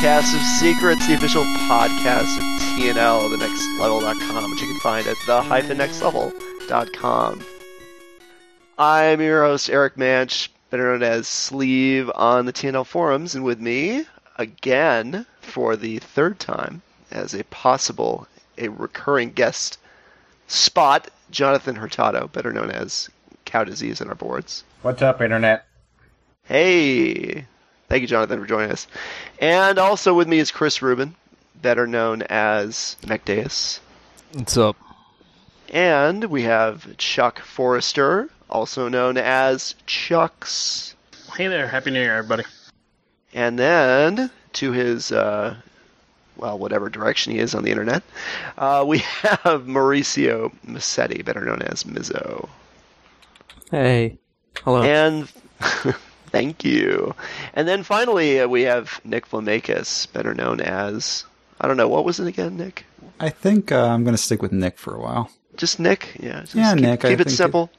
Podcast of Secrets, the official podcast of TNL, the nextlevel.com, which you can find at the-nextlevel.com. I'm your host, Eric Manch, better known as Sleeve on the TNL forums, and with me, again, for the third time, as a possible, a recurring guest spot, Jonathan Hurtado, better known as Cow Disease on our boards. What's up, Internet? Hey, thank you, Jonathan, for joining us. And also with me is Chris Rubin, better known as McDeus. What's up? And we have Chuck Forrester, also known as Chucks. Hey there, Happy New Year, everybody. And then to his, uh, well, whatever direction he is on the internet, uh, we have Mauricio Massetti, better known as Mizzo. Hey. Hello. And thank you. And then finally, uh, we have Nick Flamakis, better known as I don't know what was it again, Nick. I think uh, I'm going to stick with Nick for a while. Just Nick, yeah. Just Yeah, keep, Nick, I Keep it think simple.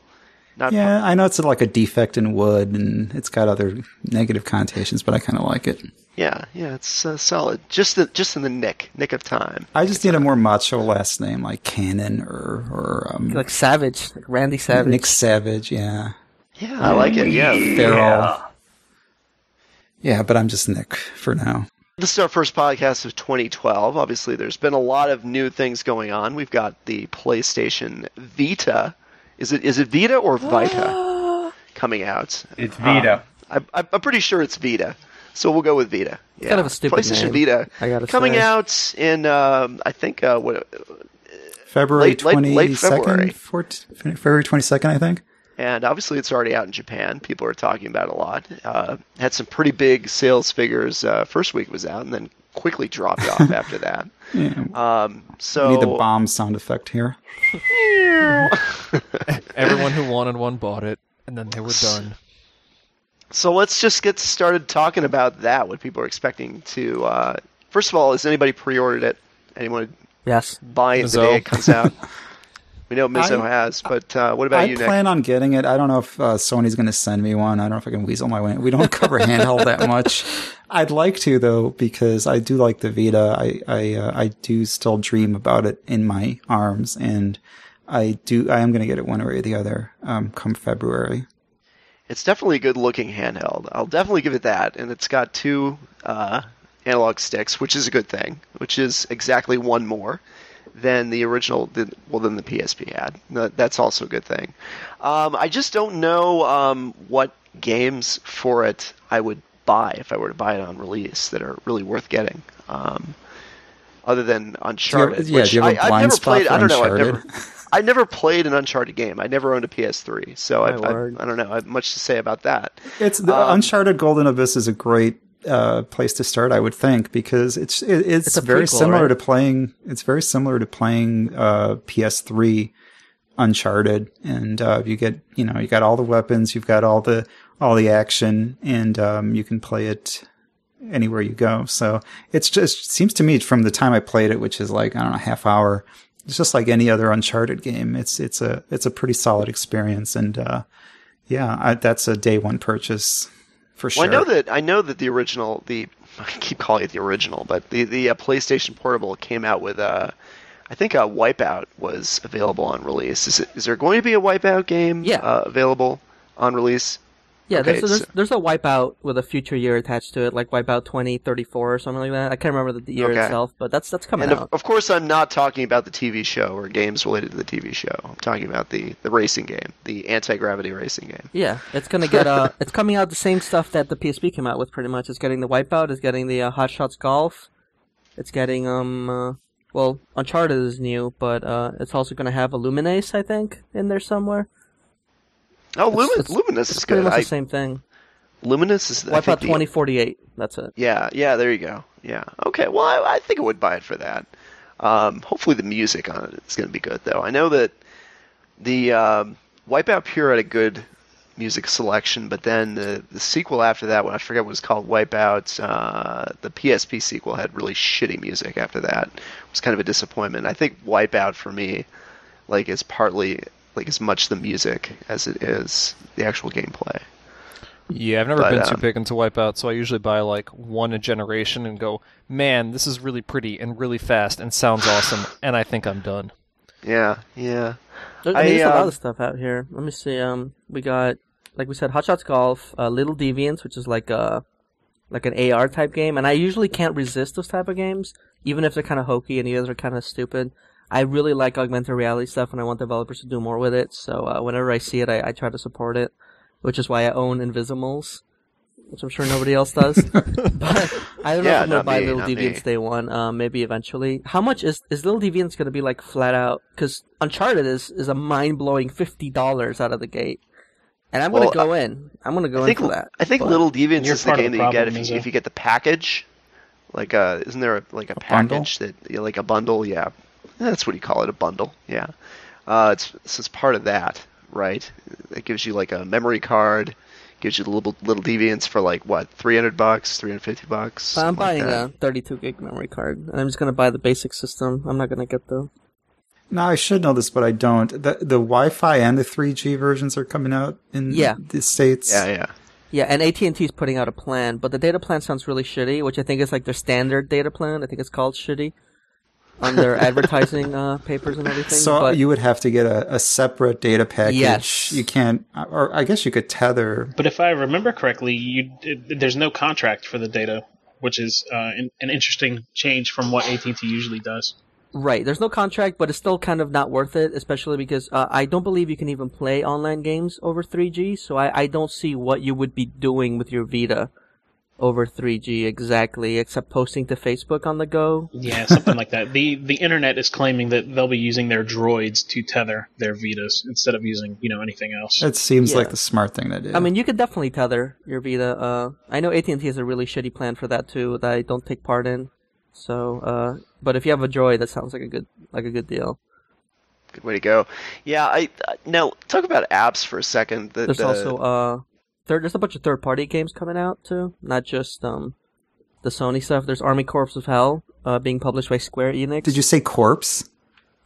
Not Yeah, I know it's like a defect in wood and it's got other negative connotations, but I kind of like it. yeah, yeah. It's uh, solid. Just the just in the nick, nick of time. I just need a more macho last name like Cannon or or um, like Savage, like Randy Savage. Nick Savage. Yeah, Yeah, I like it. Yeah. Farrell. Yeah, but I'm just Nick for now. This is our first podcast of 2012. Obviously, there's been a lot of new things going on. We've got the PlayStation Vita. Is it is it Vita or Vita coming out? It's Vita. I, I'm I'm pretty sure it's Vita, so we'll go with Vita. Yeah. kind of a stupid PlayStation name, Vita I gotta coming say. out in um, I think uh, what February Late- late- late February. second, February twenty second, I think. And obviously it's already out in Japan. People are talking about it a lot. Uh, had some pretty big sales figures. Uh, first week was out, and then quickly dropped off after that. Yeah, Um, so we need the bomb sound effect here. Everyone who wanted one bought it, and then they were done. So let's just get started talking about that. What people are expecting to. Uh, first of all, has anybody pre-ordered it? Anyone Yes. buy it the day it comes out? We know Mizzo I- has, but uh, what about I you, Nick? plan on getting it. I don't know if uh, Sony's going to send me one. I don't know if I can weasel my way. We don't cover handheld that much. I'd like to though because I do like the Vita. I I uh, I do still dream about it in my arms, and I do. I am going to get it one way or the other um, come February. It's definitely a good-looking handheld. I'll definitely give it that, and it's got two uh, analog sticks, which is a good thing. Which is exactly one more than the original. than- Well, than the PSP had. That's also a good thing. Um, I just don't know um, what games for it I would buy if I were to buy it on release that are really worth getting. Um, other than Uncharted, yeah, which do you have a I, I've never spot played. for I don't know. I've never. I never played an Uncharted game. I never owned a PS3, so I've, I. I don't know. I have much to say about that. It's the Um, Uncharted Golden Abyss is a great uh, place to start, I would think, because it's it, it's, It's very prequel, similar right? to playing. It's very similar to playing uh, PS3 Uncharted, and uh, you get you know you got all the weapons, you've got all the all the action, and um, you can play it anywhere you go. So it's just seems to me from the time I played it, which is like I don't know half hour. It's just like any other Uncharted game. It's it's a it's a pretty solid experience, and uh, yeah, I, that's a day one purchase for sure. Well, I know that I know that the original, the I keep calling it the original, but the the uh, PlayStation Portable came out with uh, I think a Wipeout was available on release. Is it, is there going to be a Wipeout game Yeah. uh, available on release? Yeah, Okay, there's, a, there's there's a Wipeout with a future year attached to it, like Wipeout 2034 or something like that. I can't remember the, the year Okay. itself, but that's that's coming And of, out. of course, I'm not talking about the TV show or games related to the TV show. I'm talking about the, the racing game, the anti gravity racing game. Yeah, it's gonna get uh, it's coming out the same stuff that the PSP came out with, pretty much. It's getting the Wipeout, it's getting the uh, Hot Shots Golf, it's getting um, uh, well, Uncharted is new, but uh, it's also gonna have Lumines, I think, in there somewhere. Oh, Lumin- it's- Lumines It's is pretty good. much I, the same thing. Lumines is I think Wipeout 2048. That's it. Yeah, yeah, there you go. Yeah. Okay, well, I, I think I would buy it for that. Um, hopefully, the music on it is going to be good, though. I know that the um, Wipeout Pure had a good music selection, but then the, the sequel after that, when I forget what it was called, Wipeout, uh, the PSP sequel had really shitty music after that. It was kind of a disappointment. I think Wipeout for me, like, is partly like as much the music as it is the actual gameplay. Yeah, I've never But, been too um, big into Wipeout, so I usually buy like one a generation and go, man, this is really pretty and really fast and sounds awesome, and I think I'm done. Yeah, yeah. There- I, I mean, there's a lot um, of stuff out here. Let me see. Um, we got, like we said, Hot Shots Golf, uh, Little Deviants, which is like a, like an AR type game, and I usually can't resist those type of games, even if they're kind of hokey and the others are kind of stupid. I really like augmented reality stuff, and I want developers to do more with it. So uh, whenever I see it, I, I try to support it, which is why I own Invisimals, which I'm sure nobody else does. but I don't know if I'm gonna buy me, Little Deviants me. day one. Um, maybe eventually. How much is is Little Deviants gonna be like flat out? Because Uncharted is is a mind blowing fifty dollars out of the gate, and I'm gonna Well, go in. I'm gonna go I think in for that. I think but- Little Deviants is the game the that you get if you, if you get the package. Like uh isn't there a, like a, bundle? package that yeah, like a bundle? Yeah, that's what you call it, a bundle. Yeah, uh, it's it's part of that, right? It gives you like a memory card, gives you the little little deviants for like what three hundred bucks, three hundred fifty bucks. I'm something like buying that. a 32 gig memory card, and I'm just gonna buy the basic system. I'm not gonna get the. Now I should know this, but I don't. The the Wi-Fi and the 3G versions are coming out in Yeah. the states. Yeah, yeah. Yeah, and AT and T is putting out a plan, but the data plan sounds really shitty, which I think is like their standard data plan. I think it's called shitty on their advertising uh, papers and everything. So but you would have to get a, a separate data package. Yes. You can't, or I guess you could tether. But if I remember correctly, you it, there's no contract for the data, which is uh, an, an interesting change from what AT&T usually does. Right. There's no contract, but it's still kind of not worth it, especially because uh, I don't believe you can even play online games over 3G. So I, I don't see what you would be doing with your Vita over 3G exactly, except posting to Facebook on the go. Yeah, something like that. The the internet is claiming that they'll be using their droids to tether their Vitas instead of using you know anything else. It seems Yeah. like the smart thing to do. I mean, you could definitely tether your Vita. Uh, I know AT&T has a really shitty plan for that too that I don't take part in. So, uh, but if you have a Droid, that sounds like a good like a good deal. Good way to go. Yeah, I uh, now talk about apps for a second. The, There's the- also uh, third. There's a bunch of third party games coming out too, not just um, the Sony stuff. There's Army Corps of Hell uh, being published by Square Enix. Did you say corpse?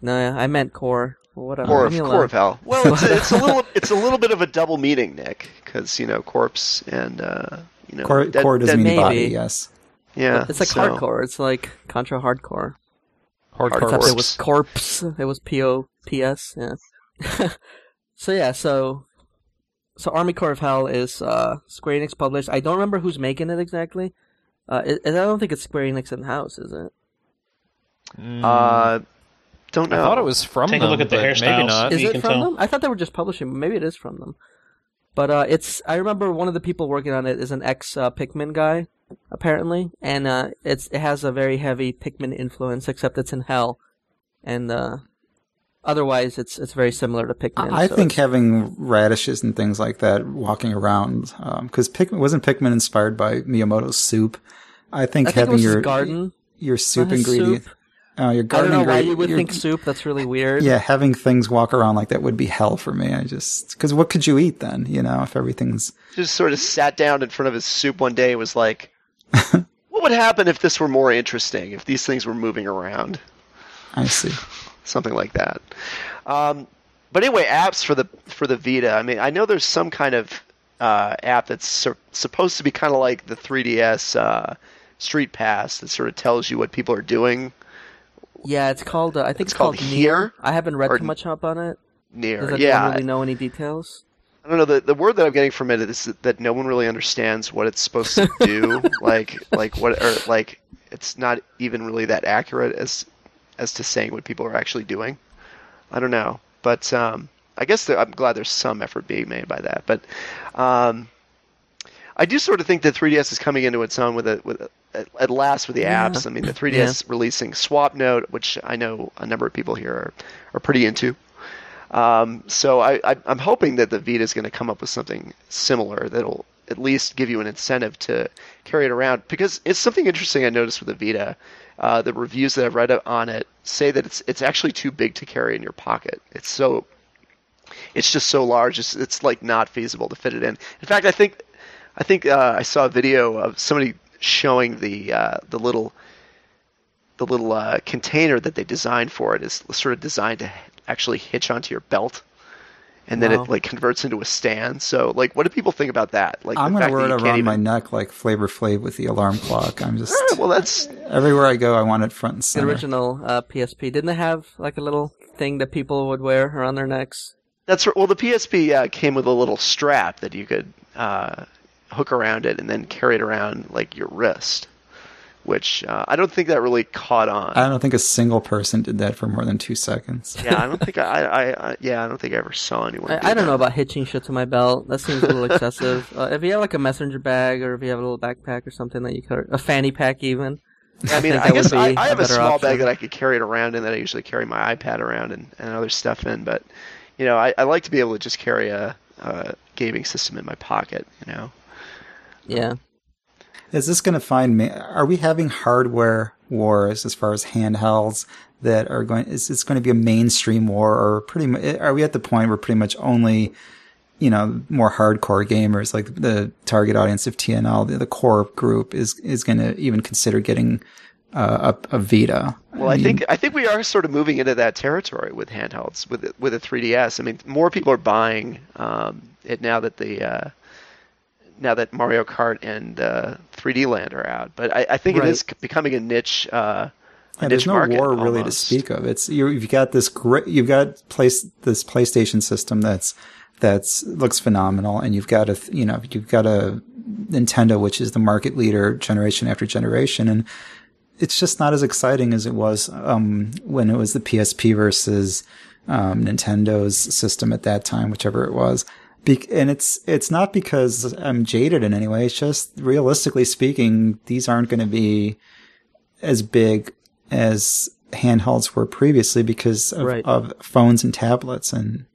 No, I meant Core. Whatever. Core Leave of, me core alone. of hell. Well, it's, it's a little it's a little bit of a double meaning, Nick, because you know corpse and uh, you know Core, dead- core doesn't dead- mean maybe. body, yes. yeah. It's like so- hardcore. It's like Contra Hardcore. Hardcore. Hardcore. Except it was corpse. It was P O P S. Yeah. so yeah, so so Army Corps of Hell is uh, Square Enix published. I don't remember who's making it exactly. Uh, it, I don't think it's Square Enix in house, is it? Mm, Uh, don't I thought it was from them. Take a look at the but maybe hairstyles. not. Is you it from tell. them? I thought they were just publishing, maybe it is from them. But uh, it's I remember one of the people working on it is an ex uh, Pikmin guy, apparently, and uh, it's it has a very heavy Pikmin influence, except it's in hell, and uh, otherwise it's it's very similar to Pikmin. I so think having radishes and things like that walking around, because Pikmin wasn't Pikmin inspired by Miyamoto's soup. I think I think having your garden, your soup not ingredient, soup. uh, your I garden don't know why you would your- think soup. That's really weird. Yeah, having things walk around like that would be hell for me. I just because what could you eat then? You know, if everything's just sort of sat down in front of his soup one day and was like, "What would happen if this were more interesting? If these things were moving around?" I see. Something like that. Um, but anyway, apps for the for the Vita. I mean, I know there's some kind of uh, app that's sur- supposed to be kind of like the 3DS uh, Street Pass that sort of tells you what people are doing Yeah, it's called. Uh, I think It's it's, called, called Near. I haven't read too much up on it. near. Does yeah, really know any details? I don't know. The, the word that I'm getting from it is that no one really understands what it's supposed to do. like like what or like it's not even really that accurate as as to saying what people are actually doing. I don't know, but um, I guess there, I'm glad there's some effort being made by that. But um, I do sort of think that 3DS is coming into its own with it with at, at last with the Yeah. apps. I mean, the 3DS releasing Swap Note, which I know a number of people here are, are pretty into. Um, so I, I, I'm hoping that the Vita is going to come up with something similar that'll at least give you an incentive to carry it around because it's something interesting I noticed with the Vita. Uh, the reviews that I've read on it say that it's it's actually too big to carry in your pocket. It's so it's just so large. It's it's like not feasible to fit it in. In fact, I think I think uh, I saw a video of somebody showing the uh, the little the little uh, container that they designed for it is sort of designed to actually hitch onto your belt, and then Wow. it like converts into a stand. So like, what do people think about that? Like, I'm gonna wear it around can't my neck like Flavor Flav with the alarm clock. I'm just Ah, well, that's everywhere I go, I want it front and center. The original uh, PSP didn't they have like a little thing that people would wear around their necks? That's right. well, the PSP uh, came with a little strap that you could uh, hook around it and then carry it around like your wrist, which uh, I don't think that really caught on. I don't think a single person did that for more than two seconds. yeah, I don't think I, I, I, yeah, I don't think I ever saw anyone. do I, I don't that. know about hitching shit to my belt. That seems a little excessive. Uh, if you have like a messenger bag, or if you have a little backpack or something that you could, a fanny pack even. I mean, think I guess would I, be I a have a better small option. bag that I could carry it around in that I usually carry my iPad around and, and other stuff in. But you know, I, I like to be able to just carry a, a gaming system in my pocket. You know, Yeah. Is this going to find me? Are we having hardware wars as far as handhelds that are going? Is this going to be a mainstream war, or pretty? mu- Are we at the point where pretty much only, you know, more hardcore gamers like the target audience of TNL, the, the core group, is is going to even consider getting uh, a, a Vita? Well, I think I think we are sort of moving into that territory with handhelds with with a 3DS. I mean, more people are buying um, it now that the uh, now that Mario Kart and uh, 3D Land are out. But I, I think Right. it is becoming a niche. Uh, a Yeah, niche there's no war really to speak of. It's you you've got this great you've got place this PlayStation system that's that's looks phenomenal, and you've got a you know you've got a Nintendo which is the market leader generation after generation, and it's just not as exciting as it was um, when it was the PSP versus um, Nintendo's system at that time, whichever it was. Be- and it's it's not because I'm jaded in any way. It's just realistically speaking, these aren't going to be as big as handhelds were previously because of, Right. of phones and tablets, and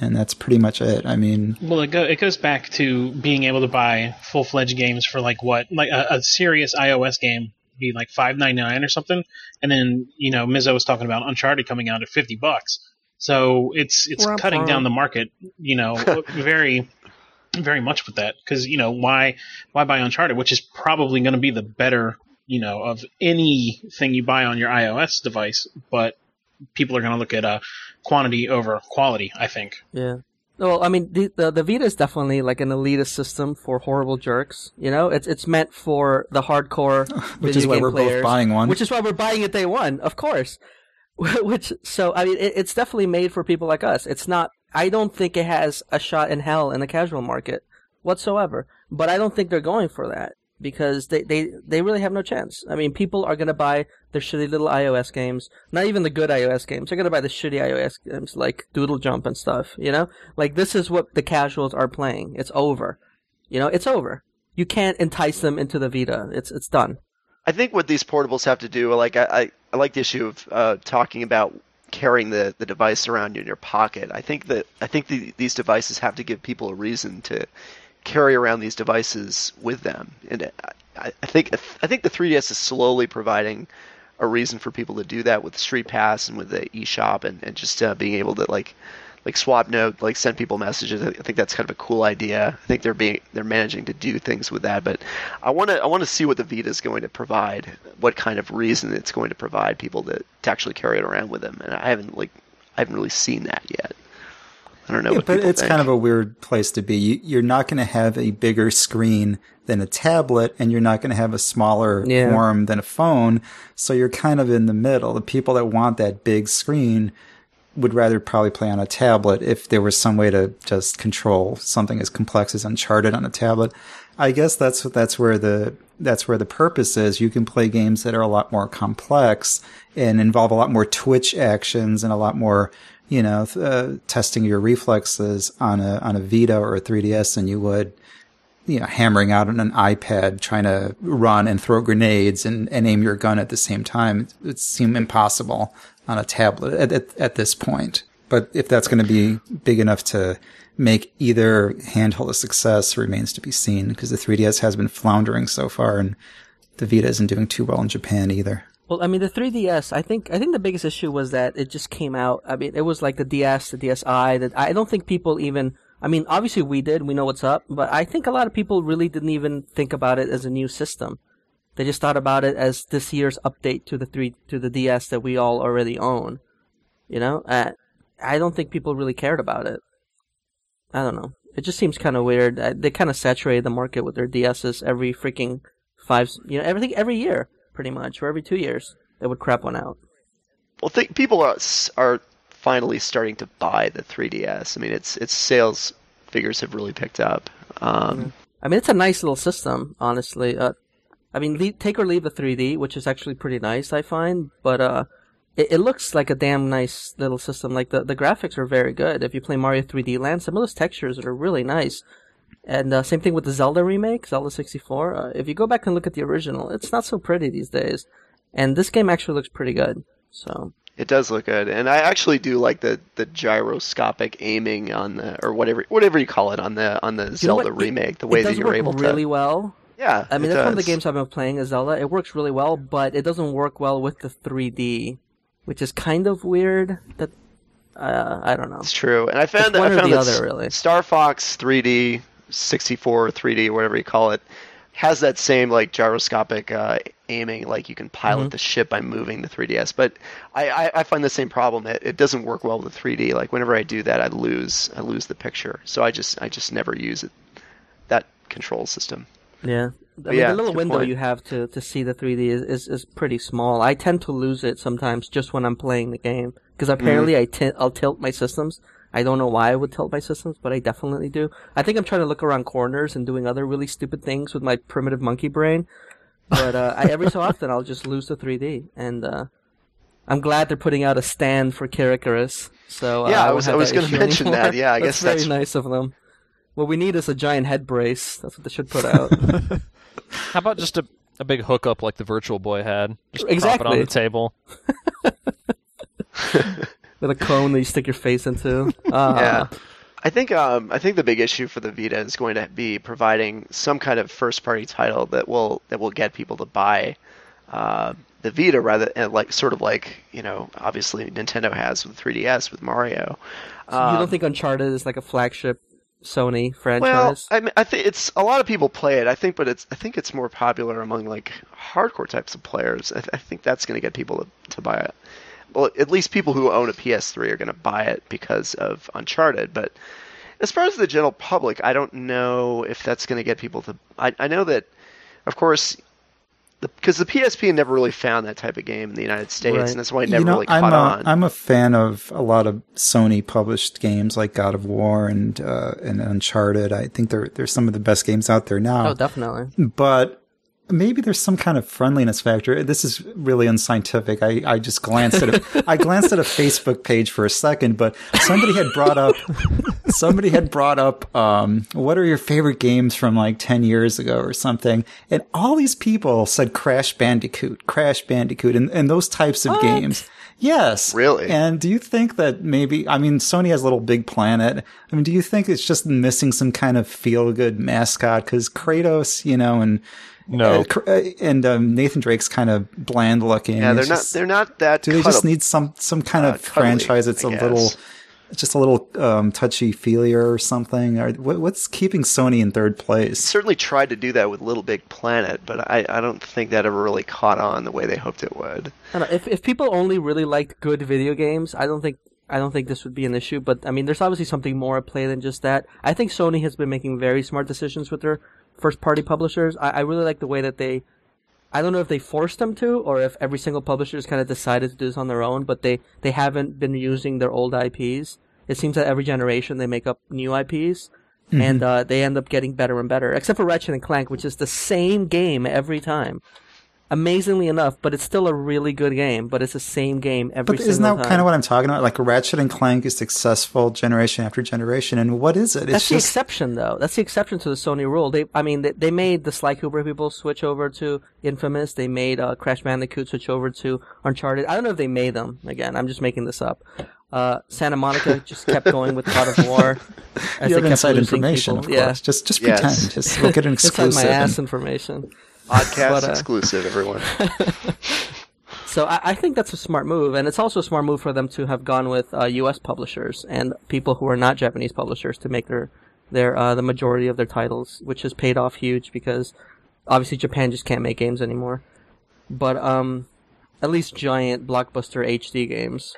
and that's pretty much it. I mean, Well, it, go, it goes back to being able to buy full fledged games for like what, like a, a serious iOS game be like five ninety nine or something, and then you know Mizzo was talking about Uncharted coming out at fifty bucks. So it's it's Wah, cutting wah. down the market, you know, very very much with that because you know why why buy Uncharted, which is probably going to be the better you know of anything you buy on your iOS device, but people are going to look at uh, quantity over quality. I think. Yeah. Well, I mean, the, the the Vita is definitely like an elitist system for horrible jerks. You know, it's it's meant for the hardcore, which video is why game we're players, both buying one. Which is why we're buying it day one, of course. Which so I mean, it, it's definitely made for people like us. It's not. I don't think it has a shot in hell in the casual market whatsoever. But I don't think they're going for that because they they they really have no chance. I mean, people are gonna buy their shitty little iOS games, not even the good iOS games. They're gonna buy the shitty iOS games like Doodle Jump and stuff. You know, like this is what the casuals are playing. It's over. You know, it's over. You can't entice them into the Vita. It's it's done. I think what these portables have to do, like I, I, I like the issue of uh, talking about carrying the, the device around in your pocket. I think that I think the, these devices have to give people a reason to carry around these devices with them, and I, I think I think the 3DS is slowly providing a reason for people to do that with Street Pass and with the eShop and, and just uh, being able to like like swap note, like send people messages. I think that's kind of a cool idea. I think they're being they're managing to do things with that, but I want to I want to see what the Vita is going to provide, what kind of reason it's going to provide people to, to actually carry it around with them, and I haven't like I haven't really seen that yet. I don't know. Yeah, what but it's think. kind of a weird place to be. You, you're not going to have a bigger screen than a tablet, and you're not going to have a smaller Yeah. form than a phone. So you're kind of in the middle. The people that want that big screen would rather probably play on a tablet if there was some way to just control something as complex as Uncharted on a tablet. I guess that's that's where the that's where the purpose is. You can play games that are a lot more complex and involve a lot more twitch actions and a lot more, you know, uh, testing your reflexes on a on a Vita or a 3DS than you would, you know, hammering out on an iPad trying to run and throw grenades and, and aim your gun at the same time. It would seem impossible on a tablet at, at, at this point. But if that's going to be big enough to make either handheld a success remains to be seen because the 3DS has been floundering so far and the Vita isn't doing too well in Japan either. Well, I mean, the 3DS. I think I think the biggest issue was that it just came out. I mean, it was like the DS, the DSi. That I don't think people even. I mean, obviously we did. We know what's up, but I think a lot of people really didn't even think about it as a new system. They just thought about it as this year's update to the three to the DS that we all already own. You know, uh, I don't think people really cared about it. I don't know. It just seems kind of weird. Uh, They kind of saturated the market with their DSs every freaking five, you know, everything every year, pretty much, or every two years. They would crap one out. Well, th- people are are finally starting to buy the 3DS. I mean, its its sales figures have really picked up. Um, I mean, it's a nice little system, honestly. Uh, I mean, take or leave the 3D, which is actually pretty nice, I find. But uh, it, it looks like a damn nice little system. Like the the graphics are very good. If you play Mario 3D Land, some of those textures are really nice. And uh, same thing with the Zelda remake, Zelda 64. Uh, if you go back and look at the original, it's not so pretty these days. And this game actually looks pretty good. So It does look good, and I actually do like the, the gyroscopic aiming on the or whatever whatever you call it on the on the You Zelda what? It- remake. The it way does that you're work able really to, well. Yeah. I mean, that's one of the games I've been playing as Zelda. It works really well, but it doesn't work well with the 3D, which is kind of weird. That uh, I don't know. It's true, and I found It's that one I or found the that other, really. Star Fox 3D, 64 3D, whatever you call it, has that same like gyroscopic uh, aiming, like you can pilot Mm-hmm. the ship by moving the 3DS. But I, I, I find the same problem. It, it doesn't work well with 3D. Like whenever I do that, I lose I lose the picture. So I just I just never use it that control system. Yeah. I mean, yeah, the little window point. you have to, to see the 3D is, is, is pretty small. I tend to lose it sometimes just when I'm playing the game. Because apparently Mm. I I'll tilt my systems. I don't know why I would tilt my systems, but I definitely do. I think I'm trying to look around corners and doing other really stupid things with my primitive monkey brain. But uh, I, every so often I'll just lose the 3D. And uh, I'm glad they're putting out a stand for Kid Icarus. So uh, Yeah, I won't was- I was gonna issue mention that. Yeah, I guess very that's- nice of them. What we need is a giant head brace. That's what they should put out. How about just a, a big hookup like the Virtual Boy had? Just prop it Exactly. on the table. with a cone that you stick your face into. Uh, yeah. I think um, I think the big issue for the Vita is going to be providing some kind of first party title that will that will get people to buy uh, the Vita rather and like sort of like you know obviously Nintendo has with 3DS with Mario. you Um, don't think Uncharted is like a flagship Sony well, franchise? I mean, I think it's a lot of people play it. I think, but it's I think it's more popular among like hardcore types of players. I, th- I think that's going to get people to, to buy it. Well, at least people who own a PS3 are going to buy it because of Uncharted. But as far as the general public, I don't know if that's going to get people to. I, I know that, of course, because the, PSP never really found that type of game in the United States, Right. and that's why it never you know, really I'm caught a, on. I'm a fan of a lot of Sony published games like God of War and uh, and Uncharted. I think they're they're some of the best games out there now. oh, definitely. but maybe there's some kind of friendliness factor. This is really unscientific. I, I just glanced at a, I glanced at a Facebook page for a second, but somebody had brought up somebody had brought up um, what are your favorite games from like 10 years ago or something and all these people said crash bandicoot crash bandicoot and, and those types of games yes Really? and do you think that maybe i mean sony has a little big planet i mean do you think it's just missing some kind of feel good mascot because kratos you know and No. uh, uh, and um, Nathan Drake's kind of bland looking. yeah, they're It's not. just- they're not that. do they just need some some kind uh, of cuddly, franchise It's I a guess. little, just a little um, touchy feelier or something? Or what, what's keeping Sony in third place? certainly tried to do that with Little Big Planet, but I, I don't think that ever really caught on the way they hoped it would. I don't know, if if people only really liked good video games, I don't think I don't think this would be an issue. But I mean, there's obviously something more at play than just that. I think Sony has been making very smart decisions with their first party publishers. I, I really like the way that they. I don't know if they forced them to, or if every single publisher has kind of decided to do this on their own. But they they haven't been using their old IPs. It seems that every generation they make up new IPs. And uh, they end up getting better and better, except for Ratchet and Clank, which is the same game every time amazingly enough, but it's still a really good game. But it's the same game every But single isn't that time. kind of what I'm talking about? Like Ratchet and Clank is successful generation after generation, and what is it? It's That's the exception, though. That's the exception to the Sony rule. They, I mean, they, they made the Sly Cooper people switch over to Infamous. They made uh, Crash Bandicoot switch over to Uncharted. I don't know if they made them. Again, I'm just making this up. Uh, Santa Monica just kept going with God of War. As you they have kept inside information, people. of Yeah. course. Just just Yes. pretend. Just we'll get an Inside exclusive. my ass and- information. Podcast But, uh, exclusive, everyone. So I, I think that's a smart move, and it's also a smart move for them to have gone with uh, U.S. publishers and people who are not Japanese publishers to make their their uh, the majority of their titles, which has paid off huge because obviously Japan just can't make games anymore. But um, at least giant blockbuster HD games.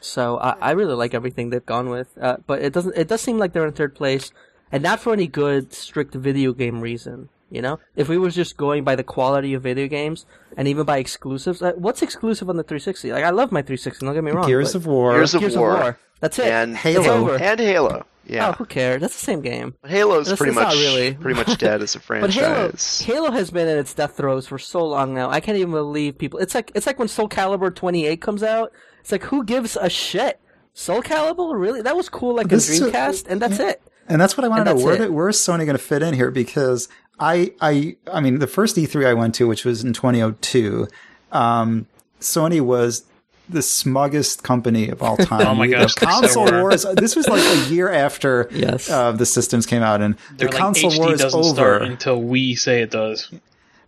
So I, I really like everything they've gone with, uh, but it doesn't. It does seem like they're in third place, and not for any good, strict video game reason. You know, if we was just going by the quality of video games and even by exclusives, uh, what's exclusive on the 360? Like I love my 360. Don't get me wrong. Gears but of War. Gears of Gears War. of War. That's it. And It's Halo. over. and Halo. Yeah, Oh, who cares? That's the same game. Halo's That's- pretty that's much really. pretty much dead as a But Halo, franchise. Halo has been in its death throes for so long now. I can't even believe people. It's like it's like when Soul Calibur 28 comes out. It's like who gives a shit? Soul Calibur, really? That was cool, like a This is- Dreamcast, and that's it. And that's what I want to And know. Where, it. where is Sony going to fit in here? Because I, I, I mean, the first E3 I went to, which was in 2002, um, Sony was the smuggest company of all time. Oh my We- gosh, the they so console wars. This was like a year after Yes. uh, the systems came out, and They're the like console HD war is doesn't over. start until we say it does.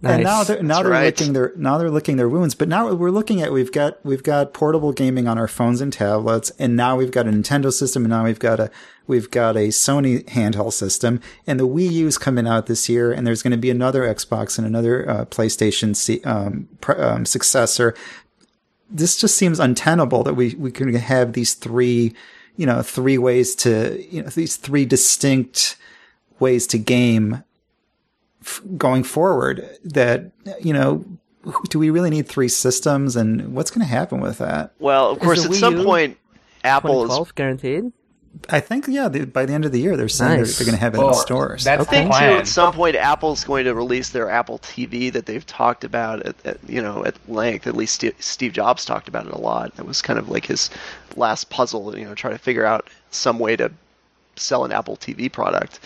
And now they're now That's they're right. licking their now they're licking their wounds. But now we're looking at we've got we've got portable gaming on our phones and tablets, and now we've got a Nintendo system, and now we've got a we've got a Sony handheld system, and the Wii U's coming out this year, and there's going to be another Xbox and another uh, PlayStation C, um, pr- um, successor. This just seems untenable that we we can have these three, you know, three ways to you know these three distinct ways to game f- going forward that you know do we really need three systems and what's going to happen with that well, of course, at some U point, Apple is 2012 guaranteed. i think yeah the, by the end of the year they're saying Nice. they're, they're going to have it in stores That's I think the too. At some point, Apple's going to release their Apple TV that they've talked about at, at you know at length. At least Steve, Steve Jobs talked about it a lot. That was kind of like his last puzzle. You know, try to figure out some way to sell an Apple TV product.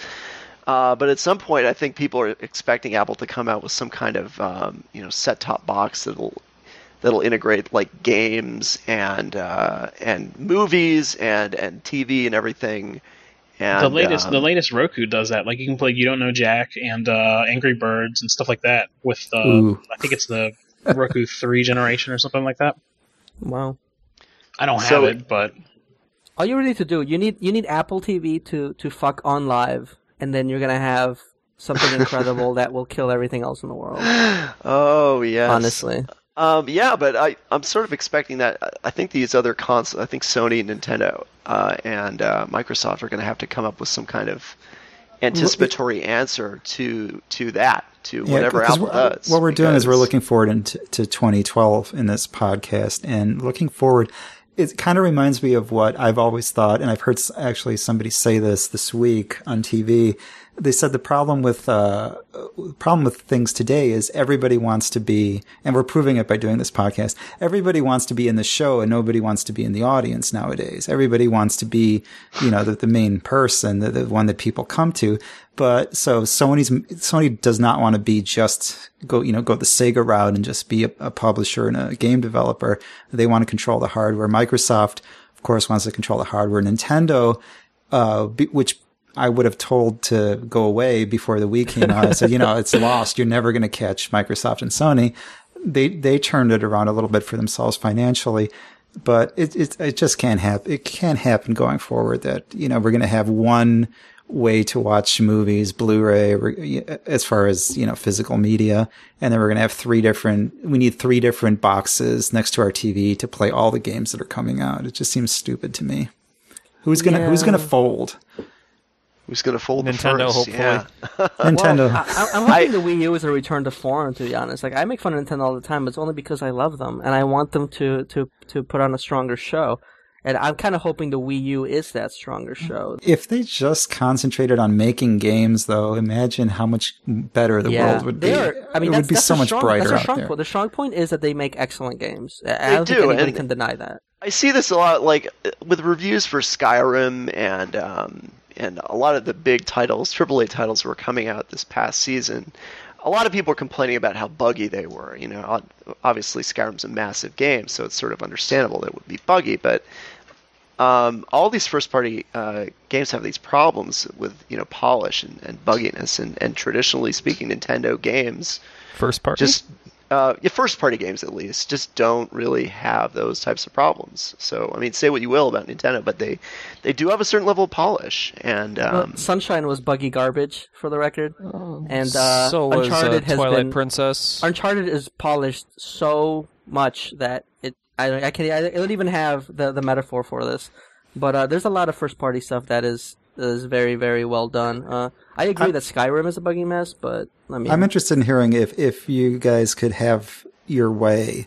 Uh, but at some point, I think people are expecting Apple to come out with some kind of um, you know set-top box that'll that'll integrate like games and uh, and movies and and TV and everything. And the latest, um, the latest Roku does that. Like you can play You Don't Know Jack and uh, Angry Birds and stuff like that with uh, I think it's the Roku three generation or something like that. Wow. I don't have So- it, but All you really need to do, you need you need Apple TV to to fuck on live, and then you're gonna have something incredible that will kill everything else in the world. Oh yes. Honestly, Um, yeah, but I, I'm sort of expecting that. I- I think these other consoles, I think Sony, Nintendo, uh, and uh, Microsoft are going to have to come up with some kind of anticipatory answer to to that, to whatever Apple what- does. what we're doing is we're looking forward into to 2012 in this podcast and looking forward it kind of reminds me of what I've always thought, and I've heard actually somebody say this this week on TV. They said the problem with uh, problem with things today is everybody wants to be, and we're proving it by doing this podcast. Everybody wants to be in the show, and nobody wants to be in the audience nowadays. Everybody wants to be, you know, the, the main person, the, the one that people come to. But so Sony's Sony does not want to be just go, you know, go the Sega route and just be a, a publisher and a game developer. They want to control the hardware. Microsoft, of course, wants to control the hardware. Nintendo, uh, which I would have told to go away before the Wii came out. I said, you know, it's lost. You're never going to catch Microsoft and Sony. They they turned it around a little bit for themselves financially, but it it, it just can't happen. It can't happen going forward. That you know we're going to have one way to watch movies, Blu-ray, as far as you know physical media, and then we're going to have three different. We need three different boxes next to our TV to play all the games that are coming out. It just seems stupid to me. Who's gonna Who's gonna fold? Who's going to fold Nintendo, the first? hopefully. Yeah. Nintendo. Well, I, I'm hoping the Wii U is a return to form. To be honest, like I make fun of Nintendo all the time, but it's only because I love them and I want them to to to put on a stronger show. And I'm kind of hoping the Wii U is that stronger show. If they just concentrated on making games, though, imagine how much better the yeah, world would be. are. I mean, it that's, would be that's so much strong, brighter That's a out strong there. point. The strong point is that they make excellent games. I don't do, think anybody and- can deny that. I see this a lot, like with reviews for Skyrim and um, and a lot of the big titles, AAA titles, were coming out this past season. A lot of people were complaining about how buggy they were. You know, obviously Skyrim's a massive game, so it's sort of understandable that it would be buggy. But um, all these first-party uh, games have these problems with you know polish and, and bugginess, and, and traditionally speaking, Nintendo games First party. just uh, yeah, first party games at least just don't really have those types of problems. So I mean, say what you will about Nintendo, but they they do have a certain level of polish, and Well, um, Sunshine was buggy garbage, for the record. and uh, so was uh, Uncharted has Twilight been Princess. Uncharted is polished so much that it I I can I don't even have the the metaphor for this, but uh, there's a lot of first party stuff that is is very very well done. Uh, I agree that Skyrim is a buggy mess, but I mean, I'm interested in hearing if if you guys could have your way.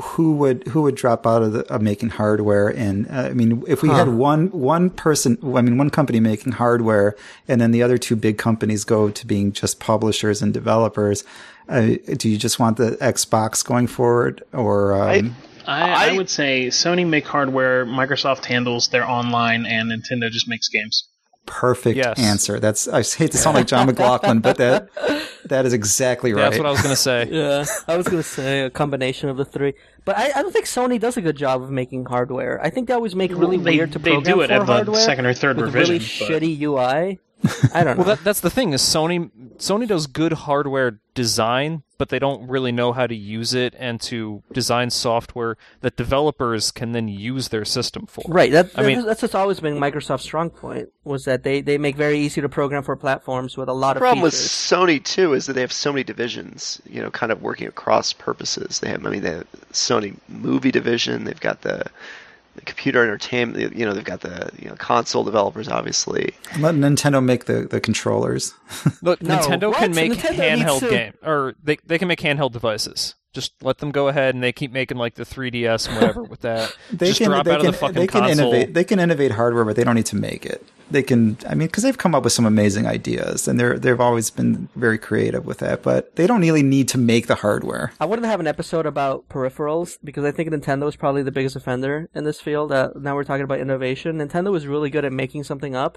Who would who would drop out of, the, of making hardware? And uh, I mean, if we Huh. had one one person, I mean, one company making hardware, and then the other two big companies go to being just publishers and developers, uh, do you just want the Xbox going forward, or um, I, I, I- would say Sony make hardware, Microsoft handles their online, and Nintendo just makes games. perfect Yes. answer? That's I hate to sound like John McLaughlin, but that that is exactly right. That's what I was gonna say. yeah, I was gonna say a combination of the three, but I, I don't think Sony does a good job of making hardware. I think they always make really they, weird to they program do it for at the hardware second or third with revision. really but- shitty UI. I don't know. Well, that, that's the thing is Sony Sony does good hardware design, but they don't really know how to use it and to design software that developers can then use their system for. Right. That, I mean- that's, just always been Microsoft's strong point was that they, they make very easy to program for platforms with a lot The of problem with. Sony too is that they have so many divisions, you know, kind of working across purposes. They have, I mean, they have Sony movie division. They've got the, the computer entertainment. You know, they've got the you know console developers, obviously. Let Nintendo make the, the controllers. Look, No, Nintendo what? can make Nintendo handheld to- game or they they can make handheld devices. Just let them go ahead and they keep making like the 3DS and whatever with that. They Just can drop they out can of the fucking they can console. innovate. They can innovate hardware, but they don't need to make it. They can. I mean, because they've come up with some amazing ideas, and they're they've always been very creative with that. But they don't really need to make the hardware. I wanted to have an episode about peripherals because I think Nintendo is probably the biggest offender in this field. Uh, now we're talking about innovation. Nintendo is really good at making something up,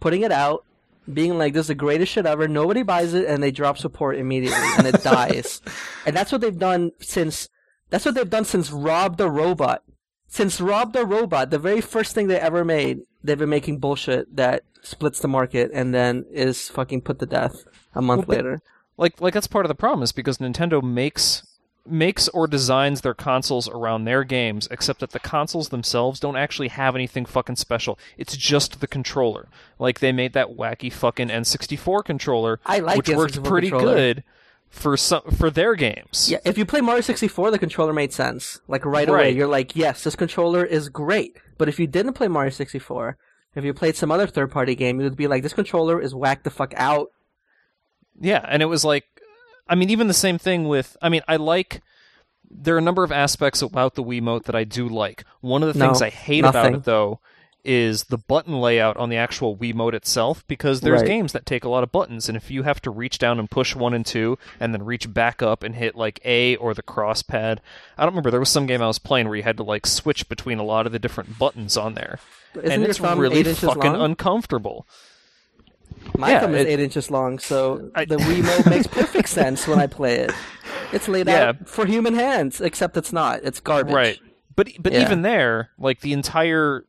putting it out, being like, "This is the greatest shit ever." Nobody buys it, and they drop support immediately, and it dies. And that's what they've done since. That's what they've done since Rob the Robot. Since Rob the Robot, the very first thing they ever made, they've been making bullshit that splits the market and then is fucking put to death a month but- later. like like that's part of the problem is because Nintendo makes makes or designs their consoles around their games except that the consoles themselves don't actually have anything fucking special it's just the controller like they made that wacky fucking N64 controller I like which worked pretty controller. good for some for their games Yeah, if you play Mario 64, the controller made sense. Like right, away, you're like, yes, this controller is great. But if you didn't play Mario 64, if you played some other third party game, you would be like, this controller is whack the fuck out. Yeah, and it was like, I mean, even the same thing with. I mean, I like. There are a number of aspects about the Wiimote that I do like. One of the No, things I hate about it, though, is the button layout on the actual Wiimote itself, because there's Right. games that take a lot of buttons, and if you have to reach down and push one and two, and then reach back up and hit like A or the cross pad, I don't remember. There was some game I was playing where you had to like switch between a lot of the different buttons on there, Isn't and it's really fucking long? uncomfortable. My Yeah, thumb is it- eight inches long, so I- the Wiimote makes perfect sense when I play it. It's laid Yeah. out for human hands, except it's not. It's garbage. Right. But but Yeah. even there, like the entire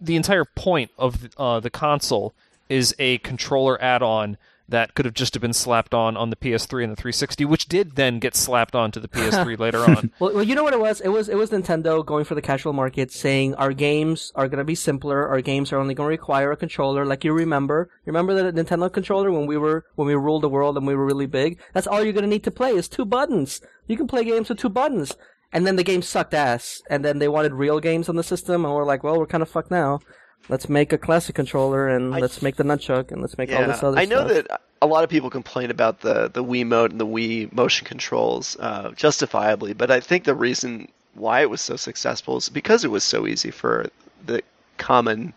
the entire point of uh, the console is a controller add-on that could have just have been slapped on on the PS3 and the 360, which did then get slapped onto the PS3 later on. Well, well, you know what it was? It was it was Nintendo going for the casual market, saying our games are going to be simpler. Our games are only going to require a controller. Like you remember, remember the Nintendo controller when we were when we ruled the world and we were really big. That's all you're going to need to play is two buttons. You can play games with two buttons. And then the game sucked ass. And then they wanted real games on the system, and we're like, well, we're kind of fucked now. Let's make a classic controller, and I- let's make the nunchuck, and let's make all this other stuff. I know stuff. that a lot of people complain about the the Wiimote and the Wii motion controls, uh, justifiably. But I think the reason why it was so successful is because it was so easy for the common,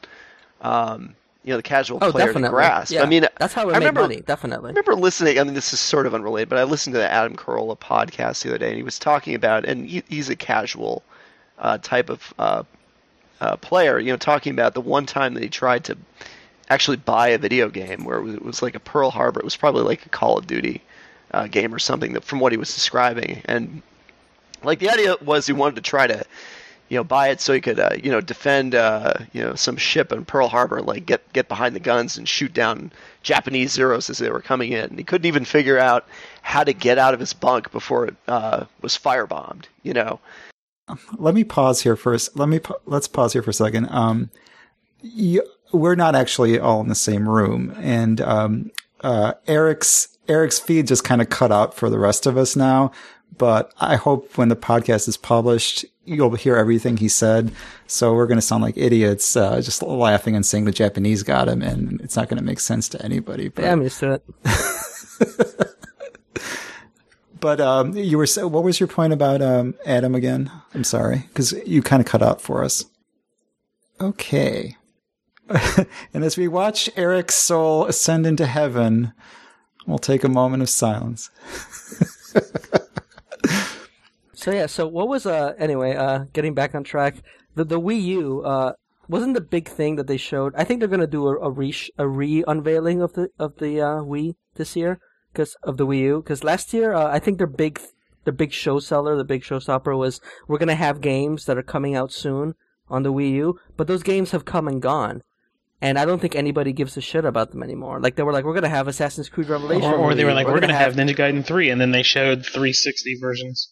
um, you know, the casual Oh, player definitely. to grasp. Yeah, I mean, that's how it I made remember, money. Definitely. I remember listening. I mean, this is sort of unrelated, but I listened to the Adam Carolla podcast the other day, and he was talking about, and he, he's a casual uh, type of uh, uh, player. You know, talking about the one time that he tried to actually buy a video game where it was, it was like a Pearl Harbor. It was probably like a Call of Duty uh, game or something. That from what he was describing, and like the idea was he wanted to try to you know buy it so he could uh, you know defend uh, you know some ship in Pearl Harbor like get get behind the guns and shoot down Japanese Zeros as they were coming in. And he couldn't even figure out how to get out of his bunk before it uh, was firebombed. You know, let me pause here first. Let me let's pause here for a second. Um, you, we're not actually all in the same room, and um, uh, Eric's Eric's feed just kind of cut out for the rest of us now. But I hope when the podcast is published, you'll hear everything he said. So we're going to sound like idiots, uh, just laughing and saying the Japanese got him, and it's not going to make sense to anybody. But, Yeah, I'm used to it. But um, you were so, what was your point about um, Adam again? I'm sorry because you kind of cut out for us. Okay. and as we watch Eric's soul ascend into heaven, we'll take a moment of silence. So yeah, so what was uh anyway, uh getting back on track, the the Wii U uh wasn't the big thing that they showed. I think they're going to do a a re a re-unveiling of the of the uh Wii this year cuz of the Wii U cuz last year uh, I think their big the big show seller, the big showstopper was we're going to have games that are coming out soon on the Wii U, but those games have come and gone. And I don't think anybody gives a shit about them anymore. Like they were like, we're gonna have Assassin's Creed Revelation, Or, or they were like, we're, gonna, have Ninja Gaiden 3, and then they showed 360 versions.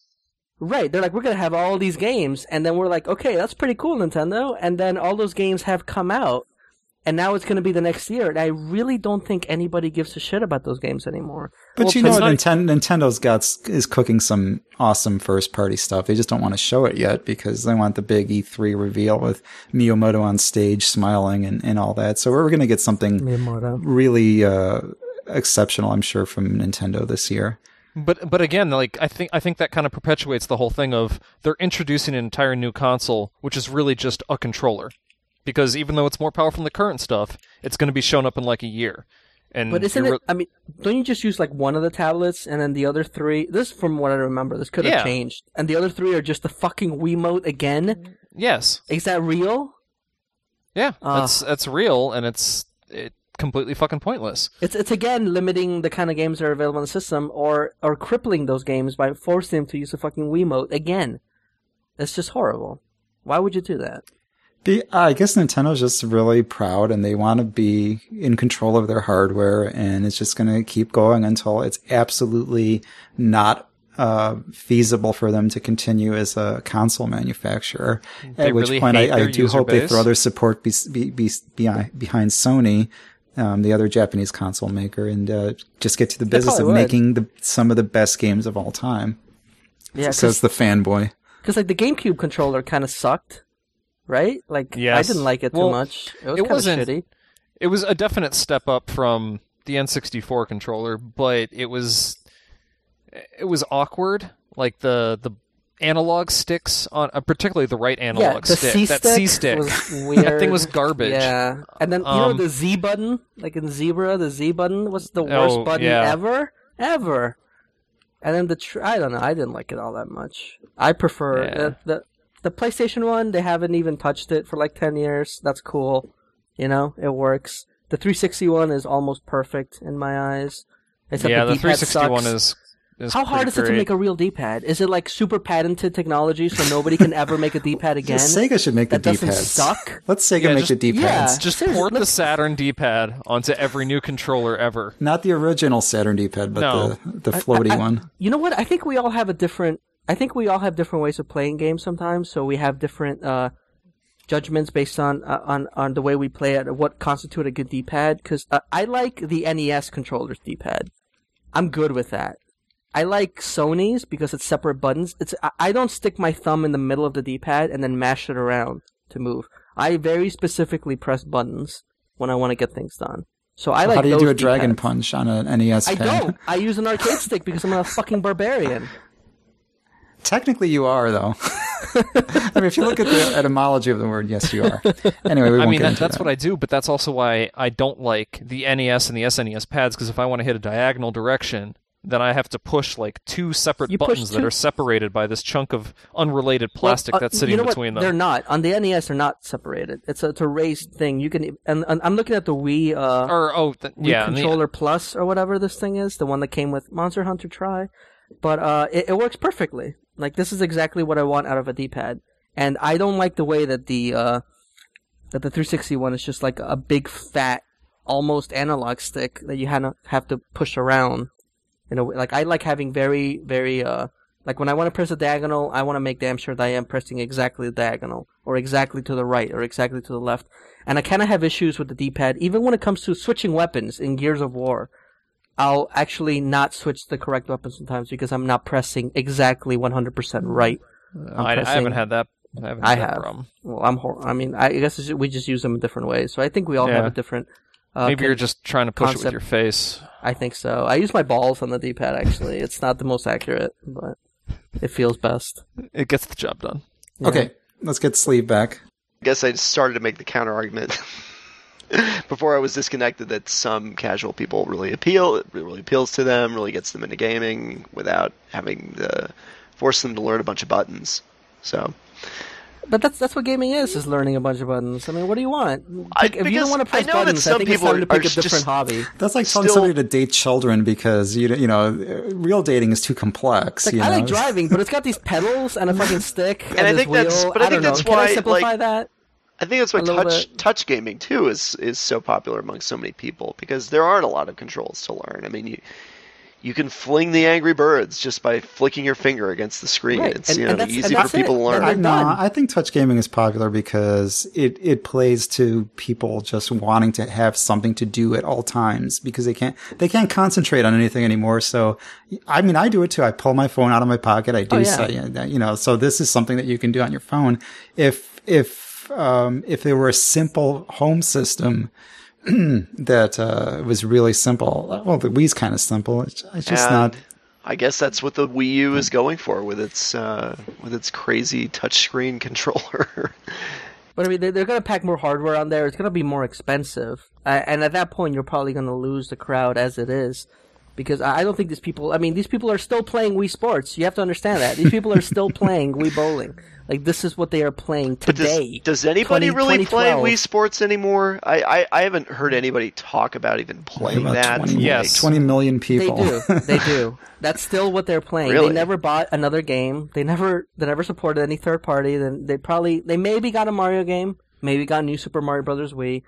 Right. They're like, we're going to have all these games. And then we're like, okay, that's pretty cool, Nintendo. And then all those games have come out. And now it's going to be the next year. And I really don't think anybody gives a shit about those games anymore. But Well, you know, it's not- Nintendo's got is cooking some awesome first party stuff. They just don't want to show it yet because they want the big E3 reveal with Miyamoto on stage smiling and, and all that. So we're going to get something Miyamoto. really uh, exceptional, I'm sure, from Nintendo this year. But but again, like I think I think that kind of perpetuates the whole thing of they're introducing an entire new console, which is really just a controller. Because even though it's more powerful than the current stuff, it's going to be shown up in like a year. And But isn't you're it? I mean, don't you just use like one of the tablets and then the other three? This, from what I remember, this could have Yeah. changed. And the other three are just the fucking Wiimote again. yes, Is that real? yeah, Ah. that's that's real, and it's it completely fucking pointless. It's it's again limiting the kind of games that are available on the system, or or crippling those games by forcing them to use a fucking Wiimote again. It's just horrible. Why would you do that? Be, I guess Nintendo's just really proud and they want to be in control of their hardware and it's just going to keep going until it's absolutely not uh, feasible for them to continue as a console manufacturer. They At which really point I, I do hope they throw their support be, be, be, behind, Sony, um, the other Japanese console maker, and uh, just get to the business of would. making the, some of the best games of all time. Yeah, Says the fanboy. because like the GameCube controller kind of sucked, right? Like I didn't like it too much. It was it kind of wasn't- shitty. It was a definite step up from the N64 controller, but it was it was awkward. Like the the analog sticks on, uh, particularly the right Yeah, analog the stick. C that stick C stick. was weird. that thing was garbage. Yeah, and then you know Um, the Z button, like in Zebra, the Z button was the worst Oh, button yeah. ever, ever. And then the tr- I don't know, I didn't like it all that much. I prefer Yeah. the, the the PlayStation one. They haven't even touched it for like ten years. That's cool. You know, it works. The 360 one is almost perfect in my eyes. Except yeah, the, the D-pad 360 one is. is How hard pretty is it to make a real D-pad? Is it like super patented technology so nobody can ever make a D-pad again? Sega should make the that doesn't D-pads. suck? Let's Sega Yeah, make just- the D-pads. Yeah. Just Seriously, port the let's- Saturn D-pad onto every new controller ever. Not the original Saturn D-pad, but No. the the floaty I- one. You know what? I think we all have a different. I think we all have different ways of playing games sometimes. So we have different uh, judgments based on uh, on on the way we play it, or what constitute a good D-pad. Because uh, I like the NES controller's D-pad. I'm good with that. I like Sony's because it's separate buttons. It's I- I don't stick my thumb in the middle of the D-pad and then mash it around to move. I very specifically press buttons when I want to get things done. So I like. How do you do a dragon punch on an NES I pad? don't. I use an arcade stick because I'm a fucking barbarian. Technically, you are though. I mean, if you look at the etymology of the word, yes, you are. Anyway, we I won't mean, get that, into that's that. what I do, but that's also why I don't like the NES and the SNES pads, because if I want to hit a diagonal direction, then I have to push like two separate You push buttons that are separated by this chunk of unrelated plastic Well, uh, that's sitting you know between what? them. They're not on the NES. They're not separated. It's a, it's a raised thing. You can and, and I'm looking at the Wii uh Or oh, th- Wii yeah, and the- controller plus or whatever this thing is, the one that came with Monster Hunter Tri, but uh it, it works perfectly. Like this is exactly what I want out of a D-pad, and I don't like the way that the uh that the 360 one is just like a big fat almost analog stick that you have to have to push around. You know, like I like having very very uh like when I want to press a diagonal, I want to make damn sure that I am pressing exactly the diagonal or exactly to the right or exactly to the left. And I kind of have issues with the D-pad even when it comes to switching weapons in Gears of War. I'll actually not switch the correct weapon sometimes because I'm not pressing exactly 100% right I, I haven't had that. I haven't I that have. problem. Well, I'm. Hor- I mean, I guess it's, we just use them in different ways. So I think we all have a different. Uh, Maybe you're just trying to push it with your face. I think so. I use my balls on the D-pad. Actually, it's not the most accurate, but it feels best. It gets the job done. Okay, let's get sleeve back. I guess I started to make the counter argument before I was disconnected that some casual people really appeal. It really appeals to them, really gets them into gaming without having to force them to learn a bunch of buttons. So But that's that's what gaming is: is learning a bunch of buttons. I mean, what do you want? I- if you don't want to press know that buttons, I some think it's time to pick a different hobby. That's like telling Still- somebody to date children because you you know real dating is too complex. Like, you I know? like driving, but it's got these pedals and a fucking stick and, And I this think that's- wheel. but I I think don't that's know. Can I simplify like- that? I think that's why touch bit. touch gaming too is is so popular among so many people because there aren't a lot of controls to learn. I mean, you you can fling the Angry Birds just by flicking your finger against the screen. Right, It's and- you know and that's- easy and for that's it. people to learn. I, no. I think touch gaming is popular because it, it plays to people just wanting to have something to do at all times because they can't they can't concentrate on anything anymore. So, I mean, I do it too. I pull my phone out of my pocket. I oh, do, Oh, yeah. say, you know. So this is something that you can do on your phone. If if um, if there were a simple home system that uh, was really simple, well, the Wii's kind of simple. It's, it's just and not. I guess that's what the Wii U is going for with its uh, with its crazy touchscreen controller. But I mean, they- they're going to pack more hardware on there. It's going to be more expensive, uh, and at that point, you're probably going to lose the crowd as it is, because I I don't think these people. I mean, these people are still playing Wii Sports. You have to understand that these people are still playing Wii Bowling. Like this is what they are playing But does, today. does anybody 20 really play Wii Sports anymore? I, I, I haven't heard anybody talk about even playing About that. 20, Yes. 20 million people. They people. do. They do. That's still what they're playing. Really? They never bought another game. They never they never supported any third party. Then they probably they maybe got a Mario game, maybe got a New Super Mario Brothers Wii.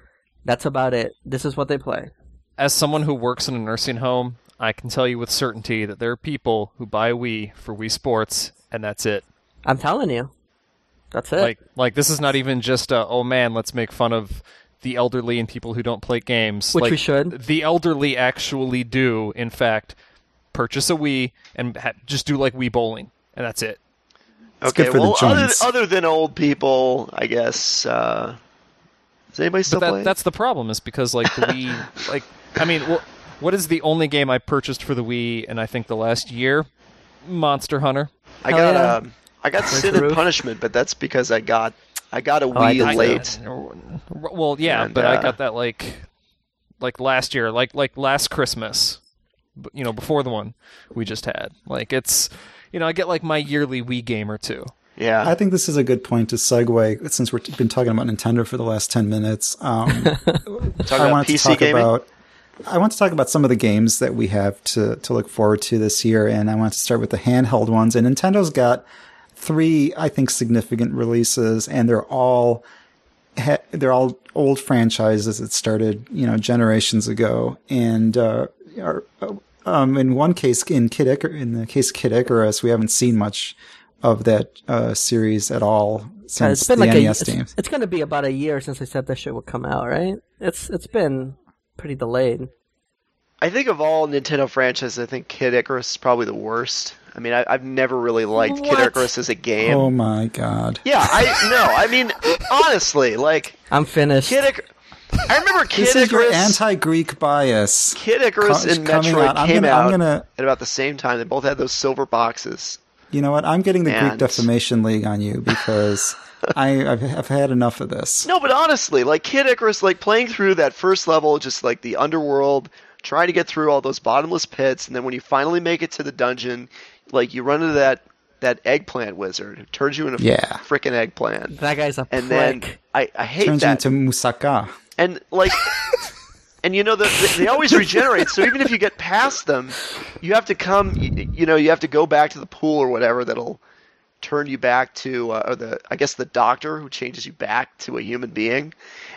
That's about it. This is what they play. As someone who works in a nursing home, I can tell you with certainty that there are people who buy Wii for Wii Sports, and that's it. I'm telling you. That's it. Like, like this is not even just a, oh man, let's make fun of the elderly and people who don't play games. Which we should. The elderly actually do, in fact, purchase a Wii and ha- just do like Wii bowling, and that's it. Okay, good for the well, other, other than old people, I guess. Uh, does anybody still but play? that, that's the problem is because like the Wii, like I mean, well, what is the only game I purchased for the Wii? And I think the last year, Monster Hunter. I Hell got yeah. um, I got Where's Sin and? Punishment, but that's because I got I got a Oh, Wii did too. late. Well, yeah, And, but uh, I got that like, like last year, like like last Christmas, you know, before the one we just had. Like it's, you know, I get like my yearly Wii game or two. Yeah, I think this is a good point to segue since we've been talking about Nintendo for the last 10 minutes. Um, talking I about wanted PC to talk gaming. about I want to talk about some of the games that we have to, to look forward to this year, and I want to start with the handheld ones. And Nintendo's got three, I think, significant releases, and they're all they're all old franchises that started, you know, generations ago, and uh, are, um, in one case, in Kid Icar- in the case of Kid Icarus, we haven't seen much of that uh, series at all Uh, since it's been the like a. NES It's, games. it's going to be about a year since they said that shit would come out, right? It's it's been pretty delayed. I think of all Nintendo franchises, I think Kid Icarus is probably the worst. I mean, I, I've never really liked Kid Icarus as a game. Oh my god! Yeah, I no, I mean honestly, like I'm finished. Kid Icarus. I remember Kid This is your anti-Greek bias. Kid Icarus co- and coming Metroid out. I'm came gonna- out gonna- at about the same time. They both had those silver boxes. You know what? I'm getting the Greek defamation league on you because I, I've, I've had enough of this. No, but honestly, like Kid Icarus, like playing through that first level, just like the underworld, trying to get through all those bottomless pits, and then when you finally make it to the dungeon, like you run into that that eggplant wizard who turns you into Yeah. freaking eggplant, That guy's a and prick. then I, I hate Turns that. into Musaka. and like and you know the, the, they always regenerate so even if you get past them you have to come you, you know you have to go back to the pool or whatever that'll turn you back to uh, or the i guess the doctor who changes you back to a human being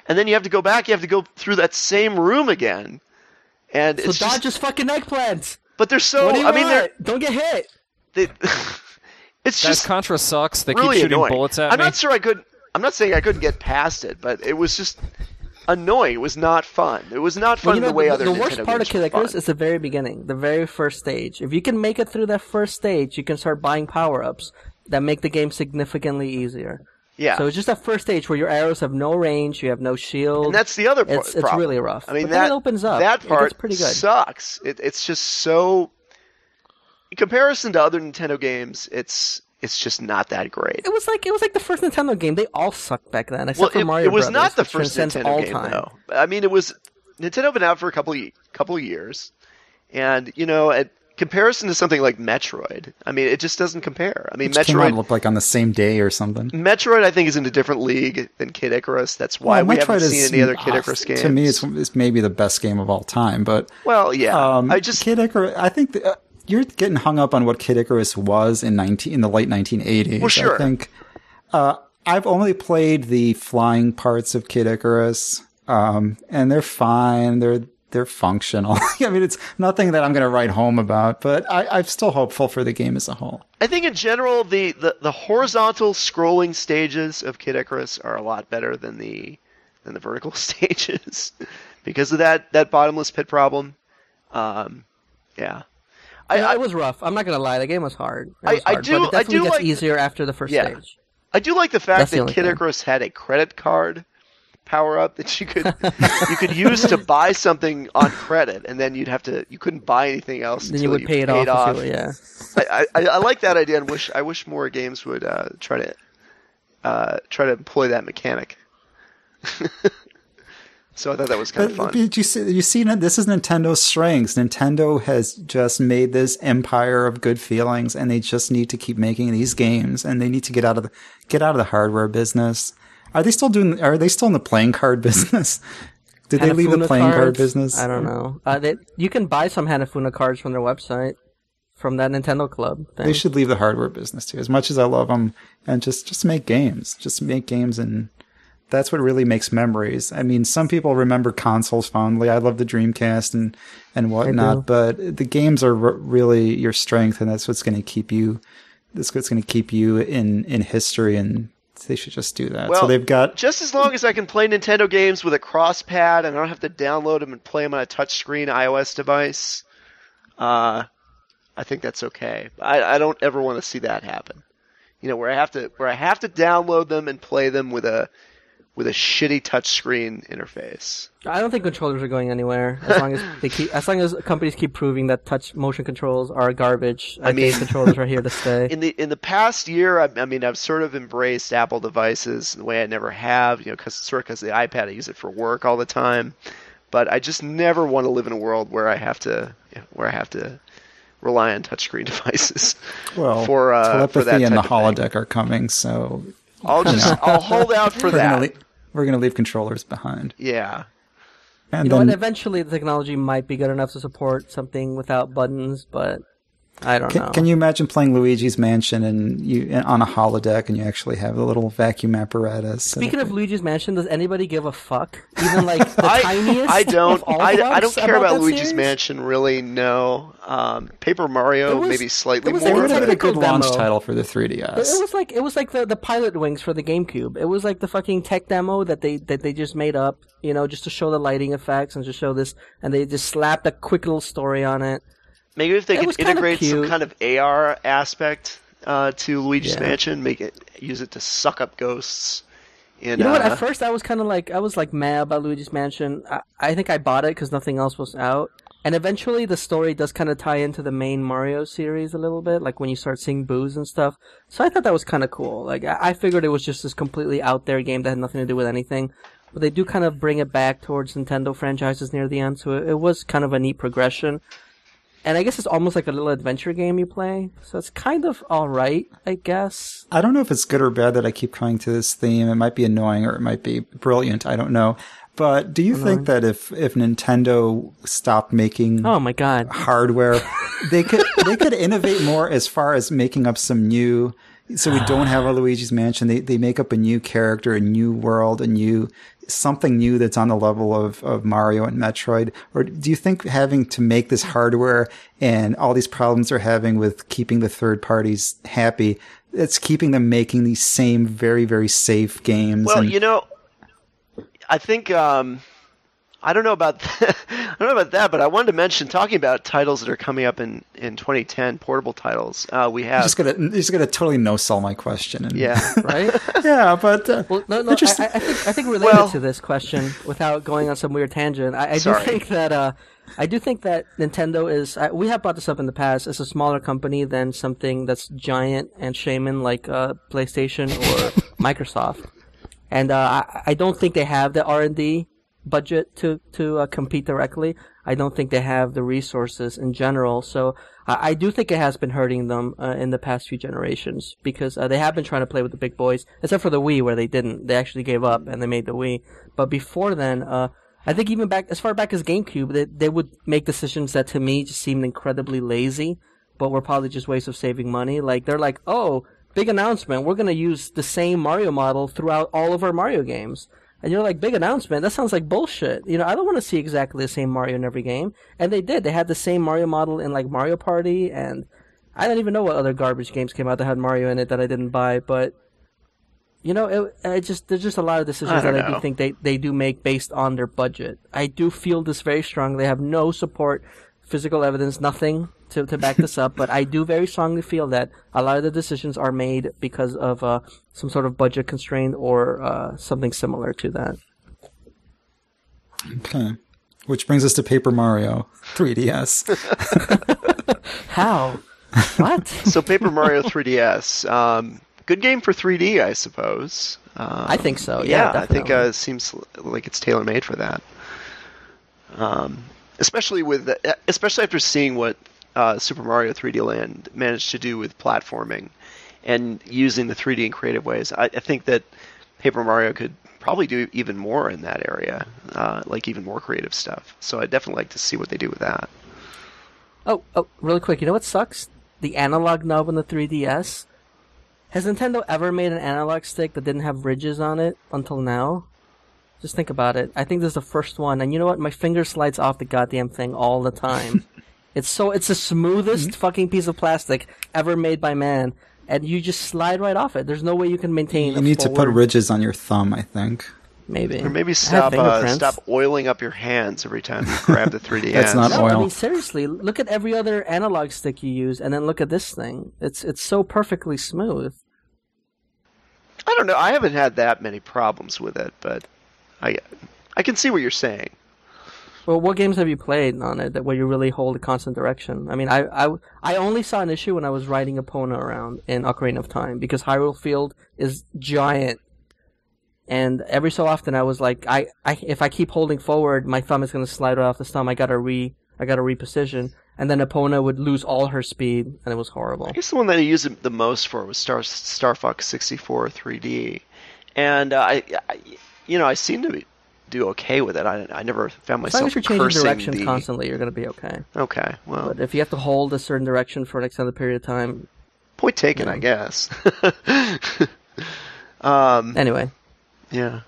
and then you have to go back you have to go through that same room again and so it's dodge just, just fucking eggplants. but they're so What do you i mean they're? Don't get hit. They, it's That just Contra sucks. They really keep shooting annoying bullets at i'm me. not sure i could i'm not saying i couldn't get past it but it was just annoying it was not fun it was not fun Well, you know, the way the, other the Nintendo worst part of games Kid were is the very beginning, the very first stage. If you can make it through that first stage, you can start buying power ups. that make the game significantly easier. Yeah. So it's just that first stage where your arrows have no range, you have no shield. and that's the other part. it's it's really rough. I mean, but that then it opens up. That It part gets pretty good. sucks. It, it's just so. In comparison to other Nintendo games, it's it's just not that great. It was like it was like the first Nintendo game. They all sucked back then, except Well, for it, Mario it was Brothers, not the first Nintendo all game time. though. I mean, it was Nintendo been out for a couple of, couple of years, and you know, at comparison to something like Metroid, I mean, it just doesn't compare. I mean, Which Metroid. looked like on the same day or something. Metroid, I think, is in a different league than Kid Icarus. That's why Well, we Metroid haven't is- seen any other Kid uh, Icarus games. To me, it's, it's maybe the best game of all time. But well, yeah. um, I just Kid Icarus. I think the, uh, you're getting hung up on what Kid Icarus was in nineteen in the late 1980s. Well, sure. I think uh, I've only played the flying parts of Kid Icarus, um, and they're fine. They're they're functional. I mean, it's nothing that I'm going to write home about, but I, I'm still hopeful for the game as a whole. I think in general the, the, the horizontal scrolling stages of Kid Icarus are a lot better than the than the vertical stages because of that, that bottomless pit problem. Um, yeah. I, I, it was rough. I'm not gonna lie. The game was hard. It I- was I hard, do- But it I do gets like- easier after the first Yeah. stage. I do like the fact That's that only Kid. Icarus had a credit card power up that you could you could use to buy something on credit, and then you'd have to you couldn't buy anything else. Then you would pay it off. if you- yeah. I, I, I like that idea and wish I wish more games would uh, try to uh, try to employ that mechanic. so I thought that was kind of But, fun. but you see, you see, this is Nintendo's strengths. Nintendo has just made this empire of good feelings, and they just need to keep making these games, and they need to get out of the get out of the hardware business. Are they still doing? Are they still in the playing card business? Did they leave the Hanafuda playing card business? I don't know. Uh, they, you can buy some Hanafuda cards from their website, from that Nintendo Club. Thing. They should leave the hardware business too. As much as I love them, and just just make games, just make games, and that's what really makes memories. I mean, some people remember consoles fondly. I love the Dreamcast and and whatnot, but the games are r- really your strength, and that's what's going to keep you. That's what's going to keep you in in history, and they should just do that. so Well, they've got Just as long as I can play Nintendo games with a cross pad and I don't have to download them and play them on a touchscreen iOS device, uh, I think that's okay. I, I don't ever want to see that happen. You know, where I have to where I have to download them and play them with a with a shitty touchscreen interface. I don't think controllers are going anywhere as long as they keep, as long as companies keep proving that touch motion controls are garbage. I mean- mean, controllers are here to stay. in the in the past year, I, I mean, I've sort of embraced Apple devices in the way I never have. You know, because sort of because the iPad, I use it for work all the time. But I just never want to live in a world where I have to where I have to rely on touchscreen devices. well for, uh, telepathy for that and the type of thing. holodeck are coming, so I'll just I'll hold out for we're gonna that. leave, we're gonna leave controllers behind. Yeah. And You know then what? Eventually, the technology might be good enough to support something without buttons, but I don't know. Can, can you imagine playing Luigi's Mansion and you on a holodeck and you actually have a little vacuum apparatus? Speaking of Luigi's Mansion, does anybody give a fuck? Even like the I, tiniest. I don't I, I don't care about, that Luigi's series? Mansion really no um, Paper Mario was- maybe slightly there was it more would have been a technical good launch demo. title for the 3DS. it was like it was like the, the Pilotwings for the GameCube. It was like the fucking tech demo that they that they just made up, you know, just to show the lighting effects and just show this, and they just slapped a quick little story on it. Maybe if they It could integrate some kind of AR aspect uh, to Luigi's Yeah. Mansion, make it use it to suck up ghosts. And, You know what? uh, At first, I was kind of like I was like mad about Luigi's Mansion. I, I think I bought it because nothing else was out, and eventually the story does kind of tie into the main Mario series a little bit, like when you start seeing Boos and stuff. So I thought that was kind of cool. Like I, I figured it was just this completely out there game that had nothing to do with anything, but they do kind of bring it back towards Nintendo franchises near the end. So it, it was kind of a neat progression. And I guess it's almost like a little adventure game you play, so it's kind of all right, I guess. I don't know if it's good or bad that I keep coming to this theme. It might be annoying or it might be brilliant. I don't know. But do you think that if, if Nintendo stopped making Oh my god! hardware, they could they could innovate more as far as making up some new. So we don't have a Luigi's Mansion. They they make up a new character, a new world, a new something new that's on the level of, of Mario and Metroid. Or do you think having to make this hardware and all these problems they're having with keeping the third parties happy, it's keeping them making these same very very safe games? well, and- you know, I think um, I don't know about that. I don't know about that, but I wanted to mention talking about titles that are coming up in, in 2010, portable titles. Uh, we You're have just gonna, just gonna totally no sell my question. And, yeah. right? yeah, but uh, Well, no, no. Just- I, I think I think related Well- to this question, without going on some weird tangent, I, I do think that uh, I do think that Nintendo is. I, we have brought this up in the past. It's a smaller company than something that's giant and shaman like uh, PlayStation or Microsoft, and uh, I, I don't think they have the R and D budget to to uh, compete directly. I don't think they have the resources in general. So I, I do think it has been hurting them uh, in the past few generations because uh, they have been trying to play with the big boys, except for the Wii where they didn't. They actually gave up and they made the Wii. But before then, uh, I think even back as far back as GameCube, they they would make decisions that to me just seemed incredibly lazy, but were probably just ways of saving money. Like they're like, oh. Big announcement. We're going to use the same Mario model throughout all of our Mario games. And you're like, big announcement? That sounds like bullshit. You know, I don't want to see exactly the same Mario in every game. And they did. They had the same Mario model in like Mario Party, and I don't even know what other garbage games came out that had Mario in it that I didn't buy. But you know, it, it just there's just a lot of decisions I that I do think they they do make based on their budget. I do feel this very strongly. They have no support, physical evidence, nothing to to back this up. But I do very strongly feel that a lot of the decisions are made because of uh, some sort of budget constraint or uh, something similar to that. okay. Which brings us to Paper Mario 3DS. How? what? so Paper Mario 3DS, um, good game for 3D, I suppose. Um, I think so. Yeah, I think uh, it seems like it's tailor made for that. Um, especially with especially after seeing what uh, Super Mario 3D Land managed to do with platforming and using the 3D in creative ways. I, I think that Paper Mario could probably do even more in that area, uh, like even more creative stuff. So I'd definitely like to see what they do with that. Oh, oh, really quick. You know what sucks? The analog knob on the 3DS. Has Nintendo ever made an analog stick that didn't have ridges on it until now? Just think about it. I think this is the first one, and you know what? My finger slides off the goddamn thing all the time. it's so it's the smoothest fucking piece of plastic ever made by man, and you just slide right off it. There's no way you can maintain. It. You a need to put ridges on your thumb, I think. maybe Or maybe stop uh, stop oiling up your hands every time you grab the 3DS. That's not No, I mean seriously. Look at every other analog stick you use, and then look at this thing. It's it's so perfectly smooth. I don't know. I haven't had that many problems with it, but I I can see what you're saying. Well, what games have you played on it that where you really hold a constant direction? I mean, I, I, I only saw an issue when I was riding Epona around in Ocarina of Time because Hyrule Field is giant, and every so often I was like, I, I if I keep holding forward, my thumb is going to slide right off the thumb. I gotta re, I gotta reposition, and then Epona would lose all her speed, and it was horrible. I guess the one that I used it the most for was Star Star Fox 64 3D, and uh, I, I you know I seem to be, do okay with it. I, I never found myself. As long myself as you're changing cursing direction the. constantly, you're going to be okay. Okay, well, But if you have to hold a certain direction for an extended period of time, point taken, I guess. um, anyway, yeah.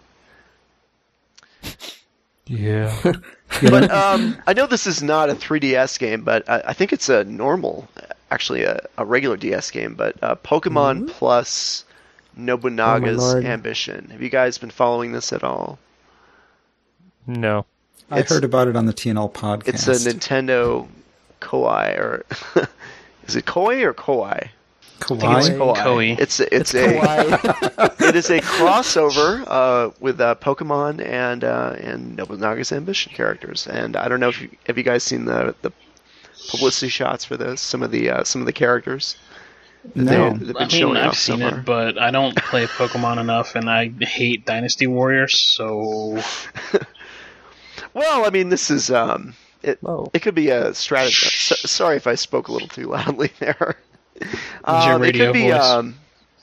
Yeah. But um, I know this is not a 3DS game, but I, I think it's a normal, actually a, a regular DS game. But uh, Pokemon Plus Nobunaga's Lord. Ambition. Have you guys been following this at all? no. I It's- heard about it on the TNL podcast. It's a Nintendo Koei, or is it Koi or Koei? Kawaii? It's Koei. Koei. It's it's, it's a it is a crossover uh, with uh, Pokemon and uh, and Nobunaga's Ambition characters. And I don't know if you, have you guys seen the the publicity shots for this. Some of the uh, some of the characters. That No. they, they've I mean, I've off so seen far. it, but I don't play Pokemon enough, and I hate Dynasty Warriors. So Well, I mean, this is um, it. Whoa. It could be a strategy. So, sorry if I spoke a little too loudly there. your Um, it could be. Um,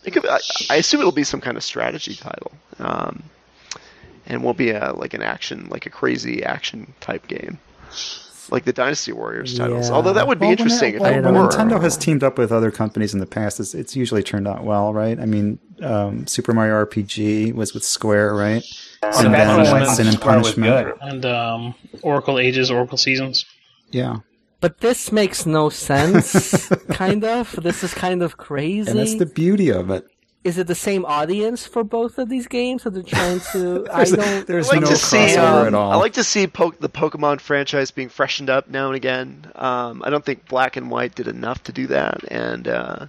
it could. I, I assume it'll be some kind of strategy title, um, and won't be a like an action, like a crazy action type game, like the Dynasty Warriors titles. Yeah. Although that would be Well, when interesting it- if well, it when were. Nintendo has teamed up with other companies in the past, it's, it's usually turned out well, right? I mean, um, Super Mario RPG was with Square, right? On And that then Sin and Square Punishment. and um, Oracle Ages, Oracle Seasons. Yeah, But this makes no sense. kind of. This is kind of crazy. and that's the beauty of it. Is it the same audience for both of these games? Are they trying to? I don't. There's I like no to see, crossover um, at all. I like to see po- the Pokemon franchise being freshened up now and again. Um, I don't think Black and White did enough to do that, and uh,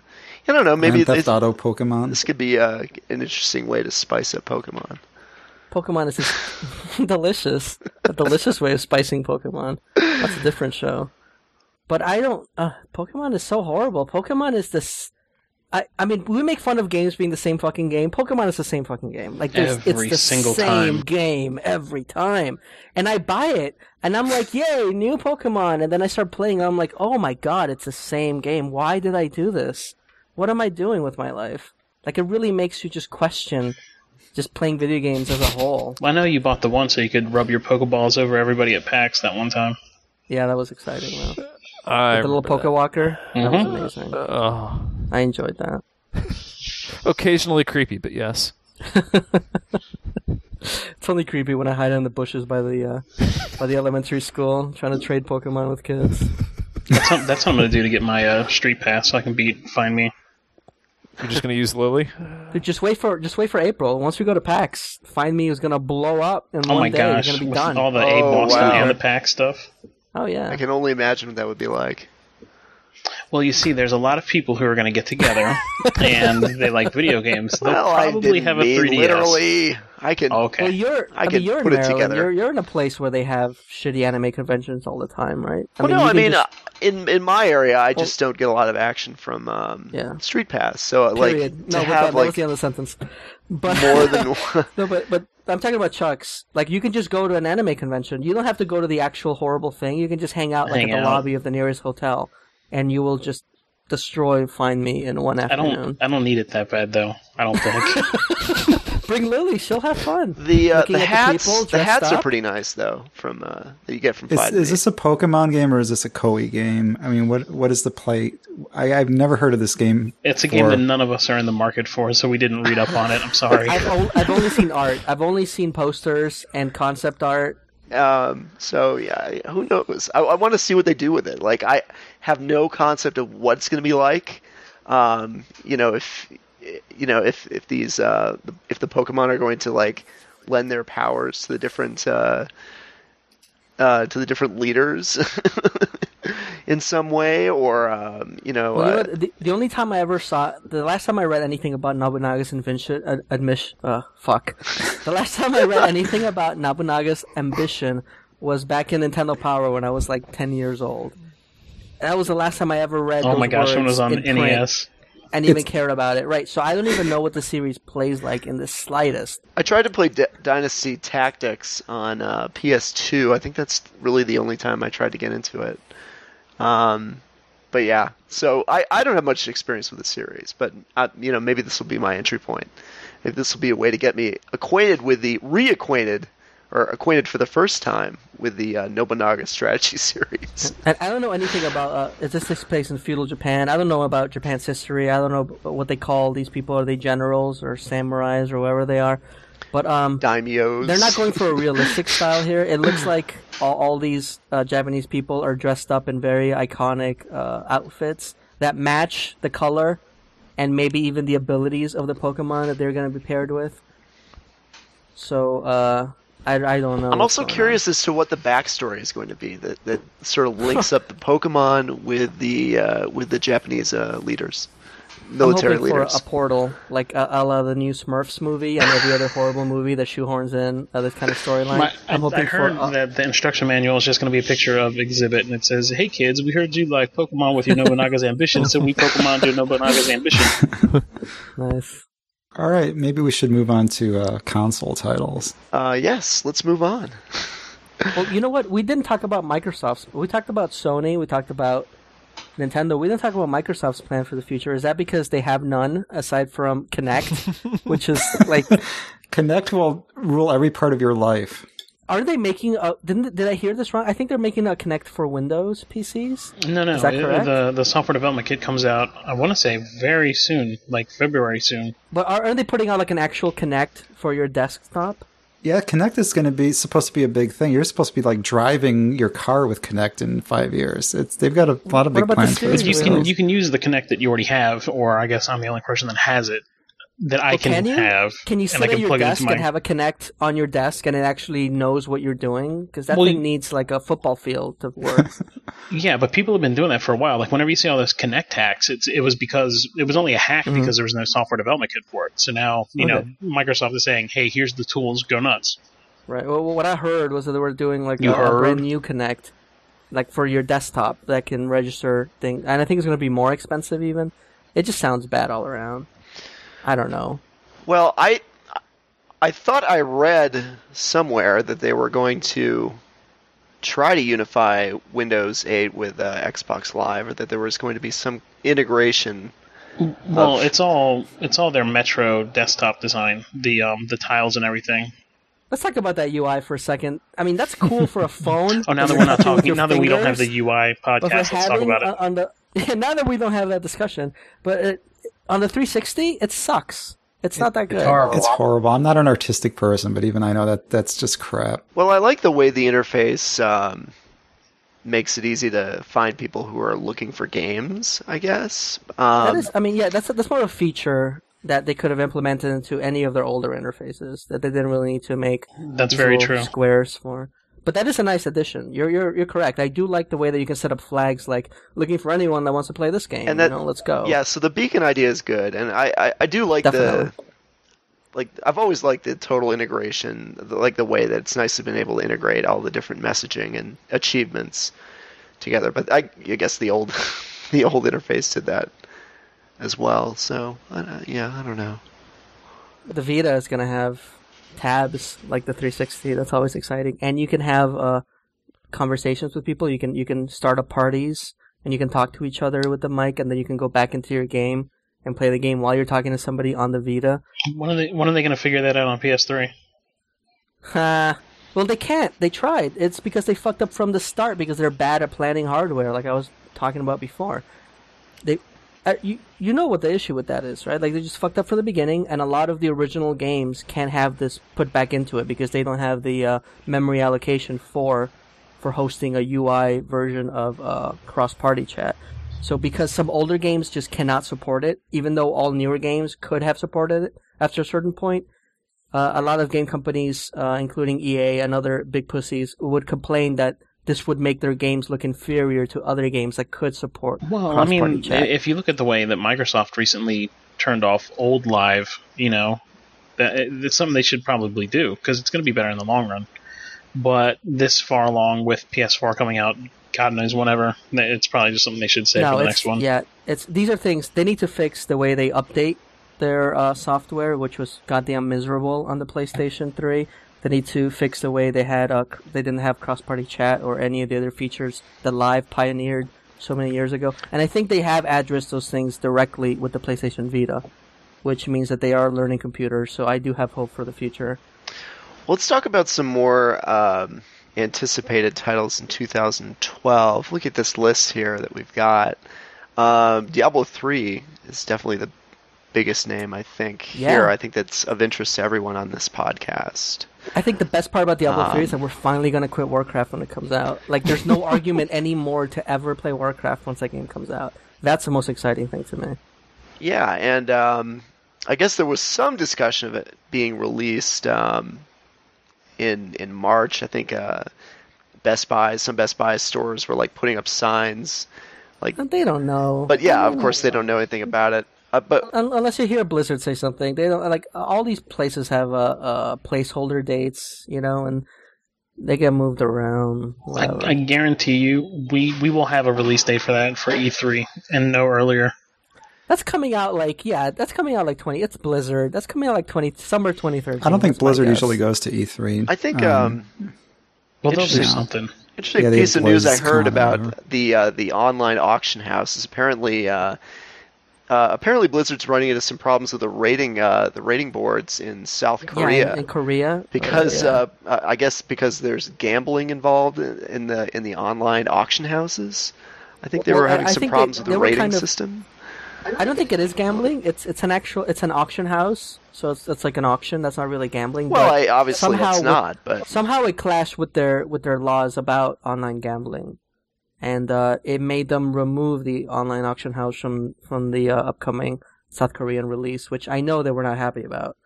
I don't know. Maybe Grand Theft Auto Pokemon. this could be uh, an interesting way to spice up Pokemon. Pokemon is just delicious. A delicious way of spicing Pokemon. That's a different show. But I don't. Uh, Pokemon is so horrible. Pokemon is this. I, I mean, we make fun of games being the same fucking game. Pokemon is the same fucking game. Like, there's, Every it's the single same time. game every time. And I buy it, and I'm like, yay, new Pokemon. And then I start playing, and I'm like, oh my god, it's the same game. Why did I do this? What am I doing with my life? Like, it really makes you just question just playing video games as a whole. Well, I know you bought the one so you could rub your Pokeballs over everybody at PAX that one time. Yeah, that was exciting though. I the little remember Pokewalker, that was mm-hmm. amazing. that. Oh, I enjoyed that. occasionally creepy, but yes. It's only creepy when I hide in the bushes by the uh, by the elementary school trying to trade Pokemon with kids. That's what, that's what I'm going to do to get my uh, street pass so I can beat Find Mii. You're just gonna use Lily. Dude, just wait for just wait for April. Once we go to PAX, Find Mii is gonna blow up in Oh one my day. gosh, You're gonna be with done. all the A Oh, Boston wow. and the PAX stuff. oh yeah. I can only imagine what that would be like. Well, you see, there's a lot of people who are going to get together, and they like video games. They'll well, I probably didn't have a mean 3DS. literally. I can. Okay. Well, you're. I I, could mean, you're in put it together. You're you're in a place where they have shitty anime conventions all the time, right? well, you no, I mean, just- uh, in in my area, I just don't get a lot of action from um, Yeah. Street Pass. So, uh, like, period. to no, but that, have that was like the end of the sentence. But more than one. No, but but I'm talking about Chuck's. Like you can just go to an anime convention. You don't have to go to the actual horrible thing. You can just hang out like Hang at the out. lobby of the nearest hotel, and you will just destroy Find Mii in one afternoon. I afternoon. don't. I don't need it that bad though. I don't think. Bring Lily; she'll have fun. The uh, the at the hats people the dressed hats are pretty nice though from uh, that you get from Is, Find is this a Pokemon game or is this a Koei game? I mean, what what is the play? I, I've never heard of this game. it's a game that none of us are in the market for, so we didn't read up on it. I'm sorry. I've, o- I've only seen art. I've only seen posters and concept art. Um, so yeah, who knows? I, I want to see what they do with it. Like I have no concept of what it's going to be like. Um, you know, if you know if if these uh, if the Pokemon are going to like lend their powers to the different uh, uh, to the different leaders in some way, or um, you know, Well, you uh, what? The, the only time I ever saw, the last time I read anything about Nobunaga's invention, uh, admission, uh, fuck. the last time I read anything about Nobunaga's ambition was back in Nintendo Power when I was like 10 years old. That was the last time I ever read oh those my gosh, when was on in print NES. and even It's- cared about it. Right, so I don't even know what the series plays like in the slightest. I tried to play D- Dynasty Tactics on uh, PS2. I think that's really the only time I tried to get into it. Um, but yeah, so I, I don't have much experience with the series, but I, you know maybe this will be my entry point. Maybe this will be a way to get me acquainted with the reacquainted or acquainted for the first time with the uh, Nobunaga strategy series. And I don't know anything about. Uh, it this takes place in feudal Japan. I don't know about Japan's history. I don't know what they call these people. Are they generals or samurais or whoever they are? But um, Daimyos. they're not going for a realistic style here. It looks like all, all these uh, Japanese people are dressed up in very iconic uh, outfits that match the color and maybe even the abilities of the Pokemon that they're going to be paired with. So uh, I, I don't know. I'm also going on. curious as to what the backstory is going to be that, that sort of links up the Pokemon with the uh, with the Japanese uh, leaders, military I'm hoping leaders. for a portal, like uh, a la the new Smurfs movie and every other horrible movie that shoehorns in uh, this kind of storyline. I, I'm hoping I heard for. Uh, that the instruction manual is just going to be a picture of Xzibit, and it says, "Hey kids, we heard you like Pokemon with your Nobunaga's ambition, so we Pokemon do Nobunaga's ambition." nice. All right, maybe we should move on to uh, console titles. Uh, yes, let's move on. Well, you know what? We didn't talk about Microsoft's. We talked about Sony. We talked about Nintendo. We didn't talk about Microsoft's plan for the future. Is that because they have none aside from Kinect, which is like, Kinect will rule every part of your life. are they making? A, didn't did I hear this wrong? I think they're making a Kinect for Windows PCs. No, no, Is that it- correct? the the software development kit comes out. I want to say very soon, like February soon. But are, are they putting out like an actual Kinect for your desktop? Yeah, Kinect is going to be supposed to be a big thing. You're supposed to be like driving your car with Kinect in five years. It's they've got a lot of What big about the plans for this. You can you can use the Kinect that you already have, or I guess I'm the only person that has it. That I Well, can, can you? have. Can you and sit I at your desk into and have a Kinect on your desk, and it actually knows what you're doing? Because that Well, thing you- needs like a football field to work. Yeah, but people have been doing that for a while. Like whenever you see all those Kinect hacks, it's it was because it was only a hack Mhm. because there was no software development kit for it. So now you know Microsoft is saying, "Hey, here's the tools, go nuts." right. Well, what I heard was that they were doing like a, a brand new Kinect, like for your desktop that can register things, and I think it's going to be more expensive even. It just sounds bad all around. I don't know. Well, I I thought I read somewhere that they were going to try to unify Windows 8 with uh, Xbox Live, or that there was going to be some integration. Well, Of- it's all it's all their Metro desktop design, the um the tiles and everything. Let's talk about that UI for a second. I mean, that's cool for a phone. Oh, now that we're not talking, your now that we don't have the UI But podcast, let's talk about it. on the now that we don't have that discussion, but it, on the 360, it sucks. It's not that good. It's horrible. I'm not an artistic person, but even I know that that's just crap. Well, I like the way the interface um, makes it easy to find people who are looking for games. I guess. Um, that is, I mean, yeah, that's that's more of a feature that they could have implemented into any of their older interfaces that they didn't really need to make. That's very little true. Squares for. But that is a nice addition. You're you're you're correct. I do like the way that you can set up flags like looking for anyone that wants to play this game. And that- you know, let's go. Yeah, so the beacon idea is good, and I, I, I do like Definitely. the like I've always liked the total integration, the, like the way that it's nice to have been able to integrate all the different messaging and achievements together. But I, I guess the old the old interface did that as well. So I, yeah, I don't know. the Vita is going to have tabs like the 360. That's always exciting, and you can have uh, conversations with people. You can you can start up parties, and you can talk to each other with the mic, and then you can go back into your game and play the game while you're talking to somebody on the Vita. When are they when are they going to figure that out on PS3? Ha. well, they can't. They tried. It's because they fucked up from the start because they're bad at planning hardware, like I was talking about before. They, you you know what the issue with that is, right? Like they just fucked up from the beginning, and a lot of the original games can't have this put back into it because they don't have the uh, memory allocation for for hosting a UI version of uh, cross-party chat. So because some older games just cannot support it, even though all newer games could have supported it after a certain point, uh, a lot of game companies, uh, including EA and other big pussies, would complain that this would make their games look inferior to other games that could support Well, I mean, chat. if you look at the way that Microsoft recently turned off old live, you know, that it's something they should probably do because it's going to be better in the long run. But this far along with PS4 coming out, God knows whenever, it's probably just something they should say for the next one. Yeah, it's these are things they need to fix the way they update their uh, software, which was goddamn miserable on the PlayStation 3. They need to fix the way they had uh, they didn't have cross-party chat or any of the other features that Live pioneered so many years ago. And I think they have addressed those things directly with the PlayStation Vita, which means that they are learning computers. So I do have hope for the future. Let's talk about some more um, anticipated titles in 2012. Look at this list here that we've got. Um, Diablo 3 is definitely the biggest name, I think. Yeah. Here, I think that's of interest to everyone on this podcast. I think the best part about Diablo 3 is Um, that we're finally going to quit Warcraft when it comes out. Like, there's no argument anymore to ever play Warcraft once that game comes out. That's the most exciting thing to me. Yeah, and um, I guess there was some discussion of it being released um, in in March. I think uh, Best Buy, some Best Buy stores were like putting up signs, like. They don't know. But yeah, of course know. they don't know anything about it. Uh, but Unless you hear Blizzard say something, they don't like all these places have uh, uh, placeholder dates, you know, and they get moved around. I. I guarantee you, we, we will have a release date for that for E3 and no earlier. that's coming out like yeah, that's coming out like twenty. It's Blizzard. That's coming out like twenty summer twenty thirteen. I don't think Blizzard usually goes to E3. I think um, Well, they'll do Interesting. something. interesting Yeah, they piece of news I heard about the uh, the online auction house is apparently uh, uh, apparently Blizzard's running into some problems with the rating uh, the rating boards in South Korea. Yeah, in, in Korea because yeah. uh, uh, I guess because there's gambling involved in, the in the online auction houses. I think they Well, were having I some they- problems with the rating kind of- system. I don't think it is gambling. It's it's an actual it's an auction house, so it's it's like an auction. That's not really gambling. Well, but I, obviously somehow it's with- not, but somehow it clashed with their with their laws about online gambling, and uh, it made them remove the online auction house from from the uh, upcoming South Korean release, which I know they were not happy about.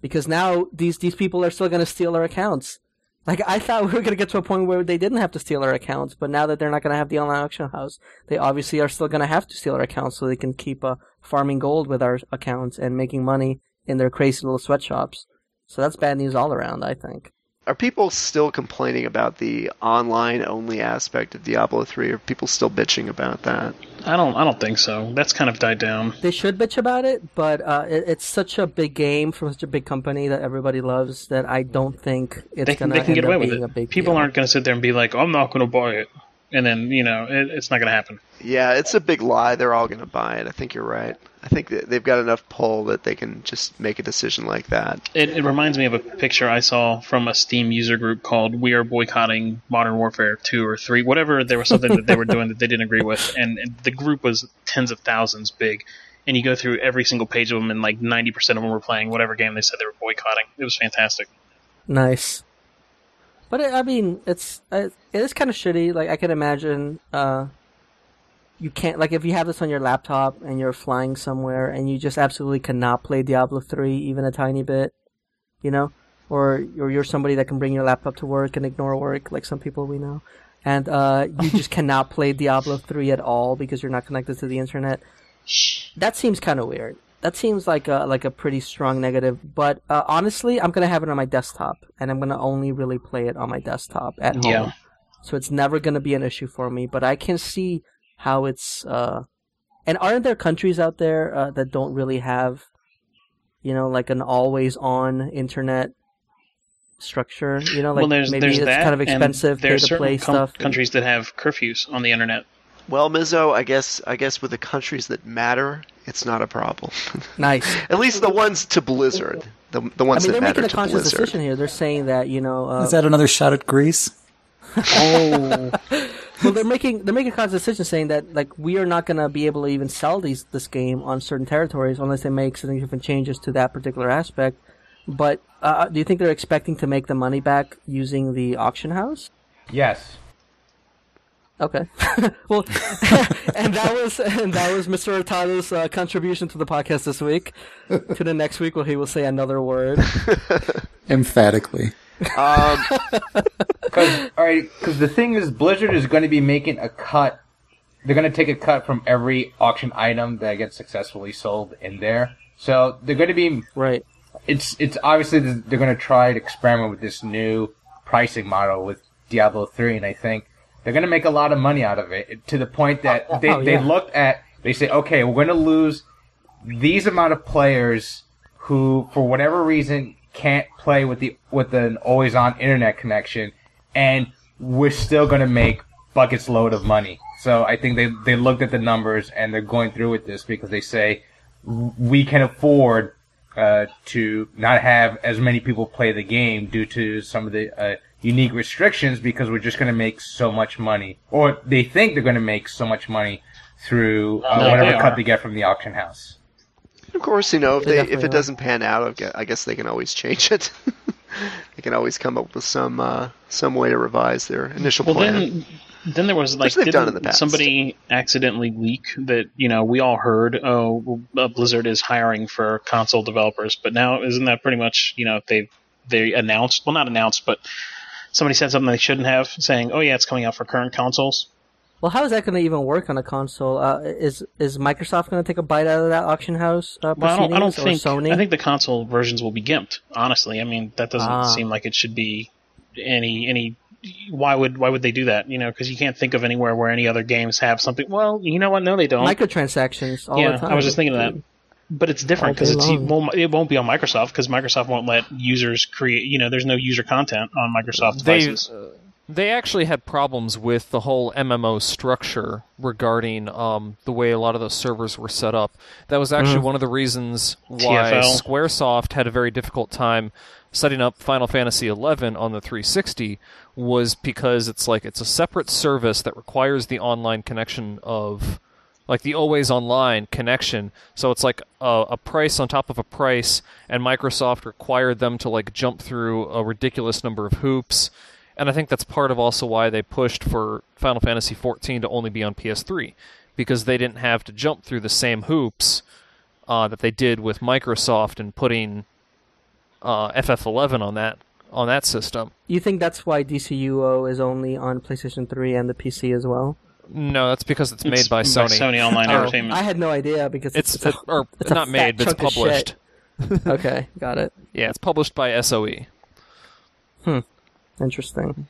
Because now these these people are still going to steal our accounts. Like I thought we were going to get to a point where they didn't have to steal our accounts, but now that they're not going to have the online auction house, they obviously are still going to have to steal our accounts so they can keep uh, farming gold with our accounts and making money in their crazy little sweatshops. So that's bad news all around, I think. Are people still complaining about the online only aspect of Diablo 3? Are people still bitching about that? I don't. I don't think so. That's kind of died down. They should bitch about it, but uh, it, it's such a big game from such a big company that everybody loves that I don't think it's They can, gonna they can get away with it. People deal. aren't going to sit there and be like, "I'm not going to buy it," and then you know it, it's not going to happen. Yeah, it's a big lie. They're all going to buy it. I think you're right. I think that they've got enough pull that they can just make a decision like that. It, it reminds me of a picture I saw from a Steam user group called "We are boycotting Modern Warfare 2 or 3, whatever." There was something that they were doing that they didn't agree with, and, and the group was tens of thousands big. And you go through every single page of them, and like ninety percent of them were playing whatever game they said they were boycotting. It was fantastic. Nice. But it, I mean, it's it, it is kind of shitty. Like I can imagine, uh, you can't like if you have this on your laptop and you're flying somewhere and you just absolutely cannot play Diablo three even a tiny bit, you know, or or you're somebody that can bring your laptop to work and ignore work, like some people we know, and uh, you just cannot play Diablo three at all because you're not connected to the internet. That seems kind of weird. That seems like a like a pretty strong negative. But uh, honestly, I'm gonna have it on my desktop, and I'm gonna only really play it on my desktop at home. Yeah. So it's never gonna be an issue for me. But I can see how it's. Uh... And aren't there countries out there uh, that don't really have, you know, like an always on internet structure? You know, like well, there's maybe there's it's that, kind of expensive and pay to certain play com- stuff. countries that have curfews on the internet. Well, Mizzo, I guess I guess with the countries that matter, it's not a problem. Nice. At least the ones to Blizzard, the the ones I ones mean, they're making a to conscious Blizzard. decision here. They're saying that you know. Uh, Is that another shot at Greece? Oh. well, they're making they're making a conscious decision saying that like we are not going to be able to even sell these this game on certain territories unless they make significant changes to that particular aspect. But uh, do you think they're expecting to make the money back using the auction house? Yes. Okay. well, and that was and that was Mr. Hurtado's uh, contribution to the podcast this week. to the next week, where he will say another word. Emphatically. Um, Because all right, because the thing is, Blizzard is going to be making a cut. They're going to take a cut from every auction item that gets successfully sold in there. So they're going to be. Right. It's it's obviously they're going to try to experiment with this new pricing model with Diablo three, and I think they're going to make a lot of money out of it to the point that they Oh, they yeah. looked at they say, okay, we're going to lose these amount of players who, for whatever reason, can't play with the with an always on internet connection, and we're still going to make buckets load of money. So I think they they looked at the numbers and they're going through with this because they say we can afford uh, to not have as many people play the game due to some of the uh, unique restrictions because we're just going to make so much money, or they think they're going to make so much money through uh, No, whatever cut they get from the auction house. Of course, you know if They they, if it are. doesn't pan out, I guess they can always change it. they can always come up with some uh, some way to revise their initial Well, plan. then, then there was like Which they've done didn't in the past. somebody accidentally leak that you know we all heard oh uh, Blizzard is hiring for console developers, but now isn't that pretty much you know they they announced well not announced but somebody said something they shouldn't have saying oh yeah it's coming out for current consoles. Well, how is that going to even work on a console? Uh, is is Microsoft going to take a bite out of that auction house uh, Well, I don't, I don't think or Sony? I think the console versions will be gimped. Honestly, I mean that doesn't Ah. seem like it should be any any. Why would why would they do that? You know, because you can't think of anywhere where any other games have something. Well, you know what? No, they don't. microtransactions all yeah, the time. I was just thinking of that. But it's different because it's long. well, it won't be on Microsoft because Microsoft won't let users create. You know, there's no user content on Microsoft They devices. They actually had problems with the whole MMO structure regarding um, the way a lot of those servers were set up. That was actually one of the reasons why TFL. SquareSoft had a very difficult time setting up Final Fantasy XI on the 360 was because it's like it's a separate service that requires the online connection of like the always online connection. So it's like a, a price on top of a price, and Microsoft required them to like jump through a ridiculous number of hoops. And I think that's part of also why they pushed for Final Fantasy XIV to only be on PS3 because they didn't have to jump through the same hoops uh, that they did with Microsoft and putting uh, FF11 on that on that system. You think that's why DCUO is only on PlayStation 3 and the PC as well? No, that's because it's made It's by Sony. Sony Online Oh. Entertainment. I had no idea because It's, it's, a- or it's not made, but it's published. okay, got it. Yeah, it's published by SOE. SOE. Interesting.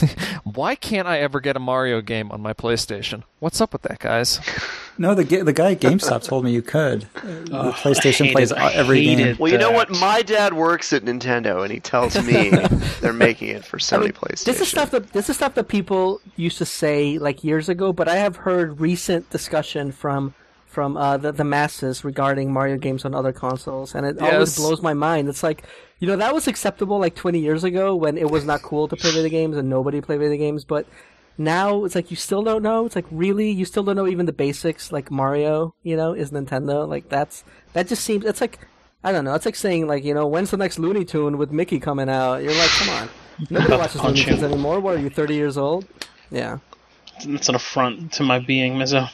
Why can't I ever get a Mario game on my PlayStation? What's up with that, guys? No, the the guy at GameStop told me you could. Uh, the PlayStation I plays every game. Well, you know what? My dad works at Nintendo, and he tells me they're making it for Sony I mean, PlayStation. This is stuff that this is stuff that people used to say like years ago, but I have heard recent discussion from from uh, the the masses regarding Mario games on other consoles, and it always blows my mind. It's like you know that was acceptable like 20 years ago when it was not cool to play video games and nobody played video games, but now it's like you still don't know. It's like really you still don't know even the basics. Like Mario, you know, is Nintendo. Like that's that just seems. It's like I don't know. It's like saying like you know when's the next Looney Tune with Mickey coming out? You're like, come on. Nobody watches punch Looney Tunes anymore. What are you, 30 years old? Yeah. It's an affront to my being, Mizzo.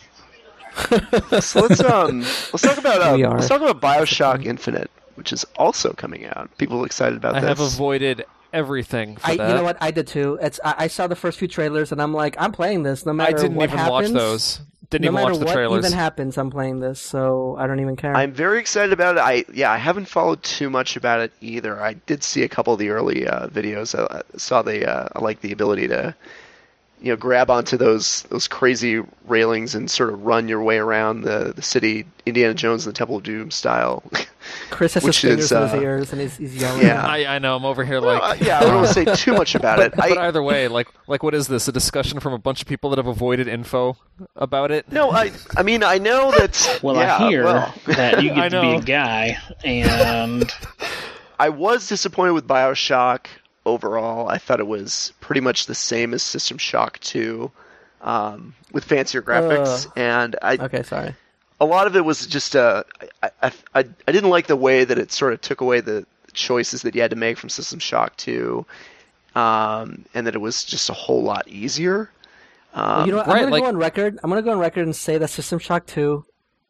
So let's um let's talk about uh, let's talk about Bioshock Infinite, which is also coming out. People excited about I this. I have avoided everything for I, that. you know what? I did too. It's I, I saw the first few trailers and I'm like, I'm playing this no matter what I didn't what even happens. watch those. Didn't no even matter watch the what trailers. even happens, I'm playing this, so I don't even care. I'm very excited about it. I yeah, I haven't followed too much about it either. I did see a couple of the early uh, videos. I, I saw the uh, I like the ability to you know grab onto those those crazy railings and sort of run your way around the the city, Indiana Jones and the Temple of Doom style. Chris has his which fingers is, in his uh, ears and he's, he's yelling. yeah. I, I know. I'm over here Well, like. uh, yeah, I don't want to say too much about it. but I, either way, like, like, what is this? A discussion from a bunch of people that have avoided info about it? no, I I mean I know that. Well, yeah, I hear well, that you get to be a guy, and I was disappointed with Bioshock overall. I thought it was pretty much the same as System Shock 2, um, with fancier graphics, Ugh. and I Okay, sorry. a lot of it was just uh, I, I, I, I didn't like the way that it sort of took away the choices that you had to make from System Shock 2, um, and that it was just a whole lot easier. Well, you know what? I'm gonna like- go on record. I'm gonna go on record and say that System Shock 2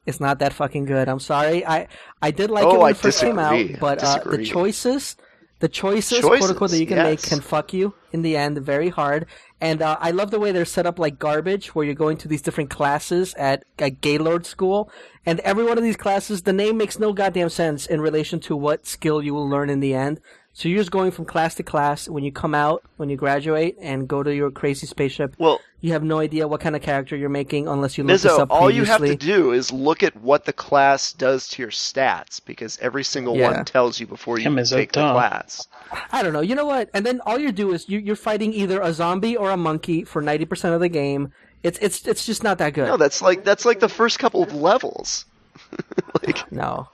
is not that fucking good. I'm sorry. I I did like Oh, it when I it first came out, but uh, the choices, the choices, Choices, quote unquote, that you can make can fuck you in the end very hard. And uh, I love the way they're set up like garbage, where you're going to these different classes at, at Gaylord School, and every one of these classes, the name makes no goddamn sense in relation to what skill you will learn in the end. So you're just going from class to class. When you come out, when you graduate, and go to your crazy spaceship, Well, you have no idea what kind of character you're making unless you look this Mizzo, up all you have to do is look at what the class does to your stats, because every single Yeah. one tells you before you Yeah, Mizzo, take the duh. class. I don't know. You know what? And then all you do is you, you're fighting either a zombie or a monkey for ninety percent of the game. It's it's it's just not that good. No, that's like that's like the first couple of levels. like, No,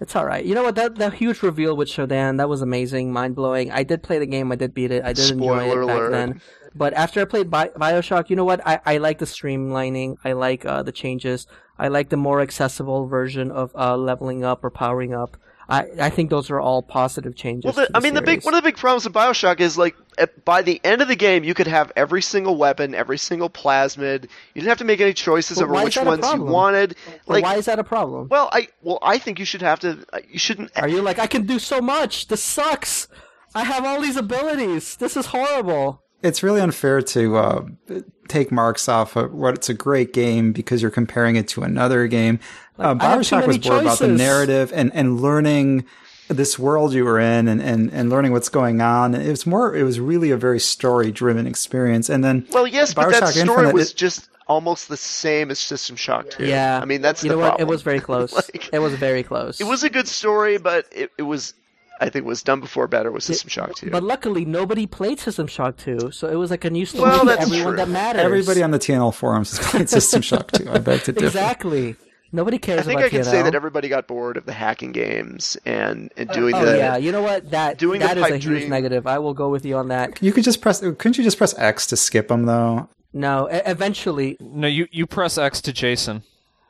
it's all right. You know what? That that huge reveal with Shodan that was amazing, mind blowing. I did play the game. I did beat it. I did enjoy it back alert. then. But after I played Bi- Bioshock, you know what? I, I like the streamlining. I like uh, the changes. I like the more accessible version of uh, leveling up or powering up. I, I think those are all positive changes. well, the, I mean, the big one of the big problems with Bioshock is like at, by the end of the game, you could have every single weapon, every single plasmid. You didn't have to make any choices But over which ones you wanted. Like, why is that a problem? well, I well, I think you should have to. You shouldn't. Are you like, I can do so much. This sucks. I have all these abilities. This is horrible. It's really unfair to uh, take marks off of what it's a great game because you're comparing it to another game. uh, I have too Bioshock was many more about the narrative and, and learning this world you were in and, and, and learning what's going on. It was more, it was really a very story driven experience. And then, Well, yes, but that story Infinite, was it- just almost the same as System Shock 2. Yeah. I mean, that's you the know what? problem. It was very close. Like- it was very close. It was a good story, but it, it was, I think, was done before better with System Shock 2. But luckily, nobody played System Shock 2, so it was like a new story Well, to that's everyone true. that matters. everybody on the TNL forums has played System Shock 2. I beg to differ. Exactly. Nobody cares I think about I can TNL. say that everybody got bored of the hacking games and, and oh, doing Oh the. yeah, you know what? That doing the that is a huge dream. negative. I will go with you on that. You could just press, couldn't you just press X to skip them though? No, eventually, No, you you press X to Jason.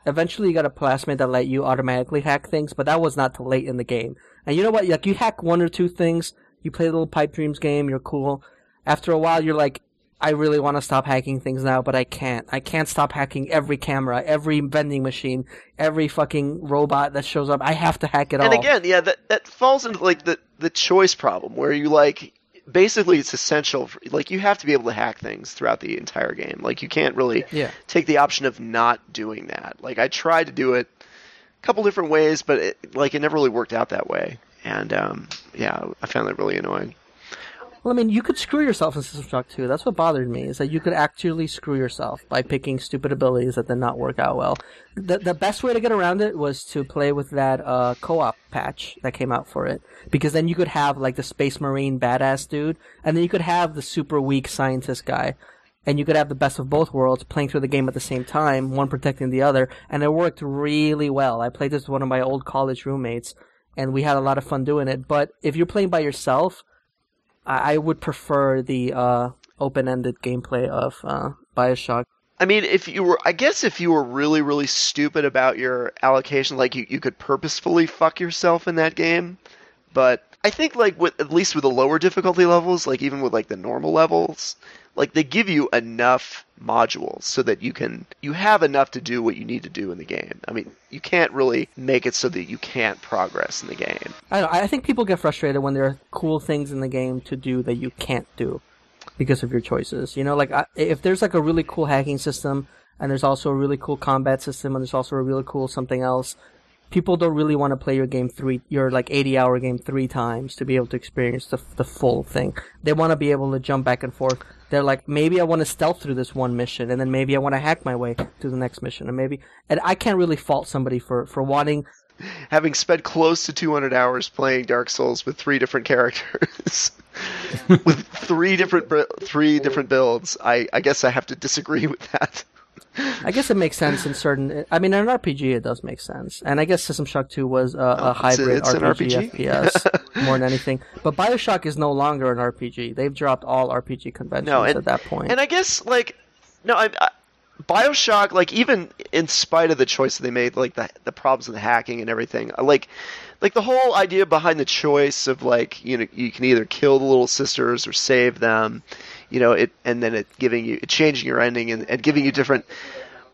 eventually you got a plasmid that let you automatically hack things, but that was not too late in the game. And you know what? Like you hack one or two things, you play a little pipe dreams game, you're cool. After a while, you're like, I really want to stop hacking things now, but I can't. I can't stop hacking every camera, every vending machine, every fucking robot that shows up. I have to hack it and all. And again, yeah, that that falls into like the the choice problem where you like basically it's essential for, like you have to be able to hack things throughout the entire game. Like you can't really Yeah. take the option of not doing that. Like I tried to do it couple different ways, but it, like it never really worked out that way. And um, yeah, I found that really annoying. Well, I mean, you could screw yourself in System Shock 2. That's what bothered me, is that you could actually screw yourself by picking stupid abilities that did not work out well. The, the best way to get around it was to play with that uh, co-op patch that came out for it. Because then you could have, like, the Space Marine badass dude, and then you could have the super weak scientist guy. And you could have the best of both worlds playing through the game at the same time, one protecting the other, and it worked really well. I played this with one of my old college roommates, and we had a lot of fun doing it. But if you're playing by yourself, I, I would prefer the uh, open-ended gameplay of uh, Bioshock. I mean, if you were, I guess if you were really, really stupid about your allocation, like you, you could purposefully fuck yourself in that game. But I think, like, with at least with the lower difficulty levels, like even with like the normal levels, like they give you enough modules so that you can, you have enough to do what you need to do in the game. I mean, you can't really make it so that you can't progress in the game. I I think people get frustrated when there are cool things in the game to do that you can't do because of your choices. You know, like I, if there's like a really cool hacking system and there's also a really cool combat system and there's also a really cool something else, people don't really want to play your game three, your like 80 hour game three times to be able to experience the, the full thing. They want to be able to jump back and forth. They're like, maybe I want to stealth through this one mission and then maybe I want to hack my way to the next mission and maybe, and I can't really fault somebody for, for wanting Having spent close to 200 hours playing Dark Souls with three different characters, with three different three different builds, I, I guess I have to disagree with that. I guess it makes sense in certain. I mean, in an RPG, it does make sense, and I guess System Shock Two was a, a Oh, it's hybrid it's an RPG, RPG? FPS more than anything. But Bioshock is no longer an RPG. They've dropped all RPG conventions No, and- at that point. And I guess like no, I, I Bioshock, like even in spite of the choice that they made, like the the problems with the hacking and everything, uh, like like the whole idea behind the choice of like you know you can either kill the little sisters or save them, you know it, and then it giving you it changing your ending and, and giving you different,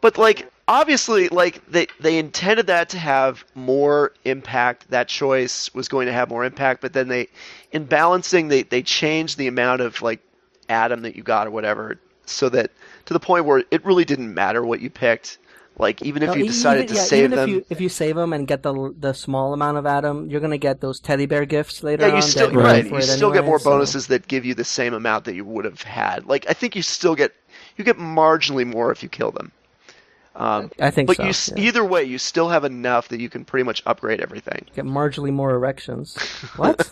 but like obviously like they they intended that to have more impact. That choice was going to have more impact, but then they in balancing they they changed the amount of like atom that you got or whatever so that to the point where it really didn't matter what you picked. Like even if No, you decided even, to yeah, save even them, if you if you save them and get the the small amount of Atom, you're gonna get those teddy bear gifts later yeah, on. you still right. You it still get more so- bonuses that give you the same amount that you would have had. Like I think you still get you get marginally more if you kill them. Um, I think but so. you yeah. either way, you still have enough that you can pretty much upgrade everything. get marginally more erections. What?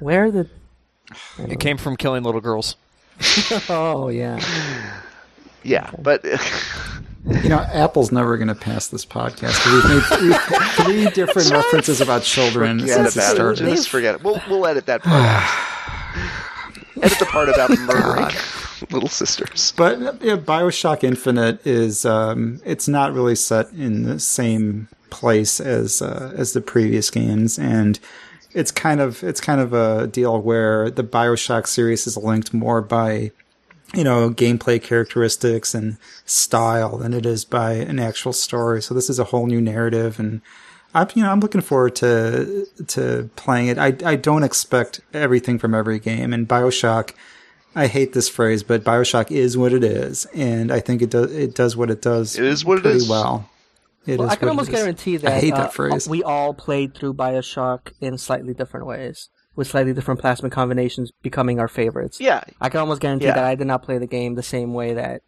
Where the? It came from killing little girls. Oh yeah. Yeah, but You know, Apple's never going to pass this podcast. We've made three, three different references about children forget since about it. started. Just forget it. We'll we'll edit that part. out. edit the part about murdering little sisters. But yeah, Bioshock Infinite is um, it's not really set in the same place as uh, as the previous games, and it's kind of it's kind of a deal where the Bioshock series is linked more by you know gameplay characteristics and style than it is by an actual story. So this is a whole new narrative, and I'm you know I'm looking forward to to playing it. I I don't expect everything from every game, and Bioshock. I hate this phrase, but Bioshock is what it is, and I think it does it does what it does. It is what pretty is. well. It Well, is I can almost guarantee that, I hate uh, phrase. we all played through Bioshock in slightly different ways, with slightly different plasmid combinations becoming our favorites. Yeah, I can almost guarantee Yeah. that I did not play the game the same way that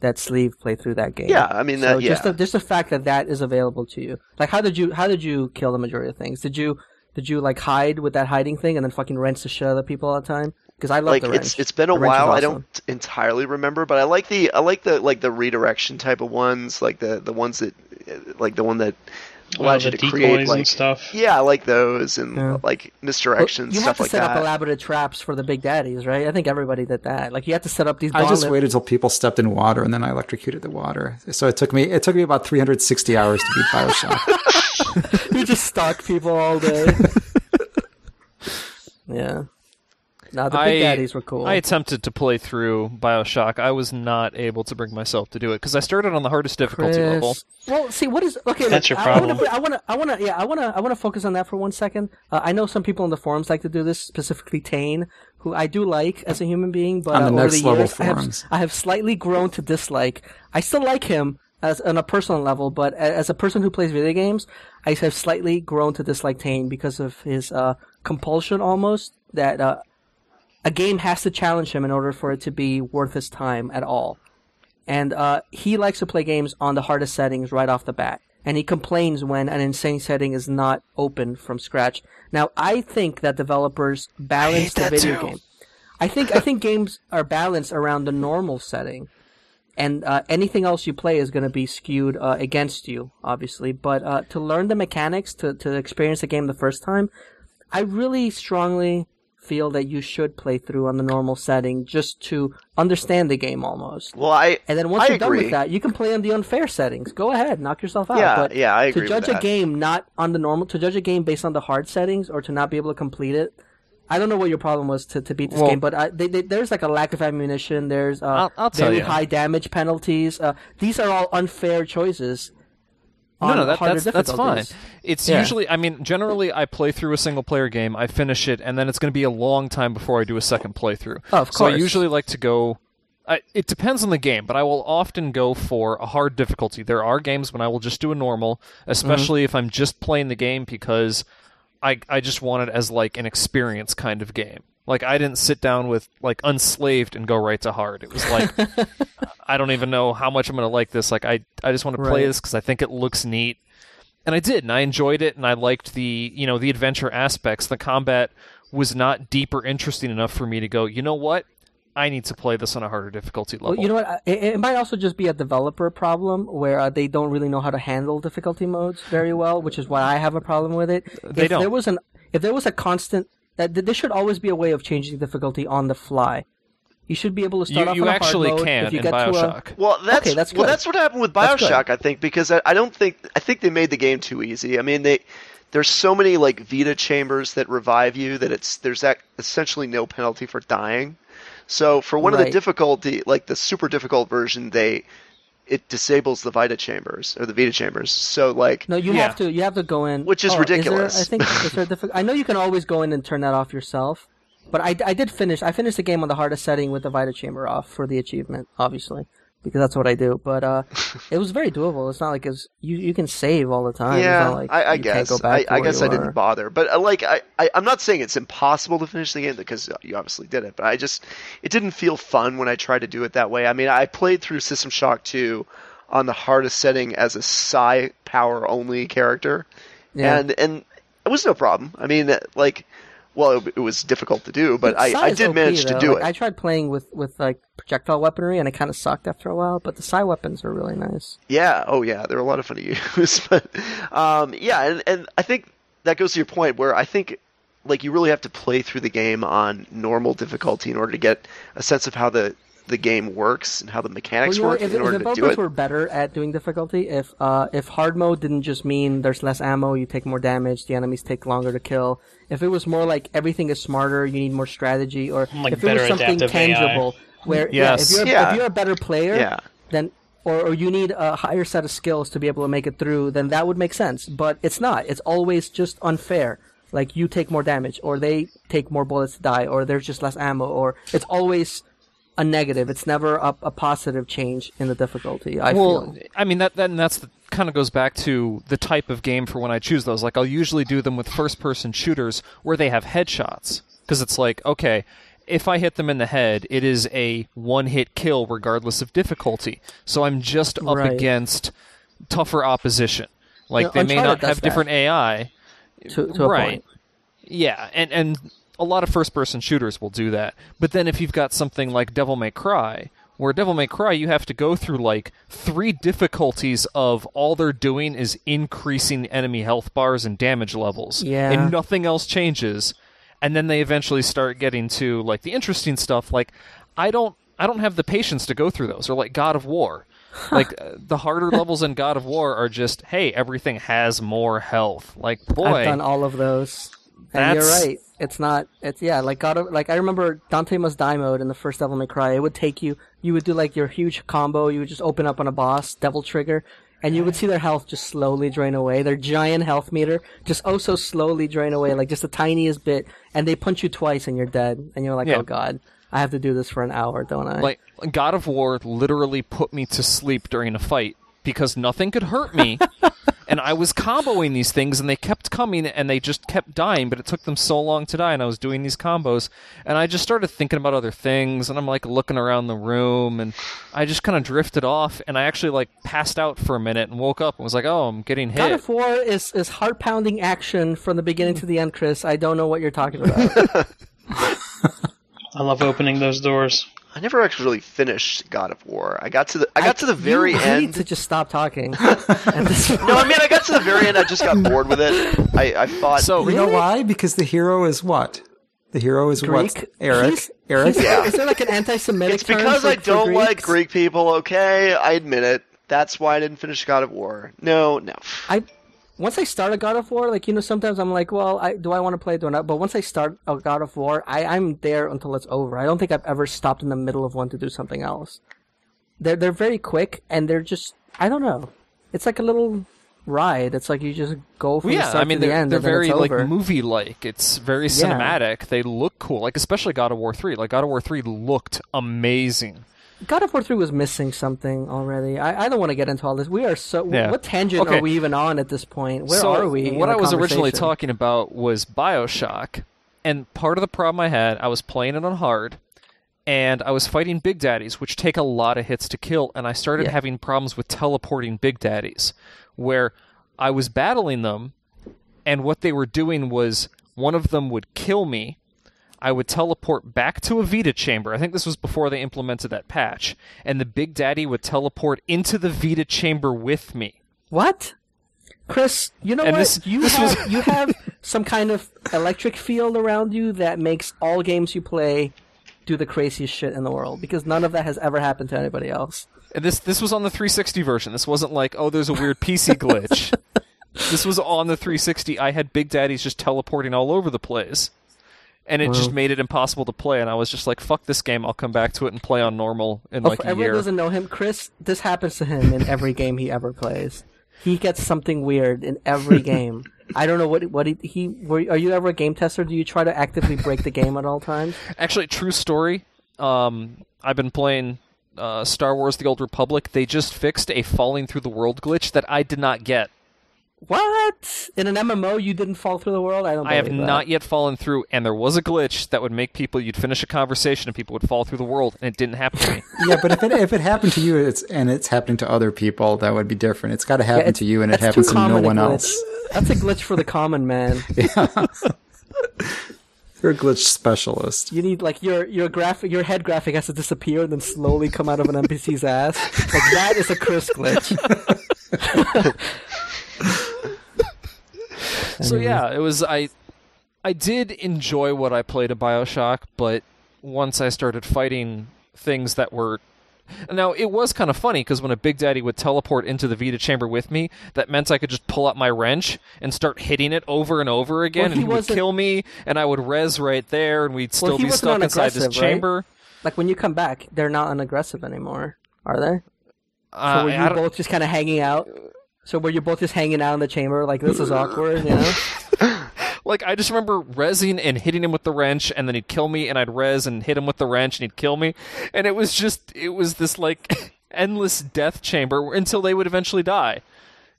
that Sleeve played through that game. Yeah, I mean, so that- just yeah. the, just the fact that that is available to you. Like, how did you how did you kill the majority of things? Did you did you like hide with that hiding thing and then fucking wrench the shit out of people all the time? Because I love like the wrench. it's it's been a The wrench is while. I don't entirely remember, but I like the I like the like the redirection type of ones, like the the ones that like the one that All allows you the to create decoys like and stuff. yeah, I like those and Yeah. like Well, misdirections you have to like set that. up elaborate traps for the big daddies, right? I think everybody did that. Like you have to set up these. I just waited till people stepped in water, and then I electrocuted the water. So it took me it took me about 360 hours to beat Bioshock. you just stalk people all day. yeah. No, the Big I- Daddies were cool. I attempted to play through Bioshock. I was not able to bring myself to do it because I started on the hardest difficulty Chris. level. Well, see, what is okay? That's look, your I- problem. I want to, I want to, yeah, I want to, I want to focus on that for one second. Uh, I know some people in the forums like to do this, specifically Tane, who I do like as a human being, but On the uh, over next the level years, I have, forums. I have slightly grown to dislike. I still like him as on a personal level, but as a person who plays video games, I have slightly grown to dislike Tane because of his uh, compulsion, almost that uh, a game has to challenge him in order for it to be worth his time at all and uh, he likes to play games on the hardest settings right off the bat. And he complains when an insane setting is not open from scratch. Now, I think that developers balance the video too. game. I think I think games are balanced around the normal setting, and uh, anything else you play is going to be skewed uh, against you, obviously. But uh, to learn the mechanics, to to experience the game the first time, I really strongly feel that you should play through on the normal setting just to understand the game almost. Well, I And then once I you're done with that, you can play on the unfair settings. Go ahead, knock yourself out. Yeah, but yeah, I agree To with judge a game not on the normal, to judge a game based on the hard settings, or to not be able to complete it. I don't know what your problem was to, to beat this Well- game, but I, they, they, there's like a lack of ammunition. There's uh, I'll- I'll very high damage penalties. Uh, these are all unfair choices. No, no, that, that's that's fine. It's Yeah. usually, I mean, generally, I play through a single player game, I finish it, and then it's going to be a long time before I do a second playthrough. Oh, of So I usually like to go. I, it depends on the game, but I will often go for a hard difficulty. There are games when I will just do a normal, especially if I'm just playing the game because I I just want it as like an experience kind of game. Like I didn't sit down with like Enslaved and go right to hard. It was like I don't even know how much I'm going to like this. Like I I just want to play Right. this because I think it looks neat and I did, and I enjoyed it, and I liked the you know the adventure aspects. The combat was not deep or interesting enough for me to go. You know what? I need to play this on a harder difficulty level. Well, you know what? It, it might also just be a developer problem where uh, they don't really know how to handle difficulty modes very well, which is why I have a problem with it. They if don't. There was an if there was a constant that there should always be a way of changing difficulty on the fly. You should be able to start you off you on a actually hard mode. can if you in get to a, Bioshock. Well, that's Okay, that's well, that's what happened with Bioshock, I think, because I, I don't think I think they made the game too easy. I mean, they there's so many like Vita chambers that revive you that it's there's that essentially no penalty for dying. So for one of the difficulty, like the super difficult version, they it disables the Vita chambers or the Vita chambers. So like No, you Yeah. have to. You have to go in, Which is Oh, ridiculous. there, I think is there a diffi- I know you can always go in and turn that off yourself, but I, I did finish. I finished the game on the hardest setting with the Vita chamber off for the achievement, obviously, because that's what I do. But uh, it was very doable. It's not like it's you. You can save all the time. Yeah, like I, I you guess. Can't go back I, I guess I didn't bother, but uh, like I, I, I'm not saying it's impossible to finish the game because you obviously did it, but I just it didn't feel fun when I tried to do it that way. I mean, I played through System Shock 2 on the hardest setting as a psi power only character, Yeah. and and it was no problem. I mean, like, well, it, it was difficult to do, but I, I did manage to do Like, it. I tried playing with with like projectile weaponry, and it kind of sucked after a while. But the psi weapons are really nice. Yeah. Oh, yeah. They're a lot of fun to use, but um, yeah, and and I think that goes to your point where I think like you really have to play through the game on normal difficulty in order to get a sense of how the the game works and how the mechanics Well, you know, work if, in if order to do developers it. were better at doing difficulty, if uh, if hard mode didn't just mean there's less ammo, you take more damage, the enemies take longer to kill. If it was more like everything is smarter, you need more strategy, or Like if it was something adaptive AI. tangible, where Yes. yeah, if you're Yeah. if you're a better player, Yeah. then or, or you need a higher set of skills to be able to make it through, then that would make sense. But it's not. It's always just unfair. Like you take more damage, or they take more bullets to die, or there's just less ammo, or it's always a negative. It's never a, a positive change in the difficulty. I well, feel. I mean that that and that's the, kind of goes back to the type of game for when I choose those. Like I'll usually do them with first-person shooters where they have headshots because it's like okay. If I hit them in the head, it is a one-hit kill regardless of difficulty. So I'm just up Right. against tougher opposition. Like know, they may not have that. different AI, to, to right. point. Yeah, and and a lot of first person shooters will do that. But then if you've got something like Devil May Cry, where Devil May Cry you have to go through like three difficulties of all they're doing is increasing enemy health bars and damage levels. Yeah. And nothing else changes. And then they eventually start getting to like the interesting stuff like I don't I don't have the patience to go through those or like God of War. like uh, the harder levels in God of War are just hey everything has more health. Like boy I've done all of those. And you're That's- right. It's not. It's yeah. Like God. of- Like I remember Dante Must Die mode in the first Devil May Cry. It would take you. You would do like your huge combo. You would just open up on a boss, Devil Trigger, and you would see their health just slowly drain away. Their giant health meter just oh so slowly drain away, like just the tiniest bit. And they punch you twice and you're dead. And you're like, Yeah. oh God, I have to do this for an hour, don't I? Like God of War literally put me to sleep during a fight because nothing could hurt me. and I was comboing these things and they kept coming and they just kept dying, but it took them so long to die and I was doing these combos and I just started thinking about other things and I'm like looking around the room and I just kind of drifted off and I actually like passed out for a minute and woke up and was like, "Oh, I'm getting hit. God hit." of War is is heart pounding action from the beginning to the end, Chris. I don't know what you're talking about. I love opening those doors. I never actually really finished God of War. I got to the I got to the very you end. need to just stop talking. No, I mean I got to the very end. I just got bored with it. I, I thought So You know why? Because the hero is what? The hero is what? Greek? Eric. He's- Eric. he's- Is there like an anti-Semitic? it's term because for- I don't like Greek people. Okay, I admit it. That's why I didn't finish God of War. No, no. I once I start a God of War, like you know, sometimes I'm like, well, I, do I want to play it or not? But once I start a God of War, I, I'm there until it's over. I don't think I've ever stopped in the middle of one to do something else. They're they're very quick and they're just I don't know. It's like a little ride. It's like you just go from Well, the yeah, start I mean to the they're, end. they're very like movie like. It's very Yeah. cinematic. They look cool. Like especially God of War 3. Like God of War 3 looked amazing. God of War 3 was missing something already. I, I don't want to get into all this. We are so. Yeah. What tangent Okay. are we even on at this point? Where so are we? What I was originally talking about was BioShock, and part of the problem I had, I was playing it on hard, and I was fighting Big Daddies, which take a lot of hits to kill, and I started Yeah. having problems with teleporting Big Daddies, where I was battling them, and what they were doing was one of them would kill me. I would teleport back to a Vita chamber. I think this was before they implemented that patch. And the Big Daddy would teleport into the Vita chamber with me. What? Chris, you know And what? this- you this have was- you have some kind of electric field around you that makes all games you play do the craziest shit in the world because none of that has ever happened to anybody else. And this this was on the 360 version. This wasn't like, oh, there's a weird PC glitch. this was on the 360. I had Big Daddies just teleporting all over the place. And it just made it impossible to play, and I was just like, "Fuck this game! I'll come back to it and play on normal in like a everyone year." who doesn't know him, Chris, this happens to him in every game he ever plays. He gets something weird in every game. I don't know what what he, he were, are you ever a game tester? Do you try to actively break the game at all times? Actually, true story. Um, I've been playing uh, Star Wars: The Old Republic. They just fixed a falling through the world glitch that I did not get. What? In an MMO, you didn't fall through the world? I don't. I have that. not yet fallen through, and there was a glitch that would make people. You'd finish a conversation, and people would fall through the world, and it didn't happen to me. yeah, but if it if it happened to you, it's and it's happening to other people, that would be different. It's got to happen it's- to you, and it happens to no one else. That's a glitch for the common man. You're a glitch specialist. You need like your your graphic, your head graphic has to disappear and then slowly come out of an NPC's ass. Like that is a Chris glitch. So yeah, it was I I did enjoy what I played of BioShock, but once I started fighting things that were now it was kind of funny because when a Big Daddy would teleport into the Vita chamber with me, that meant I could just pull out my wrench and start hitting it over and over again, Well, and he would kill me, and I would res right there, and we'd still he be stuck inside this aggressive, right? chamber. Like when you come back, they're not unaggressive anymore, are they? Uh, So were you both just kind of hanging out? So were you both just hanging out in the chamber? Like this is awkward, you know? Like I just remember resing and hitting him with the wrench, and then he'd kill me, and I'd rez and hit him with the wrench, and he'd kill me, and it was just it was this like endless death chamber until they would eventually die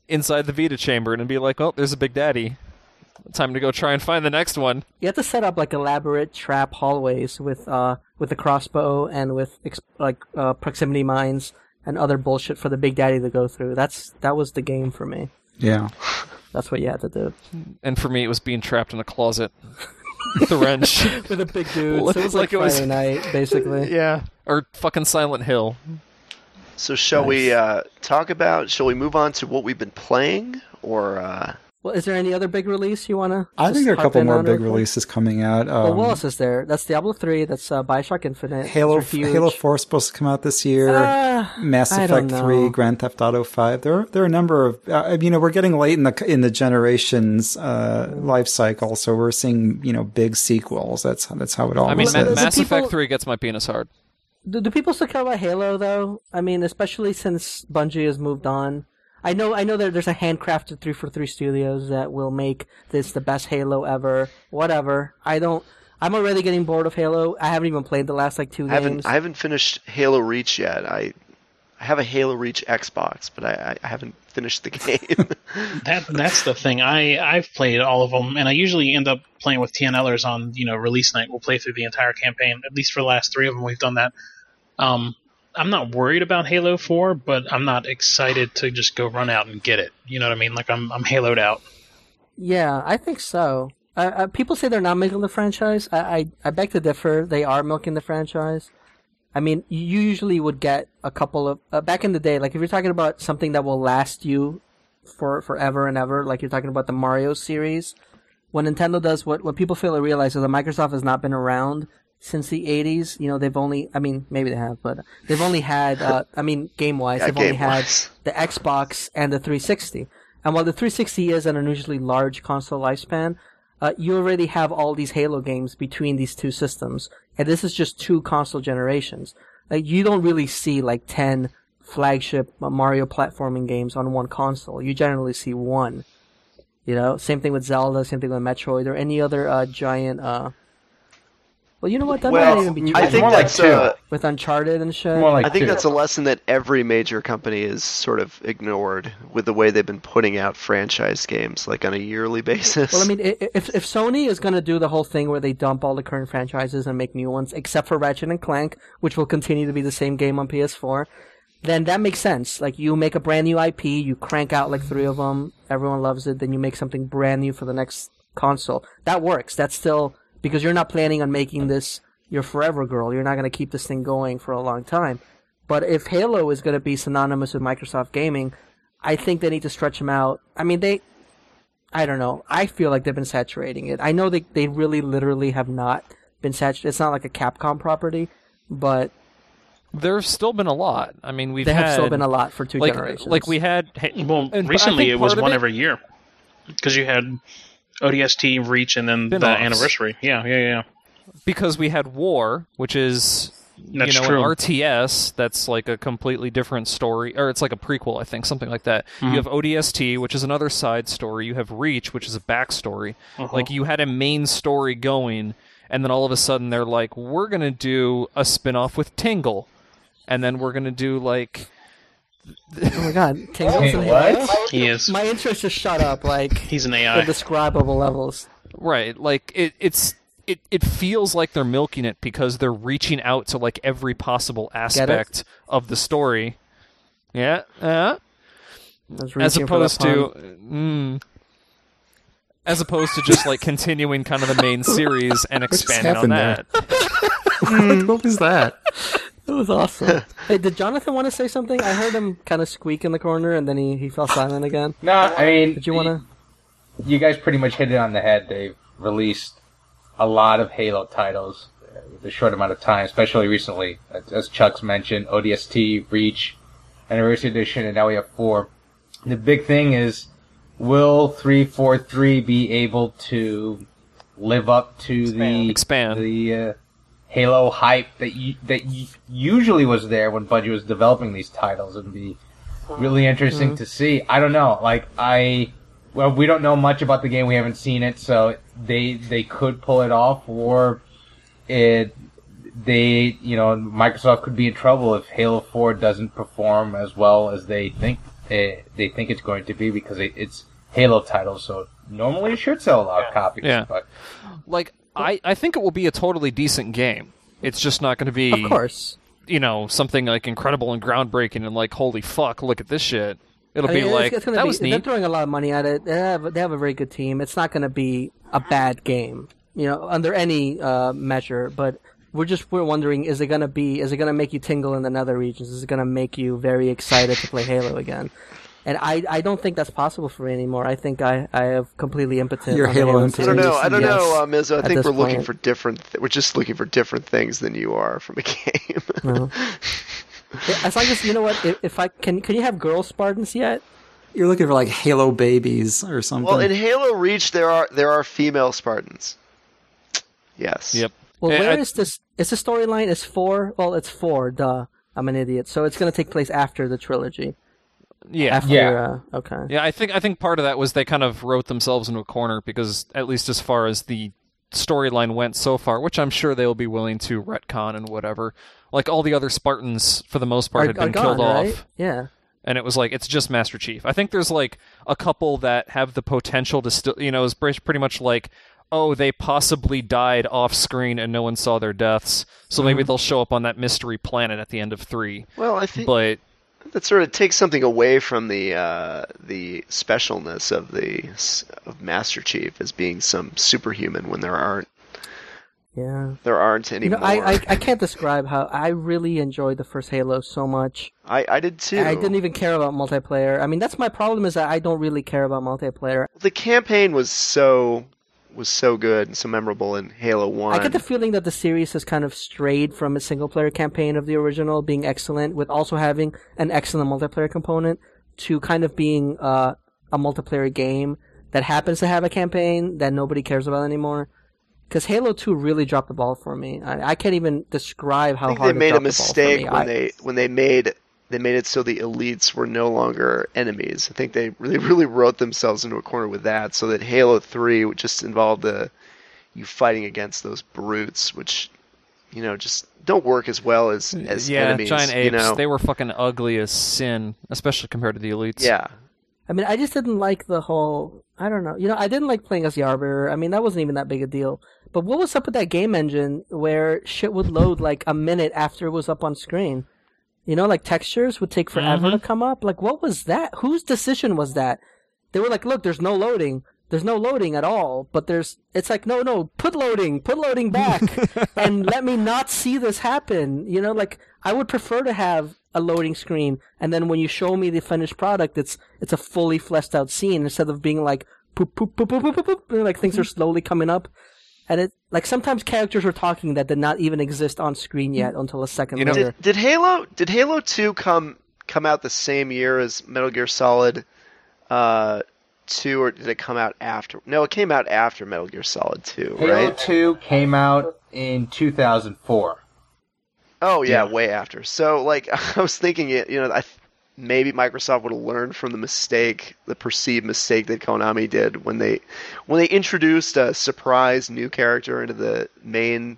inside the Vita chamber, and be like, oh, there's a Big Daddy. Time to go try and find the next one. You have to set up like elaborate trap hallways with uh with a crossbow and with like uh, proximity mines and other bullshit for the Big Daddy to go through. That's that was the game for me. Yeah. That's what you had to do. And for me, it was being trapped in a closet with the wrench. with a big dude. So it was like like, it was- Friday night, basically. yeah, or fucking Silent Hill. So shall we uh, talk about? Shall we move on to what we've been playing, or uh, Well, is there any other big release you want to? I think there are a couple more big releases coming out. Um, Well, what else is there? That's Diablo three. That's uh, Bioshock Infinite. Halo Those. Halo Four is supposed to come out this year. Uh, Mass I don't Effect. Three, Grand Theft Auto Five. There, are, there are a number of. Uh, you know, we're getting late in the in the generation's uh, life cycle, so we're seeing you know big sequels. That's that's how it all I mean, is. Ma- Mass people- Effect 3 gets my penis hard. Do, do people still care about Halo though? I mean, especially since Bungie has moved on. I know, I know that there's a handcrafted 343 studios that will make this the best Halo ever. Whatever. I don't. I'm already getting bored of Halo. I haven't even played the last like two I haven't games. I haven't finished Halo Reach yet. I I have a Halo Reach Xbox, but I, I haven't finished the game. That that's the thing. I I've played all of them, and I usually end up playing with TNLers on you know release night. We'll play through the entire campaign. At least for the last three of them, we've done that. Um, I'm not worried about Halo Four, but I'm not excited to just go run out and get it. You know what I mean? Like I'm I'm haloed out. Yeah, I think so. Uh, uh, people say they're not milking the franchise. I, I, I beg to differ. They are milking the franchise. I mean, you usually would get a couple of uh, back in the day. Like if you're talking about something that will last you for forever and ever, like you're talking about the Mario series. When Nintendo does what what people fail to realize is that Microsoft has not been around since the 80s. You know, they've only. I mean, maybe they have, but they've only had. Uh, I mean, game wise, Yeah, they've only had the Xbox and the 360. And while the 360 is an unusually large console lifespan, uh, you already have all these Halo games between these two systems, and this is just two console generations. Like you don't really see like 10 flagship Mario platforming games on one console. You generally see one. You know, same thing with Zelda, same thing with Metroid, or any other uh, giant. Uh... Well, you know what? That Well, might even be true. I think more like two. uh, with Uncharted and shit. More like I think two. that's a lesson that every major company is sort of ignored with the way they've been putting out franchise games, like on a yearly basis. Well, I mean, i- i- if if Sony is going to do the whole thing where they dump all the current franchises and make new ones, except for Ratchet and Clank, which will continue to be the same game on PS4, then that makes sense. Like you make a brand new IP, you crank out like three of them, everyone loves it, then you make something brand new for the next console. That works. That's still because you're not planning on making this your forever girl. You're not going to keep this thing going for a long time. But if Halo is going to be synonymous with Microsoft gaming, I think they need to stretch them out. I mean, they I don't know. I feel like they've been saturating it. I know they they really literally have not been saturated. It's not like a Capcom property, but There's still been a lot. I mean, we've they had have still been a lot for two like generations. like we had. hey, Well, and recently it was one it- every year because you had ODST, Reach, and then the Spin-offs. anniversary. Yeah, yeah, yeah. because we had War, which is That's you know true. an RTS that's like a completely different story, or it's like a prequel, I think, something like that. Mm-hmm. You have ODST, which is another side story. You have Reach, which is a backstory. Uh-huh. Like you had a main story going, and then all of a sudden they're like, we're gonna do a spin-off with Tingle, and then we're gonna do like oh my god, Tingles Wait, and what? He is. My interest just shut up like He's an AI. indescribable levels. Right, like it, it's it, it feels like they're milking it because they're reaching out to like every possible aspect of the story. Yeah, yeah. As reaching for that opposed to, mm, as opposed to just like continuing kind of the main series and expanding on happened that. what was that? It was awesome. hey, did Jonathan want to say something? I heard him kind of squeak in the corner, and then he, he fell silent again. No, I mean, Did you want to? you guys pretty much hit it on the head. They've released a lot of Halo titles with a short amount of time, especially recently. As- As Chuck's mentioned, ODST, Reach, Anniversary Edition, and now we have four. The big thing is, will 343 be able to live up to the Expand. the uh, Halo hype that you, that y- usually was there when Bungie was developing these titles? It'd be really interesting mm-hmm. to see. I don't know. Like I, well, we don't know much about the game. We haven't seen it, so they they could pull it off, or it they you know Microsoft could be in trouble if Halo Four doesn't perform as well as they think they, they think it's going to be because it, it's Halo title. So normally it should sell a lot of copies. Yeah. But Like I, I think it will be a totally decent game. It's just not going to be, Of course. you know, something like incredible and groundbreaking and like holy fuck, look at this shit. It'll I be mean, it's- like it's that be, was They're throwing a lot of money at it. They have, they have a very good team. It's not going to be a bad game, you know, under any uh, measure. But we're just we're wondering: is it going to be? Is it going to make you tingle in the nether regions? Is it going to make you very excited to play Halo again? And I, I don't think that's possible for me anymore. I think I, I have completely impotent. You're Halo Halo impotent. I don't know. I don't Yes. know, uh, Mizzo. I think we're looking point. for different. Th- we're just looking for different things than you are from a game. No. As long as you know what, if, if I can, can you have girl Spartans yet? You're looking for like Halo babies or something. well, in Halo Reach, there are there are female Spartans. Yes. Yep. Well, Yeah, where I- is this? Is the storyline is four? Well, it's four. Duh, I'm an idiot. So it's gonna take place after the trilogy. Yeah. After, Yeah. Uh, okay. Yeah, I think I think part of that was they kind of wrote themselves into a corner because at least as far as the storyline went so far, which I'm sure they'll be willing to retcon and whatever. Like all the other Spartans, for the most part, Are, had been gone, killed right? off, Yeah. and it was like it's just Master Chief. I think there's like a couple that have the potential to still, you know, is pretty pretty much like. Oh, they possibly died off screen and no one saw their deaths, so Mm-hmm. maybe they'll show up on that mystery planet at the end of three. Well, I think But that sort of takes something away from the uh, the specialness of the of Master Chief as being some superhuman when there aren't Yeah. there aren't You anymore. know, I, I I can't describe how I really enjoyed the first Halo so much. I, I did too. I didn't even care about multiplayer. I mean, that's my problem is that I don't really care about multiplayer. the campaign was so was so good and so memorable in Halo One. I get the feeling that the series has kind of strayed from a single player campaign of the original being excellent, with also having an excellent multiplayer component, to kind of being uh, a multiplayer game that happens to have a campaign that nobody cares about anymore. Because Halo Two really dropped the ball for me. I, I can't even describe how hard they made a mistake when I- they when they made they made it so the elites were no longer enemies. I think they really really wrote themselves into a corner with that, so that Halo Three just involved the you fighting against those brutes, which you know just don't work as well as as yeah, enemies. giant apes, you know? they were fucking ugly as sin, especially compared to the elites. yeah. I mean, I just didn't like the whole. I don't know. You know, I didn't like playing as the Arbiter. I mean, that wasn't even that big a deal. But what was up with that game engine where shit would load like a minute after it was up on screen? You know, like textures would take forever Mm-hmm. to come up. Like, what was that? Whose decision was that? They were like, look, there's no loading. There's no loading at all. But there's, it's like, no, no, put loading, put loading back, and let me not see this happen. You know, like I would prefer to have a loading screen, and then when you show me the finished product, it's it's a fully fleshed out scene instead of being like poop poop poop poop poop poop, poop like things are slowly coming up. And it like sometimes characters were talking that did not even exist on screen yet until a second You know- later. Did, did Halo did Halo Two come come out the same year as Metal Gear Solid uh, Two, or did it come out after? No, it came out after Metal Gear Solid Two, Halo right? 2 came out in 2004. Oh yeah, Yeah. way after. So like I was thinking, it you know, I th- maybe Microsoft would have learned from the mistake, the perceived mistake that Konami did when they when they introduced a surprise new character into the main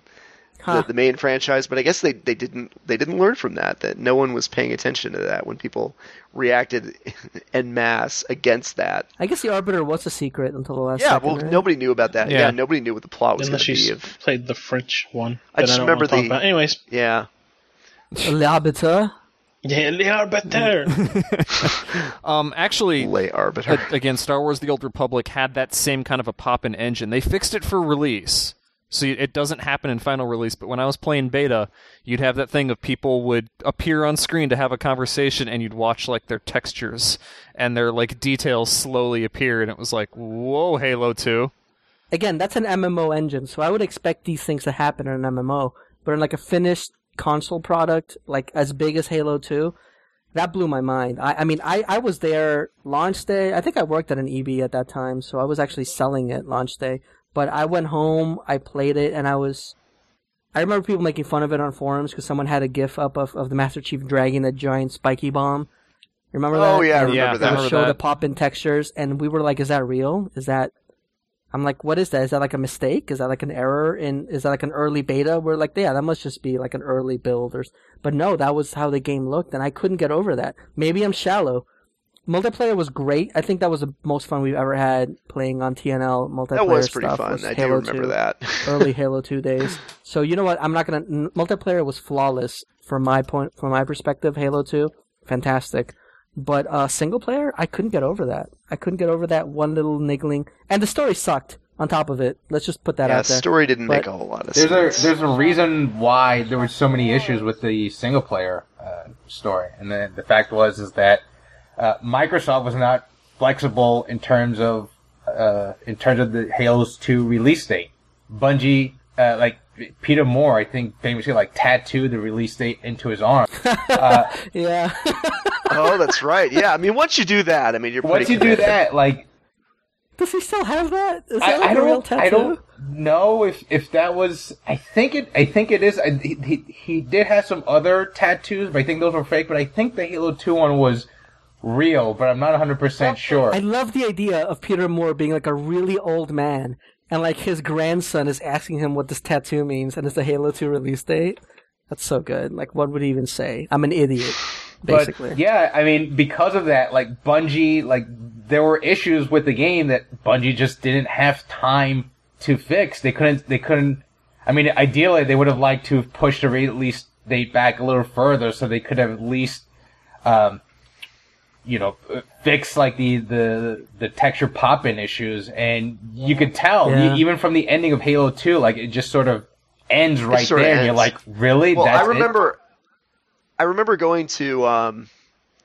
Huh. the, the main franchise. But I guess they, they didn't they didn't learn from that. That no one was paying attention to that when people reacted en masse against that. I guess the Arbiter was a secret until the last Yeah, second. well, right? nobody knew about that. Yeah, Yeah. nobody knew what the plot was going Unless to you be. s- Of played the French one. I that just don't remember wanna talk the- about. Anyways, yeah. Le Arbiter. Yeah, they are better. Um, actually, Lay arbiter. a- again, Star Wars: The Old Republic had that same kind of a pop-in engine. They fixed it for release, so it doesn't happen in final release. But when I was playing beta, you'd have that thing of people would appear on screen to have a conversation, and you'd watch like their textures and their like details slowly appear, and it was like, whoa, Halo Two. Again, that's an MMO engine, so I would expect these things to happen in an MMO. But in like a finished console product, like as big as Halo 2, that blew my mind. I, I mean, I, I was there launch day. I think I worked at an EB at that time, so I was actually selling it launch day. But I went home, I played it, and I was. I remember people making fun of it on forums because someone had a GIF up of, of the Master Chief dragging a giant spiky bomb. Remember oh, that? Oh yeah, I remember Yeah, They that. would remember show that. the pop in textures, and we were like, "Is that real? Is that?" I'm like, "What is that? Is that like a mistake? Is that like an error? In is that like an early beta?" We're like, "Yeah, that must just be like an early build." Or, but no, that was how the game looked, and I couldn't get over that. Maybe I'm shallow. Multiplayer was great. I think that was the most fun we've ever had playing on TNL multiplayer That was pretty stuff. fun. was I do remember 2 that. early Halo 2 days. So you know what? I'm not gonna. n- Multiplayer was flawless from my point, from my perspective. Halo 2, fantastic. But uh, single player, I couldn't get over that. I couldn't get over that one little niggling, and the story sucked. On top of it, let's just put that yeah, out there. The story didn't make a whole lot of There's sense. a there's a reason why there were so many issues with the single player uh, story, and the the fact was is that uh, Microsoft was not flexible in terms of uh, in terms of the Halo's 2 release date. Bungie, uh, like Peter Moore, I think famously like tattooed the release date into his arm. Uh, Yeah. Oh, that's right. Yeah, I mean, once you do that, I mean, you're once pretty you do that, like Does he still have that? Is that I, like I a real don't, tattoo? I don't know if if that was. I think it. I think it is. I, he, he he did have some other tattoos, but I think those were fake. But I think the Halo Two one was real, but I'm not 100 percent sure. I love the idea of Peter Moore being like a really old man, and like his grandson is asking him what this tattoo means, and it's the Halo 2 release date. That's so good. Like, what would he even say? I'm an idiot, basically. But yeah, I mean, because of that, like Bungie, like there were issues with the game that Bungie just didn't have time to fix. They couldn't. They couldn't. I mean, ideally, they would have liked to have pushed the release date back a little further, so they could have at least, um, you know, fix like the the the texture pop-in issues. And you could tell, Yeah. even from the ending of Halo Two, like it just sort of ends right sort of there. And you're like, really? Well, That's I it? remember, I remember going to um,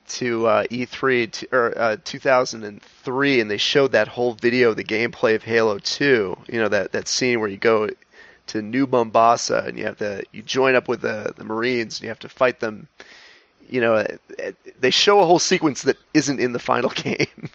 to uh, E3 to, or uh, 2003, and they showed that whole video, of the gameplay of Halo 2. You know that that scene where you go to New Mombasa and you have to you join up with the the Marines and you have to fight them. You know, uh, they show a whole sequence that isn't in the final game.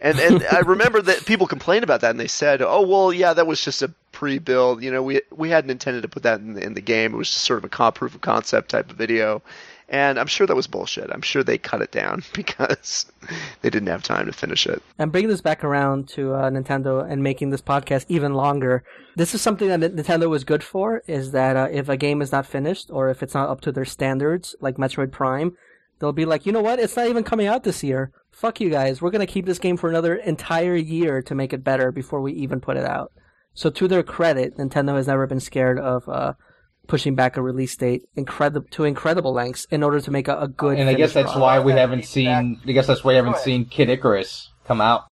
And and I remember that people complained about that, and they said, "Oh well, yeah, that was just a pre-build. You know, we we hadn't intended to put that in the, in the game. It was just sort of a proof of concept type of video." And I'm sure that was bullshit. I'm sure they cut it down because they didn't have time to finish it. And bringing this back around to uh, Nintendo and making this podcast even longer, this is something that Nintendo was good for. Is that uh, if a game is not finished or if it's not up to their standards, like Metroid Prime, they'll be like, you know what? It's not even coming out this year. Fuck you guys. We're gonna keep this game for another entire year to make it better before we even put it out. So to their credit, Nintendo has never been scared of uh, pushing back a release date incredible to incredible lengths in order to make a, a good. and I guess that's product. why we haven't seen. I guess that's why we haven't seen Kid Icarus come out.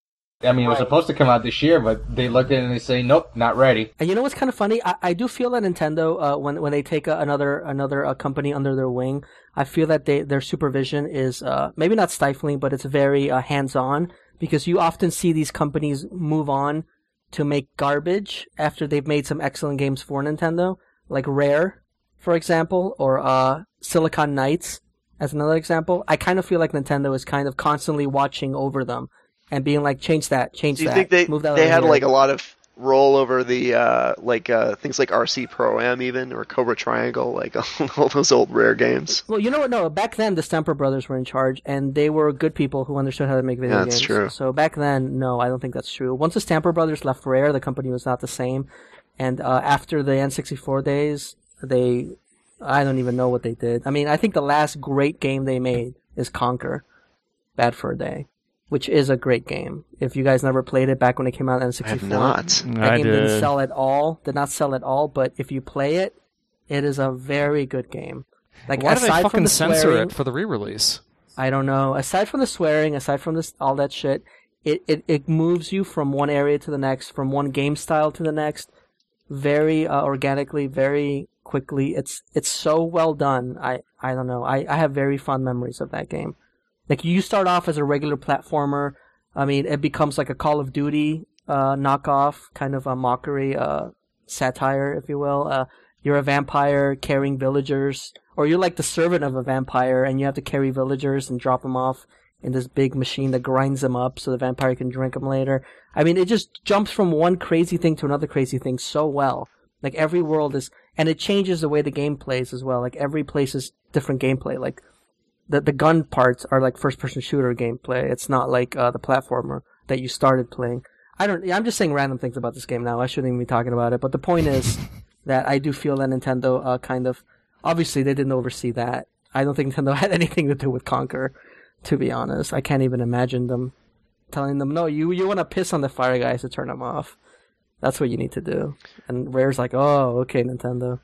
I mean, it was supposed to come out this year, but they looked at it and they say, "Nope, not ready." And you know what's kind of funny? I, I do feel that Nintendo, uh, when when they take a, another another uh, company under their wing, I feel that they their supervision is uh, maybe not stifling, but it's very uh, hands on because you often see these companies move on to make garbage after they've made some excellent games for Nintendo, like Rare, for example, or uh, Silicon Knights as another example. I kind of feel like Nintendo is kind of constantly watching over them and being like, change that, change Do you that, think they move that they had here." like a lot of roll over the uh, like uh, things like RC Pro Am even or Cobra Triangle, like all those old rare games? Well, you know what? No, back then the Stamper brothers were in charge, and they were good people who understood how to make video Yeah, that's games. true. So back then, no, I don't think that's true. Once the Stamper brothers left Rare, the company was not the same. And uh, after the N64 days, they, I don't even know what they did. I mean, I think the last great game they made is Conker, Bad for a Day, which is a great game. If you guys never played it back when it came out on N64, I have not. that I game didn't sell at all. Did not sell at all. But if you play it, it is a very good game. Like Why do they aside from fucking the censor swearing, it for the re-release? I don't know. Aside from the swearing, aside from this all that shit, it, it, it moves you from one area to the next, from one game style to the next, very uh, organically, very quickly. It's it's so well done. I I don't know. I, I have very fond memories of that game. Like you start off as a regular platformer. I mean, it becomes like a Call of Duty uh, knockoff, kind of a mockery, uh, satire, if you will. Uh, you're a vampire carrying villagers, or you're like the servant of a vampire, and you have to carry villagers and drop them off in this big machine that grinds them up so the vampire can drink them later. I mean, it just jumps from one crazy thing to another crazy thing so well. Like every world is, and it changes the way the game plays as well. Like every place is different gameplay. Like the the gun parts are like first person shooter gameplay. It's not like uh, the platformer that you started playing. I don't. I'm just saying random things about this game now. I shouldn't even be talking about it. But the point is that I do feel that Nintendo uh, kind of obviously they didn't oversee that. I don't think Nintendo had anything to do with Conker. To be honest, I can't even imagine them telling them, "No, you you want to piss on the fire guys to turn them off." That's what you need to do. And Rare's like, "Oh, okay, Nintendo."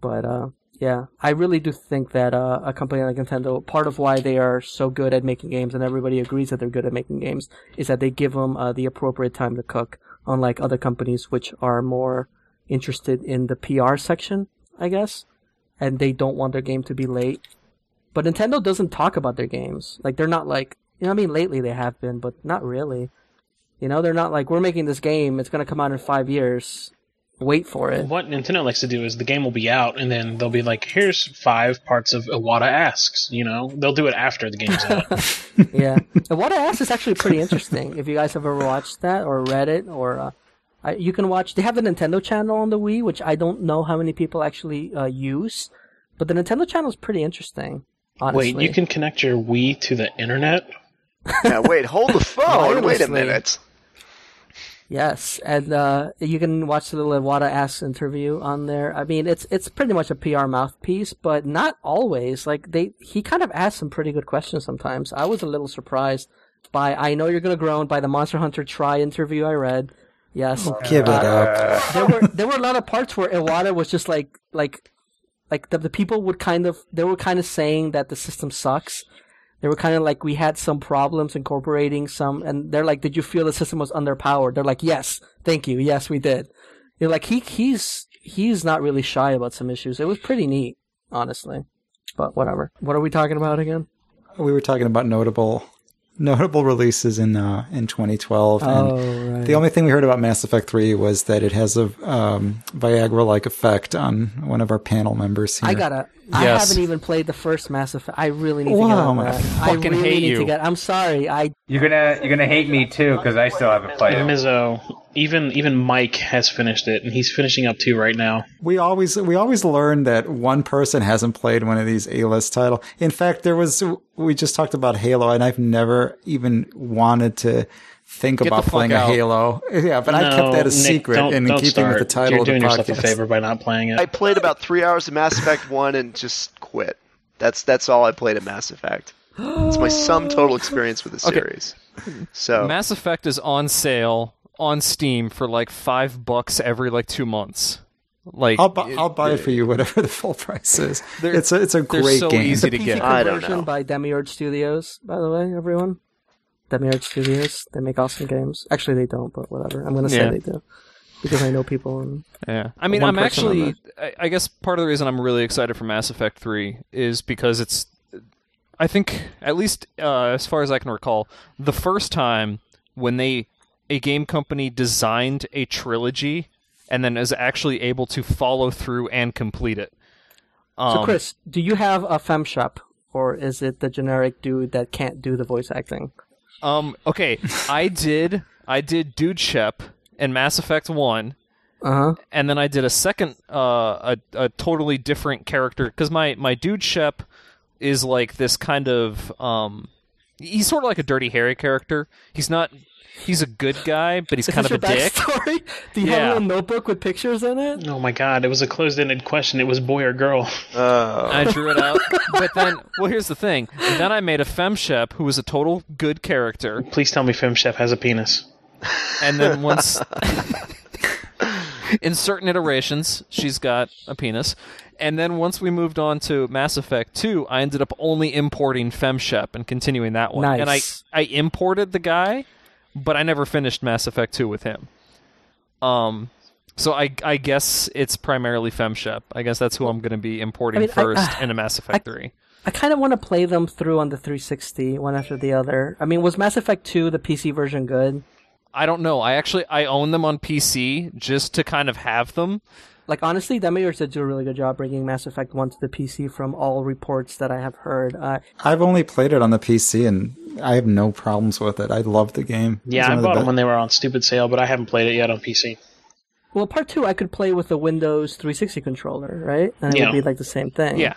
But uh, yeah, I really do think that uh, a company like Nintendo, part of why they are so good at making games, and everybody agrees that they're good at making games, is that they give them uh, the appropriate time to cook. Unlike other companies, which are more interested in the PR section, I guess, and they don't want their game to be late. But Nintendo doesn't talk about their games. Like they're not like you know. I mean, lately they have been, but not really. You know, they're not like we're making this game. It's gonna come out in five years. Wait for it. What Nintendo likes to do is the game will be out, and then they'll be like, "Here's five parts of Iwata asks." You know, they'll do it after the game's out. yeah. And Iwata Asks is actually pretty interesting. If you guys have ever watched that or read it, or uh, I, you can watch. They have the Nintendo channel on the Wii, which I don't know how many people actually uh, use, but the Nintendo channel is pretty interesting. Honestly. Wait, you can connect your Wii to the internet? Now wait, hold the phone. Wait a minute. Yes, and uh, you can watch the little Iwata Asks interview on there. I mean, it's it's pretty much a PR mouthpiece, but not always. Like they, he kind of asks some pretty good questions sometimes. I was a little surprised by I know you're gonna groan by the Monster Hunter Tri interview I read. Yes, Give it Uh, up. there were there were a lot of parts where Iwata was just like like like the the people would kind of they were kind of saying that the system sucks. They were kind of like we had some problems incorporating some, and they're like, "Did you feel the system was underpowered?" They're like, "Yes, thank you, yes, we did." You're like he he's he's not really shy about some issues. It was pretty neat, honestly. But whatever. What are we talking about again? We were talking about notable notable releases in uh, in 2012, and Oh, right. the only thing we heard about Mass Effect 3 was that it has a um, Viagra-like effect on one of our panel members here. I gotta. I Yes. haven't even played the first Mass Effect. I really need to get Wow, on that. I fucking really hate need to you. get. I'm sorry. I You're gonna you're gonna hate me too because I still haven't played it. Mizzo, even even Mike has finished it, and he's finishing up two right now. We always we always learn that one person hasn't played one of these A-list title. In fact, there was we just talked about Halo, and I've never even wanted to think Get about playing out. a Halo. Yeah, but I kept that a Nick, secret don't- in don't keeping start. with the title You're of the doing yourself a favor by not playing it. I played about three hours of Mass Effect One and just quit. That's that's all I played of Mass Effect. It's my sum total experience with the Okay. series. So Mass Effect is on sale on Steam for like five bucks every like two months. Like I'll, bu- I'll buy it for you, whatever the full price is. It's a, it's a great so game. easy the to PC get. I don't conversion know. by Demiurge Studios, by the way, everyone. Demiurge Studios, they make awesome games. Actually, they don't, but whatever. I'm gonna say Yeah. they do because I know people. And Yeah, I mean, I'm actually. I, I guess part of the reason I'm really excited for Mass Effect Three is because it's. I think, at least uh, as far as I can recall, the first time when they a game company designed a trilogy and then is actually able to follow through and complete it. so, Um, Chris, do you have a fem Shep, or is it the generic dude that can't do the voice acting? Um. Okay. I did. I did Dude Shep in Mass Effect One. Uh huh. and then I did a second, uh, a a totally different character because my my dude Shep is like this kind of um, he's sort of like a Dirty Harry character. He's not. He's a good guy, but he's Is kind this of a dick. backstory? Do you have Yeah. a little notebook with pictures in it? Oh my god, it was a closed-ended question. It was boy or girl. uh, I drew it out, but then, well, here's the thing. Then I made a fem Shep who was a total good character, Please tell me Fem Shep has a penis. and then once in certain iterations she's got a penis and then once we moved on to mass effect 2 i ended up only importing femshep and continuing that one Nice. and i i imported the guy but i never finished mass effect 2 with him um so I, I guess it's primarily femshep. I guess that's who I'm going to be importing I mean, I- first uh, in a Mass Effect 3. I kind of want to play them through on the 360, one after the other. I mean, was Mass Effect 2 the PC version good? I don't know. I actually I own them on PC just to kind of have them. Like honestly, Demiurge did do a really good job bringing Mass Effect 1 to the PC from all reports that I have heard. Uh, I've only played it on the PC, and I have no problems with it. I love the game. Yeah, I of the bought be- them when they were on stupid sale, but I haven't played it yet on PC. well, part 2 I could play with the Windows 360 controller, right? And it Yeah. would be like the same thing. Yeah.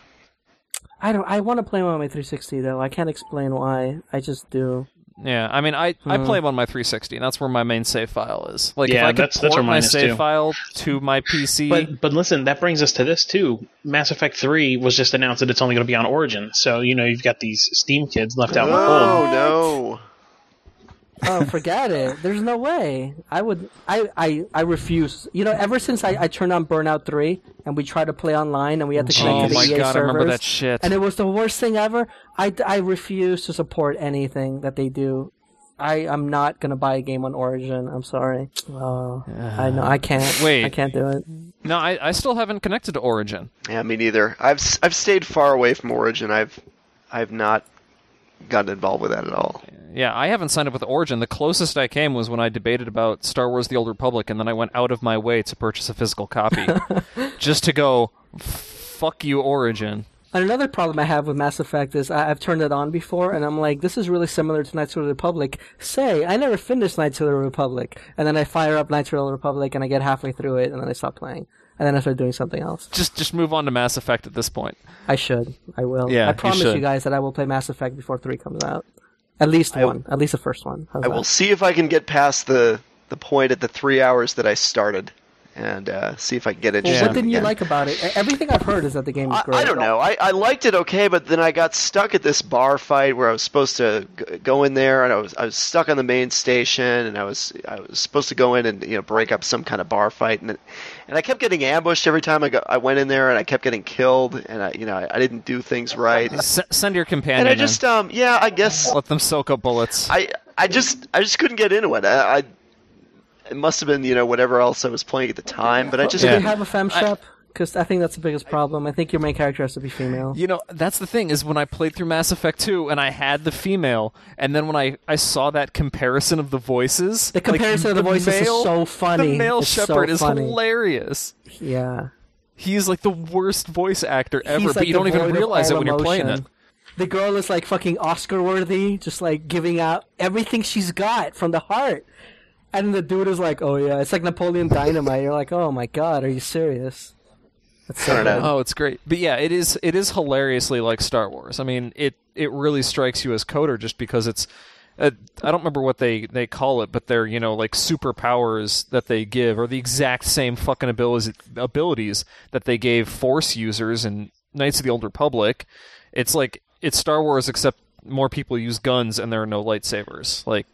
I don't. I want to play them on my 360 though. I can't explain why. I just do. Yeah, I mean, I, I Hmm. play them on my 360, and that's where my main save file is. Like, if I could that's- that's port where my save too. file to my PC, But but listen, that brings us to this too. Mass Effect Three was just announced that it's only going to be on Origin, so you know you've got these Steam kids left out in the cold. oh no! Oh, forget it. There's no way. I would. I. I. I refuse. You know, ever since I, I turned on Burnout Three and we tried to play online and we had to oh connect oh to the my EA god, I remember that shit. and it was the worst thing ever. I. I refuse to support anything that they do. I. I'm not gonna buy a game on Origin. I'm sorry. Oh, I know. I can't. Wait. I can't do it. no, I, I still haven't connected to Origin. Yeah, me neither. I've s- I've stayed far away from Origin. I've I've not gotten involved with that at all. Yeah, I haven't signed up with Origin. The closest I came was when I debated about Star Wars: The Old Republic, and then I went out of my way to purchase a physical copy, just to go, fuck you, Origin. And another problem I have with Mass Effect is I- I've turned it on before, and I'm like, this is really similar to Knights of the Republic. Say, I never finished Knights of the Republic, and then I fire up Knights of the Republic, and I get halfway through it, and then I stop playing, and then I start doing something else. Just just move on to Mass Effect at this point. I should. I will. Yeah, I promise you, should. guys that I will play Mass Effect before three comes out. At least I- one. At least the first one. How's I that? will see if I can get past the the point at the three hours that I started, and uh, see if I can get Well, interested. what didn't you again. like about it? Everything I've heard is that the game is great. I don't know. I, I liked it okay, but then I got stuck at this bar fight where I was supposed to g- go in there, and I was I was stuck on the main station, and I was I was supposed to go in and you know break up some kind of bar fight, and and I kept getting ambushed every time I got I went in there, and I kept getting killed, and I you know I, I didn't do things right, S- send your companion. and I in. just um yeah I guess let them soak up bullets. I I just I just couldn't get into it. I, I it must have been you know whatever else I was playing at the time, but I just Do Yeah. they have a fem Shep? Because I think that's the biggest problem. I think your main character has to be female. You know, that's the thing is when I played through Mass Effect 2 and I had the female, and then when I, I saw that comparison of the voices, The like, comparison of the voices is male- so funny. The male It's so Shepard is funny. hilarious. Yeah. He's like the worst voice actor ever, He's but you don't even devoid of realize it all when you're playing it. emotion. The girl is like fucking Oscar worthy, just like giving out everything she's got from the heart. And the dude is like, "Oh yeah, it's like Napoleon Dynamite." You're like, "Oh my god, are you serious?" That's so I don't know. good. Oh, it's great. But yeah, it is it is hilariously like Star Wars. I mean, it it really strikes you as KOTOR just because it's uh, I don't remember what they they call it, but they're, you know, like superpowers that they give are the exact same fucking abilities abilities that they gave Force users in Knights of the Old Republic. It's like it's Star Wars except more people use guns and there are no lightsabers. Like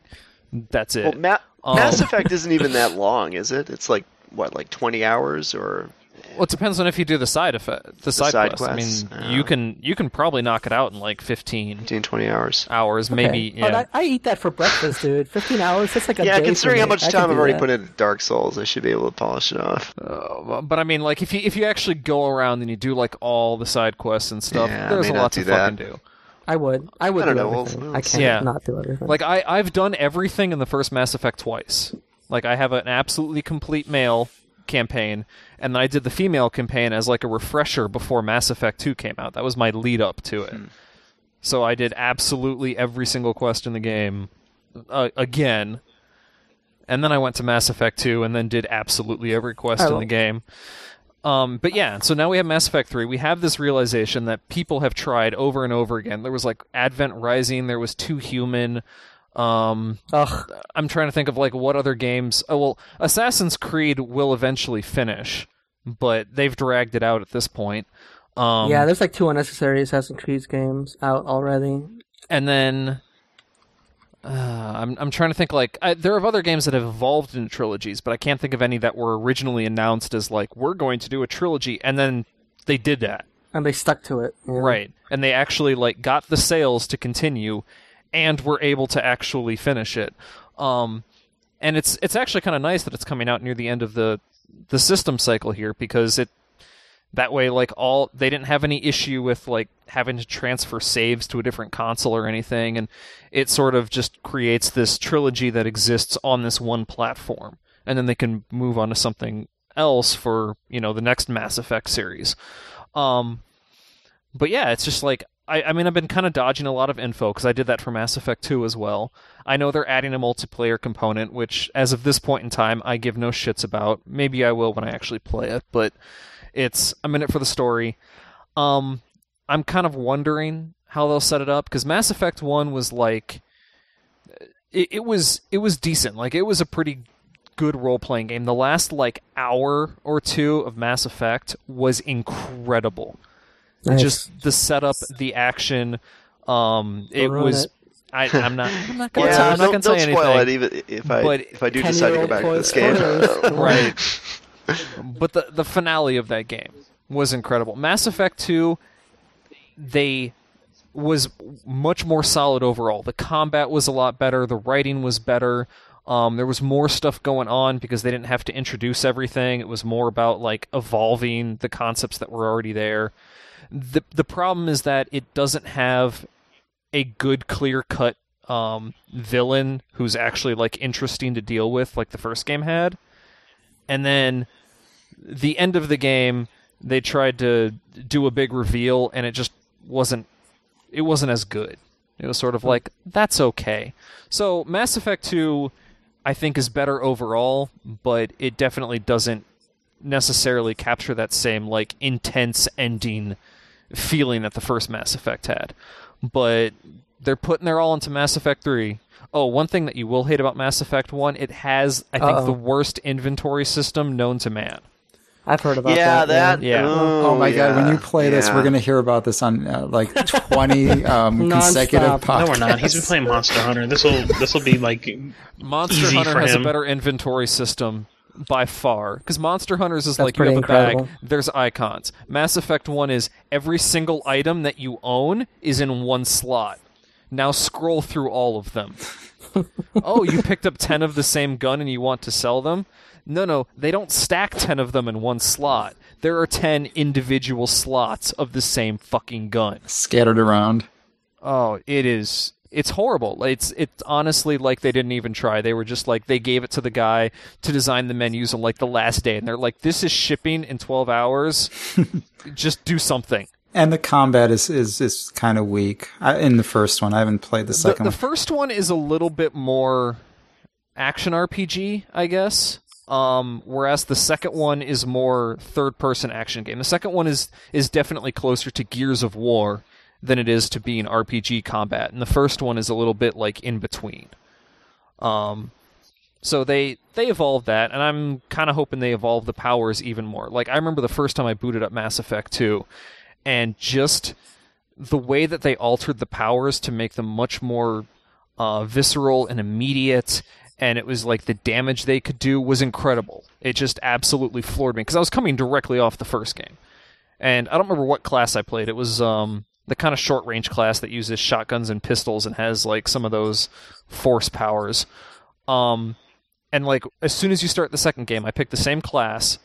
that's it. well, Ma- Um, Mass Effect isn't even that long, is it? It's like what like twenty hours or Well, it depends on if you do the side effect, the side, side quest. quests, I mean, yeah. you can you can probably knock it out in like 15 15, 20 hours. hours, Okay. maybe. Oh, that- I eat that for breakfast, dude. Fifteen hours. That's like a Yeah, day considering for how much I time I've already that. put into Dark Souls, I should be able to polish it off. Uh, but I mean, like if you if you actually go around and you do like all the side quests and stuff, Yeah, there's a lot to that. fucking do. I would. I would I don't do know, everything. we'll I can't Yeah. not do everything. Like I I've done everything in the first Mass Effect twice. Like I have an absolutely complete male campaign, and then I did the female campaign as like a refresher before Mass Effect 2 came out. That was my lead up to it. So I did absolutely every single quest in the game uh, again. And then I went to Mass Effect 2 and then did absolutely every quest in the game. Um, but yeah, so now we have Mass Effect 3. We have this realization that people have tried over and over again. There was like Advent Rising, there was Too Human. Um, Ugh. I'm trying to think of like what other games. Oh well, Assassin's Creed will eventually finish, but they've dragged it out at this point. Um, yeah, there's like two unnecessary Assassin's Creed games out already. and then uh, I'm I'm trying to think like I, there are other games that have evolved into trilogies, but I can't think of any that were originally announced as like we're going to do a trilogy, and then they did that And they stuck to it. yeah. right, and they actually like got the sales to continue, and were able to actually finish it. Um, and it's it's actually kind of nice that it's coming out near the end of the the system cycle here because it that way like all they didn't have any issue with like having to transfer saves to a different console or anything and it sort of just creates this trilogy that exists on this one platform and then they can move on to something else for you know the next mass effect series um but yeah it's just like I, I mean, I've been kind of dodging a lot of info because I did that for Mass Effect 2 as well. I know they're adding a multiplayer component, which, as of this point in time, I give no shits about. Maybe I will when I actually play it, but it's a minute for the story. Um, I'm kind of wondering how they'll set it up because Mass Effect 1 was like, it, it was it was decent. Like it was a pretty good role playing game. The last like hour or two of Mass Effect was incredible Nice. just the setup, the action. Um, it was. it. I, I'm not. I'm not gonna. Yeah, tell, I'm not don't, gonna don't say spoil anything. it even if I But if I do decide to go back to this game. right. But the the finale of that game was incredible. Mass Effect 2 they was much more solid overall. The combat was a lot better, the writing was better. Um, there was more stuff going on because they didn't have to introduce everything. It was more about like evolving the concepts that were already there. the the problem is that it doesn't have a good clear cut um, villain who's actually like interesting to deal with like the first game had and then the end of the game they tried to do a big reveal and it just wasn't it wasn't as good it was sort of hmm. like that's okay so mass effect 2 i think is better overall but it definitely doesn't necessarily capture that same like intense ending feeling that the first Mass Effect had. But they're putting their all into Mass Effect 3. Oh, one thing that you will hate about Mass Effect 1, it has I think Uh-oh. the worst inventory system known to man. I've heard about yeah, that. that. Yeah. Oh, my god! When you play this, we're gonna hear about this on uh, like twenty um, consecutive podcasts. No, we're not. He's been playing Monster Hunter. This will this will be like Monster Easy Hunter for has him. a better inventory system by far because Monster Hunters is That's like you have pretty a bag, there's icons. Mass Effect 1 is every single item that you own is in one slot. Now scroll through all of them. oh, you picked up 10 of the same gun and you want to sell them? No, no, they don't stack 10 of them in one slot. There are 10 individual slots of the same fucking gun. scattered around. Oh, it is. It's horrible. It's it's honestly like they didn't even try. They were just like they gave it to the guy to design the menus on like the last day, and they're like, "This is shipping in twelve hours. just do something." And the combat is is, is kind of weak I, in the first one. I haven't played the The, second the one. first one is a little bit more action RPG, I guess. Um, whereas the second one is more third-person action game. The second one is is definitely closer to Gears of War than it is to being RPG combat, and the first one is a little bit like in between. Um, so they they evolved that, and I'm kind of hoping they evolve the powers even more. Like I remember the first time I booted up Mass Effect 2, and just the way that they altered the powers to make them much more uh, visceral and immediate, and it was like the damage they could do was incredible. It just absolutely floored me because I was coming directly off the first game, and I don't remember what class I played. It was um, the kind of short range class that uses shotguns and pistols and has like some of those force powers. Um, and like as soon as you start the second game, I picked the same class,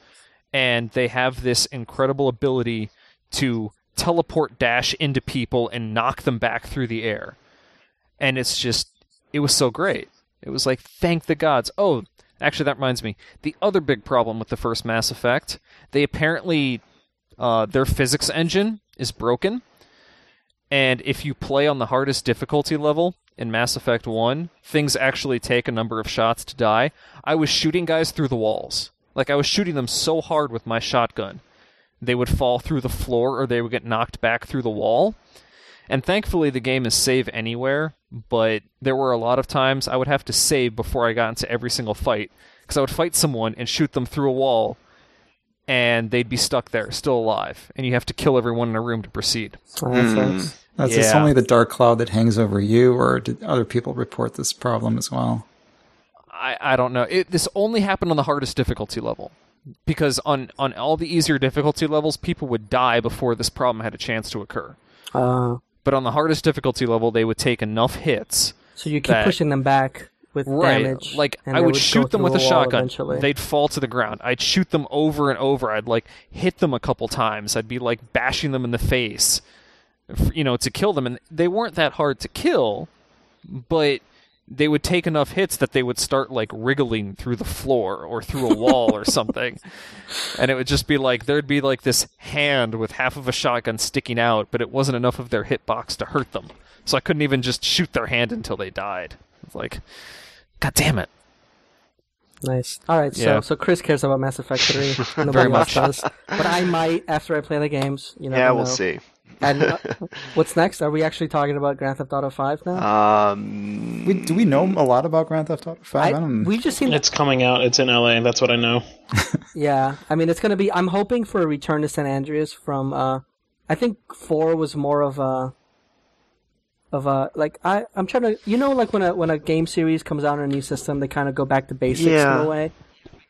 and they have this incredible ability to teleport dash into people and knock them back through the air. And it's just it was so great. It was like thank the gods. Oh, actually that reminds me. The other big problem with the first Mass Effect, they apparently uh, their physics engine is broken. And if you play on the hardest difficulty level in Mass Effect 1, things actually take a number of shots to die. I was shooting guys through the walls. Like, I was shooting them so hard with my shotgun. They would fall through the floor or they would get knocked back through the wall. And thankfully, the game is save anywhere, but there were a lot of times I would have to save before I got into every single fight. Because I would fight someone and shoot them through a wall, and they'd be stuck there, still alive. And you have to kill everyone in a room to proceed. That sucks. That's Yeah. only the dark cloud that hangs over you, or did other people report this problem as well? I, I don't know. It, this only happened on the hardest difficulty level. Because on, on all the easier difficulty levels, people would die before this problem had a chance to occur. Uh, But on the hardest difficulty level, they would take enough hits. so you keep That- pushing them back with damage. Like I they would shoot them with a shotgun. Eventually. They'd fall to the ground. I'd shoot them over and over. I'd like hit them a couple times. I'd be like bashing them in the face, you know, to kill them. And they weren't that hard to kill, but they would take enough hits that they would start like wriggling through the floor or through a wall or something. And it would just be like there'd be like this hand with half of a shotgun sticking out, but it wasn't enough of their hitbox to hurt them. So I couldn't even just shoot their hand until they died. It's like, God damn it. Nice. All right. So Yeah. so Chris cares about Mass Effect Three. Nobody Very else does. But I might after I play the games. You know. yeah, we'll see. And uh, what's next? Are we actually talking about Grand Theft Auto Five now? Um, We, do we know a lot about Grand Theft Auto Five? I, I, we've just seen. it's coming out. It's in LA. That's what I know. Yeah, I mean it's gonna be. I'm hoping for a return to San Andreas from. uh I think four was more of a. Of a like I I'm trying to you know like when a when a game series comes out on a new system they kind of go back to basics Yeah. in a way.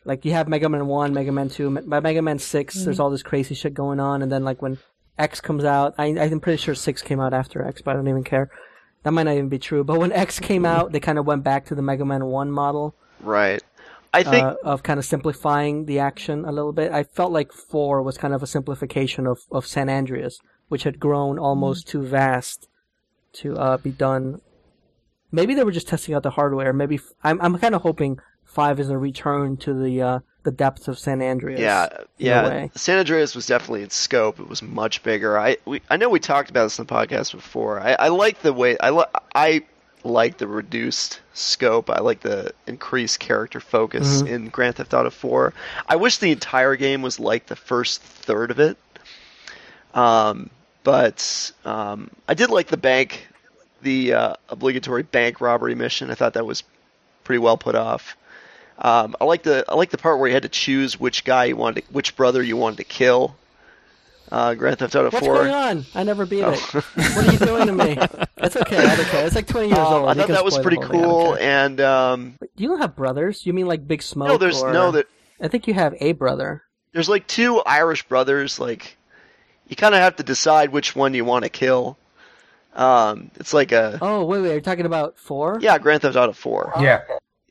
Like you have Mega Man One, Mega Man Two, by Mega Man 6 Mm-hmm. there's all this crazy shit going on, and then like when X comes out, I I'm pretty sure six came out after X, but I don't even care. That might not even be true. But when X came out, they kind of went back to the Mega Man One model right. I think uh, of kind of simplifying the action a little bit. I felt like four was kind of a simplification of, of San Andreas, which had grown almost too vast to uh, be done. Maybe they were just testing out the hardware. Maybe f- I'm I'm kind of hoping five is a return to the uh, the depths of San Andreas. Yeah, yeah. San Andreas was definitely in scope. It was much bigger. I we, I know we talked about this in the podcast before. I, I like the way I li- I like the reduced scope. I like the increased character focus Mhm. in Grand Theft Auto 4. I wish the entire game was like the first third of it. Um, but um, I did like the bank, the uh, obligatory bank robbery mission. I thought that was pretty well put off. Um, I like the I like the part where you had to choose which guy you wanted, to, which brother you wanted to kill. Uh, Grand Theft Auto What's 4. going on? I never beat it. Oh. what are you doing to me? It's okay. I don't care. It's like 20 years Um, old. I thought that was pretty whole thing. I don't cool, and um, You don't have brothers? You mean like Big Smoke? no, there's or... no that I think you have a brother. there's like two Irish brothers. Like you kind of have to decide which one you want to kill. Um, it's like a Oh, wait, wait. Are you talking about four? yeah, Grand Theft Auto 4. Yeah.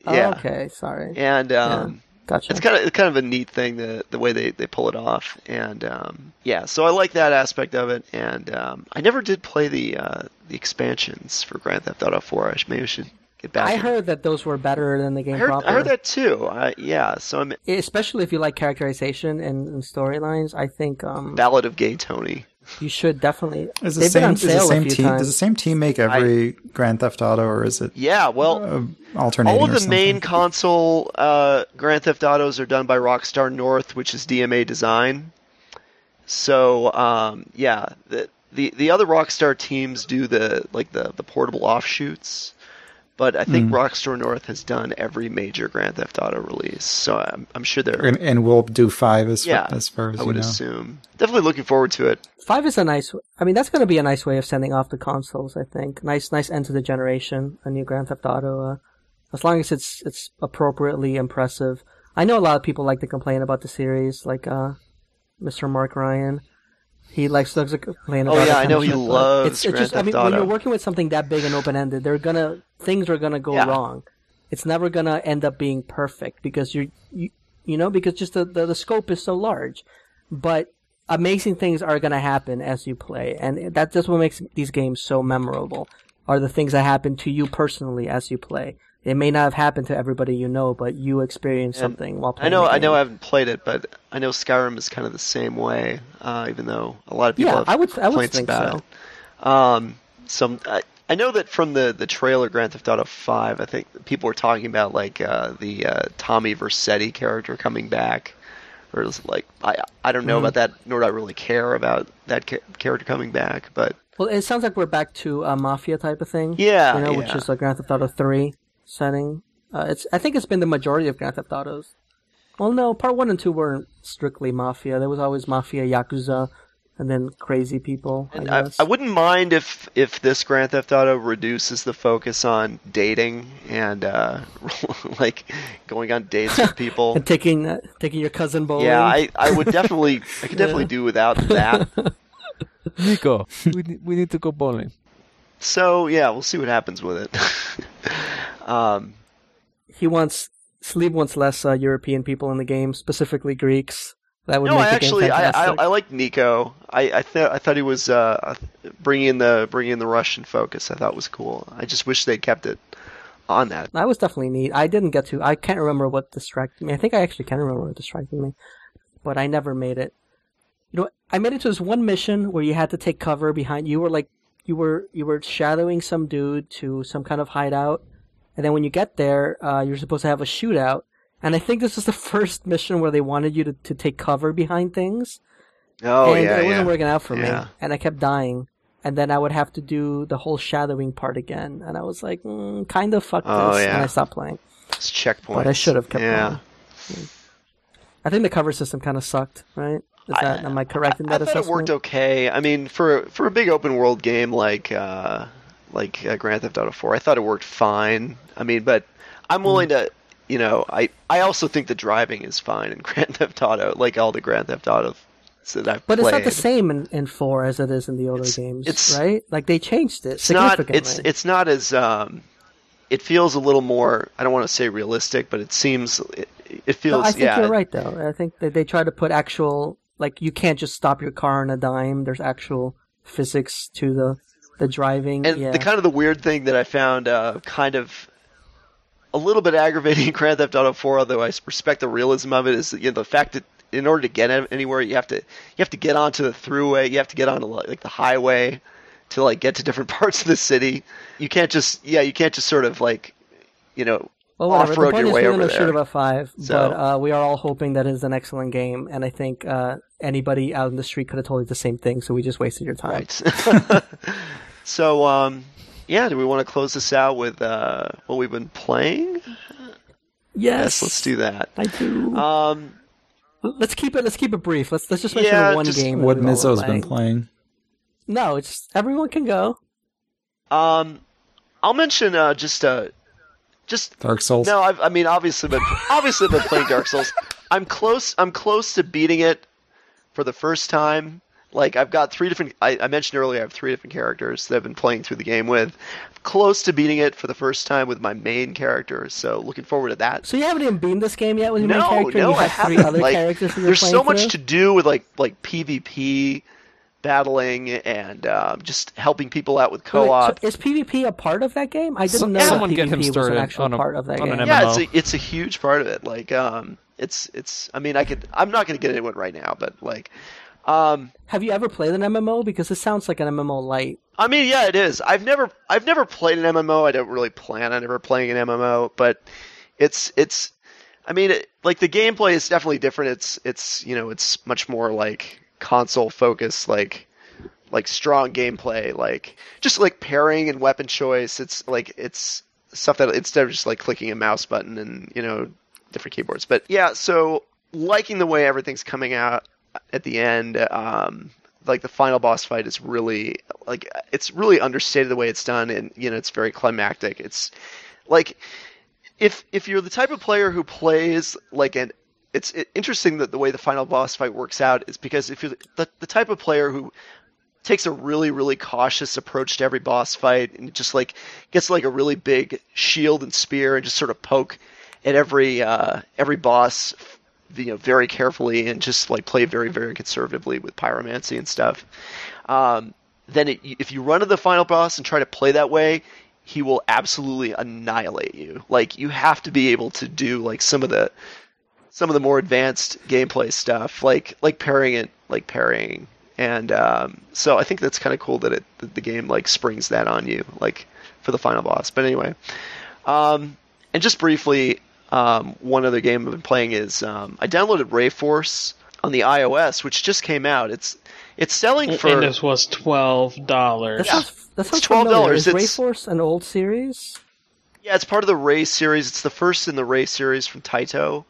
Oh, Yeah, okay. Sorry. and um, Gotcha. it's kind of it's kind of a neat thing the the way they, they pull it off, and um, yeah, so I like that aspect of it. And um, I never did play the uh, the expansions for Grand Theft Auto 4. I should, maybe I should get back. I and- heard that those were better than the game I heard, proper. I heard that too. I, yeah, so I'm Especially if you like characterization and, and storylines, I think um, Ballad of Gay Tony. You should definitely. Is the They've been same on is the sale a same few team? times. Does the same team make every Grand Theft Auto, or is it Yeah, well, uh, alternating? all of the main console uh, Grand Theft Autos are done by Rockstar North, which is DMA Design. So um, yeah, the, the the other Rockstar teams do the like the the portable offshoots, but I think Rockstar North has done every major Grand Theft Auto release. So I'm I'm sure they're and, and we'll do five as yeah. far, as far as I you would know. assume. Definitely looking forward to it. Five is a nice. I mean, that's going to be a nice way of sending off the consoles. I think nice, nice end to the generation. A new Grand Theft Auto. Uh, as long as it's it's appropriately impressive. I know a lot of people like to complain about the series, like uh, Mr. Mark Ryan. He likes to complain about. Oh yeah, I know he loves It's, it's just. I mean, Theft when you're working with something that big and open ended, they're gonna things are gonna go Yeah. wrong. It's never gonna end up being perfect because you're you you know because just the, the the scope is so large, but amazing things are going to happen as you play and that, that's what makes these games so memorable are the things that happen to you personally as you play it may not have happened to everybody you know but you experienced And something while playing. I know I know I haven't played it, but I know Skyrim is kind of the same way. Uh, even though a lot of people yeah have i would i would think about so it. Um, some I, I know that from the the trailer Grand Theft Auto Five, I think people were talking about like uh, the uh, Tommy Vercetti character coming back, or like I I don't know Mm-hmm. about that, nor do I really care about that ca- character coming back. But well it sounds like we're back to a mafia type of thing Yeah, you know which is a grand theft auto 3 setting uh, it's i think it's been the majority of grand theft autos well no part 1 and 2 weren't strictly mafia there was always mafia yakuza and then crazy people and I I, guess. I wouldn't mind if if this Grand Theft Auto reduces the focus on dating and uh, like going on dates with people. and taking uh, taking your cousin bowling. Yeah, I, I would definitely I could definitely do without that. Niko, we need, we need to go bowling. So yeah, we'll see what happens with it. Um, he wants Sleeve wants less uh, European people in the game, specifically Greeks. That would no, make I actually I, I. I like Niko. I I thought I thought he was uh, bringing in the bringing in the Russian focus. I thought was cool. I just wish they kept it on that. That was definitely neat. I didn't get to. I can't remember what distracted me. I think I actually can remember what distracted me, but I never made it. You know, I made it to this one mission where you had to take cover behind. You were like, you were you were shadowing some dude to some kind of hideout, and then when you get there, uh, you're supposed to have a shootout. And I think this was the first mission where they wanted you to, to take cover behind things. Oh and yeah, it wasn't yeah. working out for Yeah. me, and I kept dying. And then I would have to do the whole shadowing part again, and I was like, mm, kind of fuck Oh, this, yeah. and I stopped playing. It's checkpoints. But I should have kept Yeah. playing. I think the cover system kind of sucked, right? Is I- am I correct in that I that thought it worked okay. I mean, for for a big open world game like uh, like uh, Grand Theft Auto 4, I thought it worked fine. I mean, but I'm willing Mm. to, you know, I I also think the driving is fine in Grand Theft Auto, like all the Grand Theft Auto that I've But played. it's not the same in, in four as it is in the older It's- games, it's- right? Like they changed it It's not. significantly. It's it's not as. Um, it feels a little more. I don't want to say realistic, but it seems. It, it feels. No, I think yeah. you're right, though. I think that they try to put actual, like you can't just stop your car on a dime. There's actual physics to the the driving. And yeah. the kind of the weird thing that I found uh, kind of a little bit aggravating in Grand Theft Auto 4, although I respect the realism of it, is you know, the fact that in order to get anywhere, you have to you have to get onto the throughway, you have to get onto like the highway to like get to different parts of the city. You can't just yeah, you can't just sort of like you know well, whatever. off-road the point your is way we're over gonna there. shoot about five, So- but uh, we are all hoping that it's an excellent game, and I think uh, anybody out in the street could have told you the same thing. So we just wasted your time. Right. so, um, yeah, do we want to close this out with uh, what we've been playing? Yes, Yes, let's do that. I do. Um, let's keep it. Let's keep it brief. Let's let's just mention Yeah, the one just game. What we've all Mizzo's been playing. No, it's everyone can go. um, I'll mention uh, just uh, just Dark Souls. no. I've, I mean, obviously, but obviously, I've been playing Dark Souls. I'm close. I'm close to beating it for the first time. Like I've got three different. I, I mentioned earlier, I have three different characters that I've been playing through the game with. Close to beating it for the first time with my main character. So looking forward to that. So you haven't even beaten this game yet with your main character. and no, you I have three haven't. other Like, characters There's playing so much through? to do with like like PvP battling and um, just helping people out with Wait, wait, co-op. so is PvP a part of that game? I didn't So- know that PvP get him was an actual on a- part of that game. Yeah, it's a, it's a huge part of it. Like um, it's it's. I mean, I could. I'm not going to get into it right now, but like, um, Have you ever played an MMO? Because it sounds like an MMO light. I mean, yeah, it is. I've never I've never played an MMO. I don't really plan on ever playing an MMO, but it's it's. I mean, it, like the gameplay is definitely different. It's it's you know it's much more like console focused, like like strong gameplay, like just like pairing and weapon choice. It's like it's stuff that instead of just like clicking a mouse button and you know different keyboards. But yeah, so liking the way everything's coming out at the end. Um, like the final boss fight is really like it's really understated the way it's done, and you know it's very climactic. It's like if if you're the type of player who plays like an it's interesting that the way the final boss fight works out is because if you're the, the type of player who takes a really really cautious approach to every boss fight and just like gets like a really big shield and spear and just sort of poke at every uh, every boss you know very carefully and just like play very very conservatively with pyromancy and stuff um, then it, if you run to the final boss and try to play that way he will absolutely annihilate you. Like you have to be able to do like some of the some of the more advanced gameplay stuff like like parrying it like parrying and um, so I think that's kind of cool that it that the game like springs that on you like for the final boss. But anyway, um, and just briefly, um, one other game I've been playing is um, I downloaded Ray Force on the iOS, which just came out. It's it's selling for and this was twelve dollars. That sounds, $12. familiar. Is It's- Rayforce an old series? Yeah, it's part of the Ray series. It's the first in the Ray series from Taito.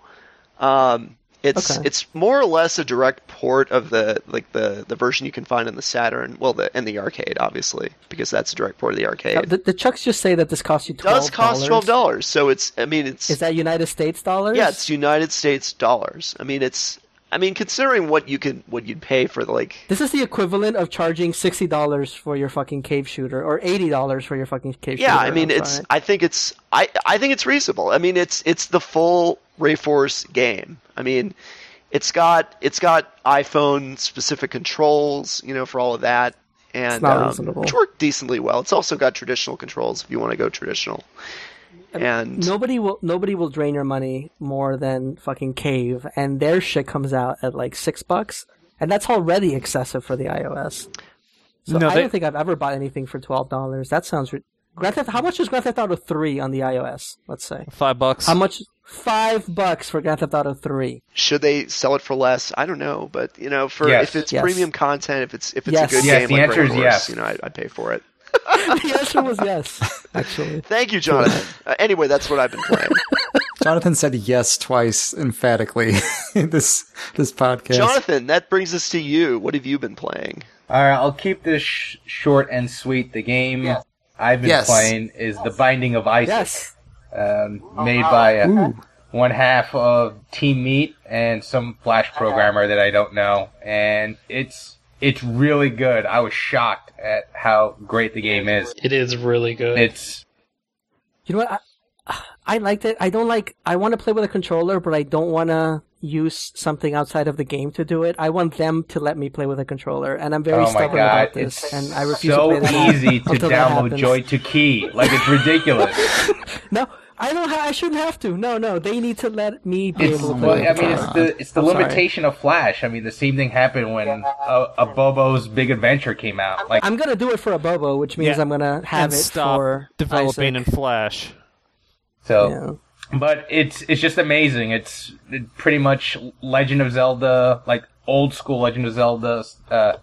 Um, it's Okay. it's more or less a direct port of the like the, the version you can find in the Saturn, well, the and the arcade, obviously, because that's a direct port of the arcade. Uh, the, the Chucks just say that this costs you it twelve does cost twelve dollars, so it's I mean it's Is that United States dollars? yeah, it's United States dollars. I mean it's I mean considering what you could what you'd pay for the like This is the equivalent of charging sixty dollars for your fucking cave shooter, or eighty dollars for your fucking cave shooter. Yeah, I mean it's. I think it's I I think it's reasonable. I mean it's it's the full Rayforce game. I mean it's got it's got iPhone specific controls, you know, for all of that. And not um, reasonable. which work decently well. It's also got traditional controls if you want to go traditional. And nobody will nobody will drain your money more than fucking Cave, and their shit comes out at like six bucks, and that's already excessive for the iOS. So No, I they- don't think I've ever bought anything for twelve dollars. That sounds. Re- Grand Theft. How much is Grand Theft Auto three on the iOS? Let's say. Five bucks. How much? Five bucks for Grand Theft Auto three. should they sell it for less? I don't know, but you know, for Yes. if it's Yes. premium content, if it's if it's Yes. a good Yes, game the like answer is yes. you know, I, I'd pay for it. the answer was yes. Actually, Thank you, Jonathan. uh, anyway, that's what I've been playing. Jonathan said yes twice emphatically in this this podcast. Jonathan, that brings us to you. What have you been playing? All right, I'll keep this sh- short and sweet. The game I've been Yes. playing is The Binding of Isaac, yes. um, made by uh, one half of Team Meat and some Flash programmer that I don't know, and it's it's really good. I was shocked at how great the game is. It is really good. It's You know what? I, I liked it. I don't like. I want to play with a controller, but I don't want to use something outside of the game to do it. I want them to let me play with a controller, and I'm very oh stubborn god, about this. it's and I refuse so to play the game easy to download. Joy to Key. Like it's ridiculous. No, I don't. Ha- I shouldn't have to. No, no, they need to let me be It's able to well. I mean, it's the it's the I'm sorry. limitation of Flash. I mean, the same thing happened when a, Abobo's Big Adventure came out. Like, I'm gonna do it for Abobo, which means Yeah. I'm gonna have and it stop for developing Isaac. in Flash. so, Yeah. But it's it's just amazing. It's pretty much Legend of Zelda, like old school Legend of Zelda uh,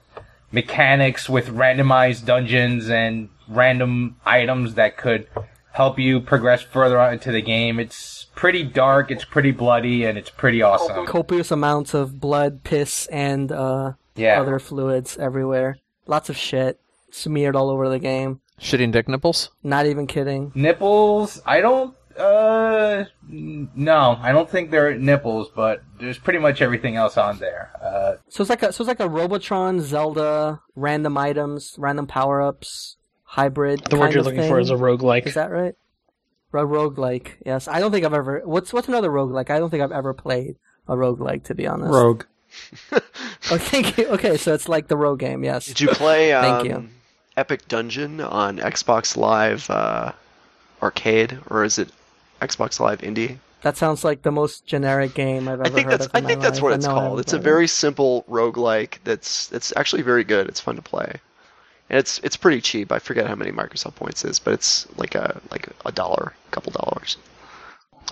mechanics with randomized dungeons and random items that could help you progress further on into the game. It's pretty dark, it's pretty bloody, and it's pretty awesome. Copious amounts of blood, piss, and uh, Yeah. other fluids everywhere. Lots of shit smeared all over the game. Shitting dick nipples. Not even kidding. Nipples? I don't. Uh, no, I don't think they're nipples, but there's pretty much everything else on there. Uh, So it's like a so it's like a Robotron, Zelda, random items, random power ups, hybrid. The word you're of looking thing. for is a roguelike. Is that right? A roguelike, yes. I don't think I've ever. What's what's another roguelike? I don't think I've ever played a roguelike, to be honest. Rogue. Oh, thank you. Okay, so it's like the rogue game, yes. Did you play um, Thank you. Epic Dungeon on Xbox Live uh, Arcade, or is it Xbox Live Indie? That sounds like the most generic game I've ever I think heard that's of. in I think that's life, what it's called. It's a played it. very simple roguelike that's that's actually very good. It's fun to play. And it's it's pretty cheap. I forget how many Microsoft points is, but it's like a like a dollar, a couple dollars.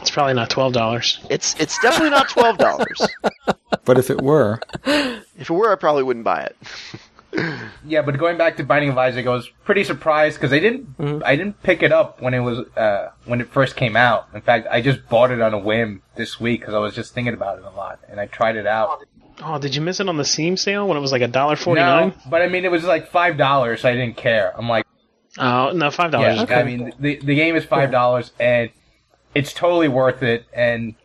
It's probably not twelve dollars. It's it's definitely not twelve dollars. But if it were, if it were, I probably wouldn't buy it. yeah, but going back to Binding of Isaac, I was pretty surprised because I didn't Mm-hmm. I didn't pick it up when it was uh, when it first came out. In fact, I just bought it on a whim this week because I was just thinking about it a lot, and I tried it out. Oh, did you miss it on the Steam sale when it was like a dollar forty nine? No, but I mean, it was like five dollars. So I didn't care. I'm like. Oh no, five dollars. Yeah, I mean the the game is five dollars and it's totally worth it. And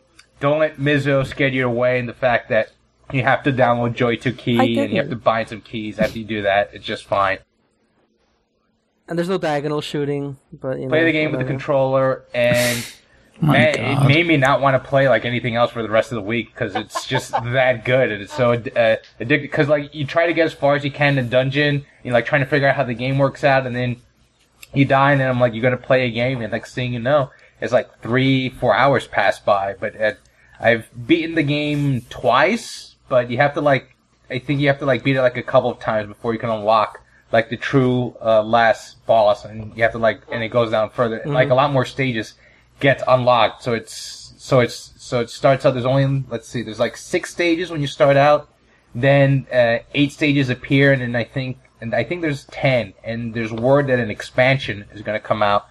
don't let Mizzo scare you away in the fact that you have to download Joy 2 Key, and you have to bind some keys. After you do that, it's just fine. And there's no diagonal shooting, but you know. Play the game with the whatever. controller and. my Man, God. it made me not want to play like anything else for the rest of the week because it's just that good and it's so uh, addictive. Because like you try to get as far as you can in the dungeon, you're like trying to figure out how the game works out, and then you die, and then I'm like, you're gonna play a game, and next thing you know, it's like three, four hours pass by. But uh, I've beaten the game twice, but you have to like, I think you have to like beat it like a couple of times before you can unlock like the true uh, last boss, and you have to like, and it goes down further, and, like a lot more stages gets unlocked. So it's so it's so it starts out. There's only let's see, there's like six stages when you start out. Then uh, eight stages appear, and then I think and I think there's ten. And there's word that an expansion is going to come out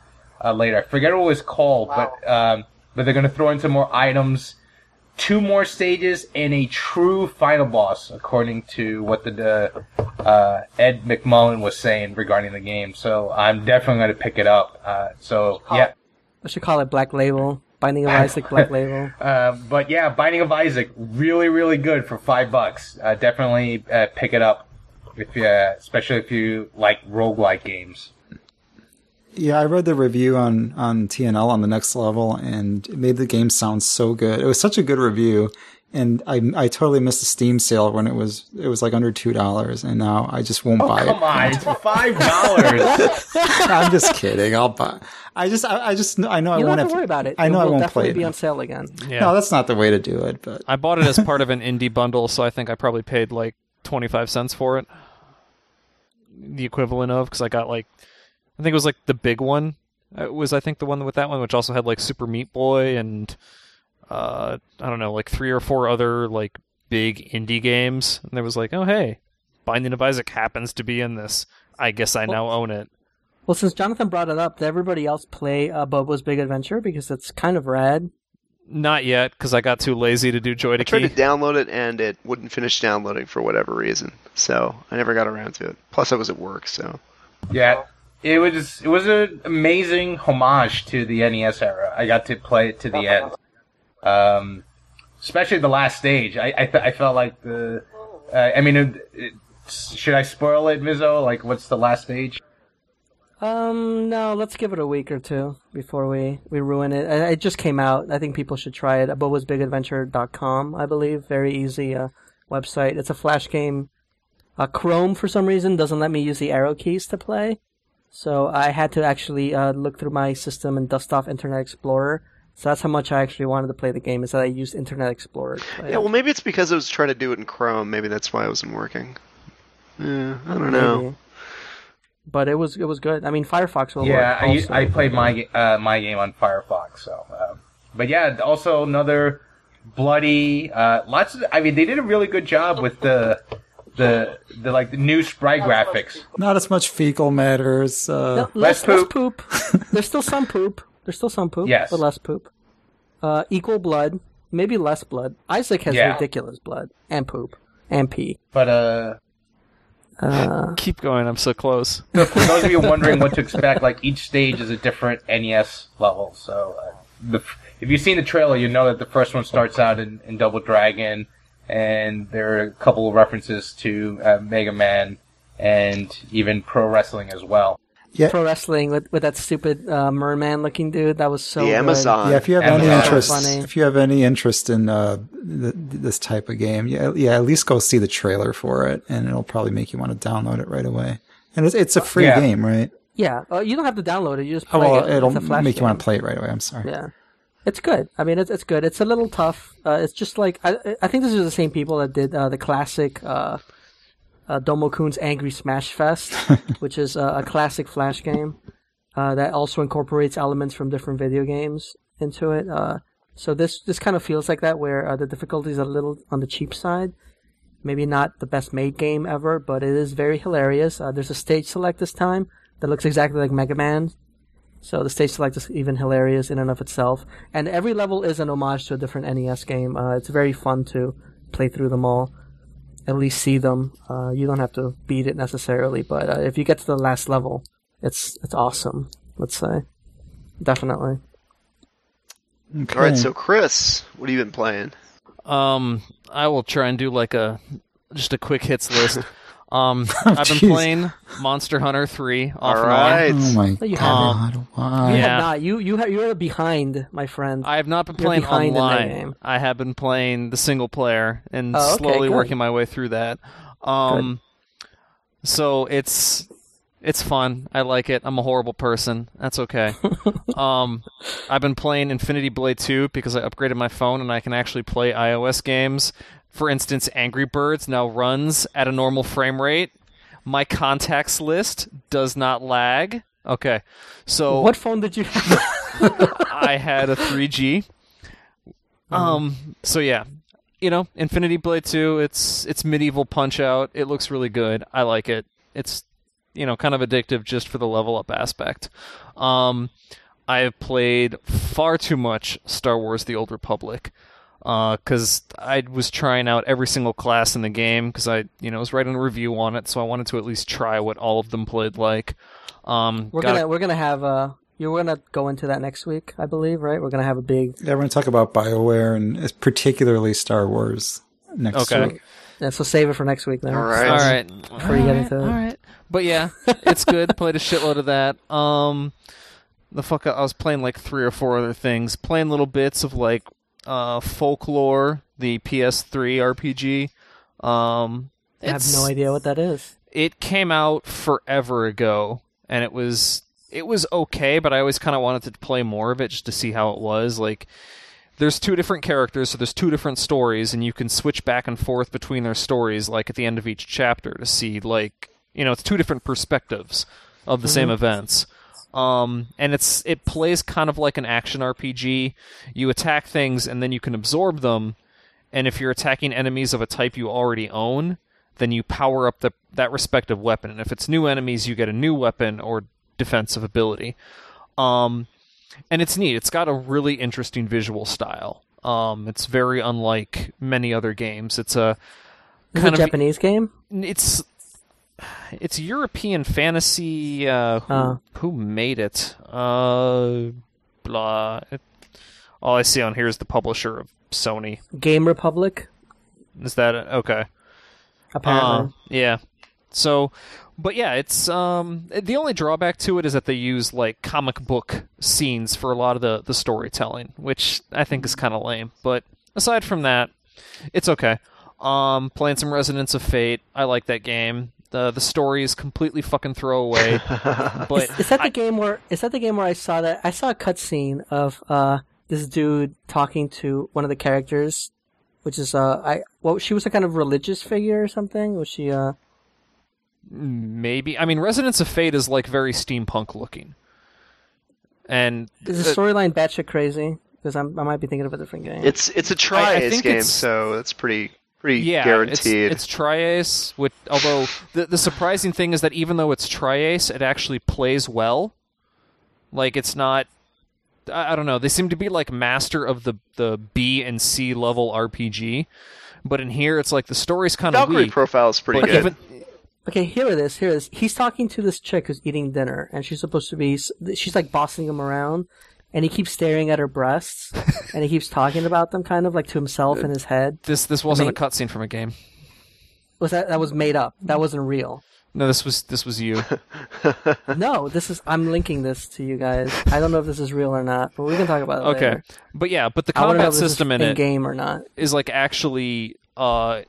uh, later. I forget what it's called, but um, but they're going to throw in some more items, two more stages, and a true final boss, according to what the uh, Ed McMillen was saying regarding the game. So I'm definitely going to pick it up. Uh, so yeah. I should call it Black Label. Binding of Isaac Black Label. Uh, but yeah, Binding of Isaac, really, really good for five bucks. Uh, definitely uh, pick it up, if you, uh, especially if you like roguelike games. Yeah, I read the review on on TNL on the next level, and it made the game sound so good. It was such a good review, and I I totally missed the Steam sale when it was it was like under two dollars, and now I just won't oh, buy Come it. on, it's five dollars. I'm just kidding. I'll buy. I just I, I just I know I You don't won't have to worry about it. I know it I will won't definitely play it. be on sale again. Yeah. No, that's not the way to do it. But I bought it as part of an indie bundle, so I think I probably paid like 25 cents for it. The equivalent of, because I got like, I think it was like the big one. It was, I think, the one with that one, which also had like Super Meat Boy and, uh, I don't know, like three or four other like big indie games. And there was like, oh, hey, Binding of Isaac happens to be in this. I guess I now own it. Well, since Jonathan brought it up, did everybody else play uh, Bobo's Big Adventure? Because it's kind of rad. Not yet, because I got too lazy to do Joy to I tried Key. to download it and it wouldn't finish downloading for whatever reason. So I never got around to it. Plus, I was at work, so yeah, it was it was an amazing homage to the NES era. I got to play it to the end, um, especially the last stage. I I, fe- I felt like the. Uh, I mean, it, it, should I spoil it, Mizzo? Like, what's the last stage? Um, no, let's give it a week or two before we, we ruin it. It just came out. I think people should try it. BobasBigAdventure.com, I believe. Very easy uh, website. It's a flash game. Uh, Chrome, for some reason, doesn't let me use the arrow keys to play. So I had to actually uh, look through my system and dust off Internet Explorer. So that's how much I actually wanted to play the game, is that I used Internet Explorer Yeah, it. well, maybe it's because I was trying to do it in Chrome. Maybe that's why it wasn't working. Yeah, I don't know. But it was it was good. I mean, Firefox will Yeah, work. I. I played my uh, my game on Firefox. So, uh, but yeah, also another bloody. Uh, lots of. I mean, they did a really good job with the the the like the new sprite graphics. Not as much fecal matters. Uh, No, Less less, less poop. There's still some poop. There's still some poop. Yes. But less poop. Uh, equal blood. Maybe less blood. Isaac has Yeah. ridiculous blood. And poop. And pee. But uh, Uh, Keep going. I'm so close. so for those of you wondering what to expect, like each stage is a different NES level. So, uh, the, if you've seen the trailer, you know that the first one starts out in, in Double Dragon, and there are a couple of references to uh, Mega Man and even pro wrestling as well. yeah, pro wrestling with, with that stupid uh, merman looking dude. That was so the good. Amazon. yeah. If you have any interest, Funny. if you have any interest in uh, th- this type of game, yeah, yeah, at least go see the trailer for it, and it'll probably make you want to download it right away. And it's it's a free Yeah. game, right? Yeah. Uh, you don't have to download it. You just play Oh, well, it. it'll It's a flash make you want to play it right away. I'm sorry. Yeah. It's good. I mean, it's it's good. It's a little tough. Uh, it's just like I I think this is the same people that did uh, the classic uh, uh, Domo Kun's Angry Smash Fest, which is uh, a classic Flash game uh, that also incorporates elements from different video games into it. Uh, so this this kind of feels like that, where uh, the difficulty is a little on the cheap side. Maybe not the best made game ever, but it is very hilarious. Uh, there's a stage select this time that looks exactly like Mega Man, so the stage select is even hilarious in and of itself. And every level is an homage to a different NES game. Uh, it's very fun to play through them all. At least see them. Uh, you don't have to beat it necessarily, but uh, if you get to the last level, it's it's awesome. Let's say, definitely. Okay. All right, so Chris, what have you been playing? Um, I will try and do like a just a quick hits list. Um, I've been jeez. playing Monster Hunter three off All and on. oh my you god! Why? You Yeah. have not. You you ha- you're behind, my friend. I have not been You're playing behind in that online. I have been playing the single player and Oh, okay, slowly good. working my way through that. Um, so it's it's fun. I like it. I'm a horrible person. That's okay. um, I've been playing Infinity Blade 2 because I upgraded my phone and I can actually play iOS games. For instance, Angry Birds now runs at a normal frame rate. My contacts list does not lag. Okay, so what phone did you have? I had a 3G. Um. So yeah, you know, Infinity Blade 2. It's it's medieval Punch Out. It looks really good. I like it. It's you know kind of addictive just for the level up aspect. Um, I have played far too much Star Wars: The Old Republic. Because I was trying out every single class in the game because I, you know, was writing a review on it, so I wanted to at least try what all of them played like. Um, we're got- gonna we're gonna have uh you're gonna go into that next week, I believe, right? We're gonna have a big Yeah, we're going to talk about Bioware and particularly Star Wars next Okay. week. yeah, so save it for next week then. All right. All right. Before you get into it. All right. But yeah, it's good. Played a shitload of that. Um, the fuck, I was playing like three or four other things. Playing little bits of like uh folklore, the PS3 RPG. Um, I have no idea what that is. It came out forever ago, and it was it was okay, but I always kind of wanted to play more of it just to see how it was. Like, there's two different characters, so there's two different stories, and you can switch back and forth between their stories, like at the end of each chapter, to see like you know it's two different perspectives of the same events. Um, and it's it plays kind of like an action RPG. You attack things, and then you can absorb them. And if you're attacking enemies of a type you already own, then you power up the that respective weapon. And if it's new enemies, you get a new weapon or defensive ability. Um, and it's neat. It's got a really interesting visual style. Um, it's very unlike many other games. It's a kind a of Japanese game? it's it's European fantasy. Uh, who, Oh. who made it? Uh, blah. It, all I see on here is the publisher of Sony. Game Republic, Is that it? okay? apparently. Uh, yeah. So, but yeah, it's um the only drawback to it is that they use like comic book scenes for a lot of the the storytelling, which I think is kind of lame. But aside from that, it's okay. Um, playing some Resonance of Fate. I like that game. The the story is completely fucking throwaway. but Is that the I- game where is that the game where I saw that I saw a cutscene of uh this dude talking to one of the characters, which is uh I well she was a kind of religious figure or something. Was she uh maybe I mean Resonance of Fate is like very steampunk looking. And is the storyline batshit crazy? Because I'm I might be thinking of a different game. It's it's a I tri-ace think game, it's- so that's pretty pretty yeah, guaranteed. It's, it's tri-Ace. With although the the surprising thing is that even though it's tri-Ace, it actually plays well. Like it's not. I, I don't know. They seem to be like master of the the B and C level RPG, but in here it's like the story's kind of Valkyrie weak. profile is pretty good. even Okay, here it is. Here it is. He's talking to this chick who's eating dinner, and she's supposed to be. She's like bossing him around, and he keeps staring at her breasts, and he keeps talking about them, kind of like to himself in his head. this this wasn't mean- a cutscene from a game. Was that that was made up? That wasn't real. No, this was this was you. No, this is. I'm linking this to you guys. I don't know if this is real or not, but we can talk about it okay, later. but yeah, but the I know combat if this system is in it game or not. is like actually uh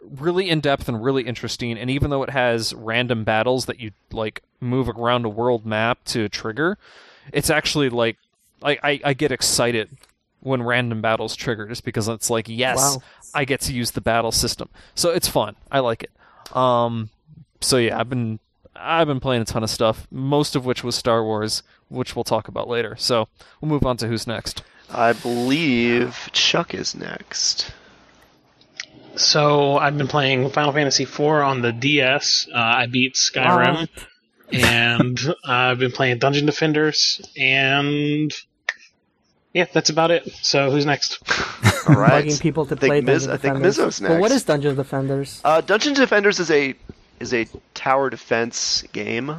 really in depth and really interesting and even though it has random battles that you like move around a world map to trigger it's actually like I, I, I get excited when random battles trigger just because it's like yes Wow. I get to use the battle system. So it's fun. I like it. Um so yeah I've been I've been playing a ton of stuff most of which was Star Wars which we'll talk about later. So we'll move on to who's next. I believe Chuck is next. So I've been playing Final Fantasy IV on the DS. Uh, I beat Skyrim, and I've been playing Dungeon Defenders, and yeah, that's about it. So who's next? All right. Bugging people to play Miz- Dungeon I think Defenders. Mizzo's Well, what next. is Dungeon Defenders? Uh, Dungeon Defenders is a is a tower defense game.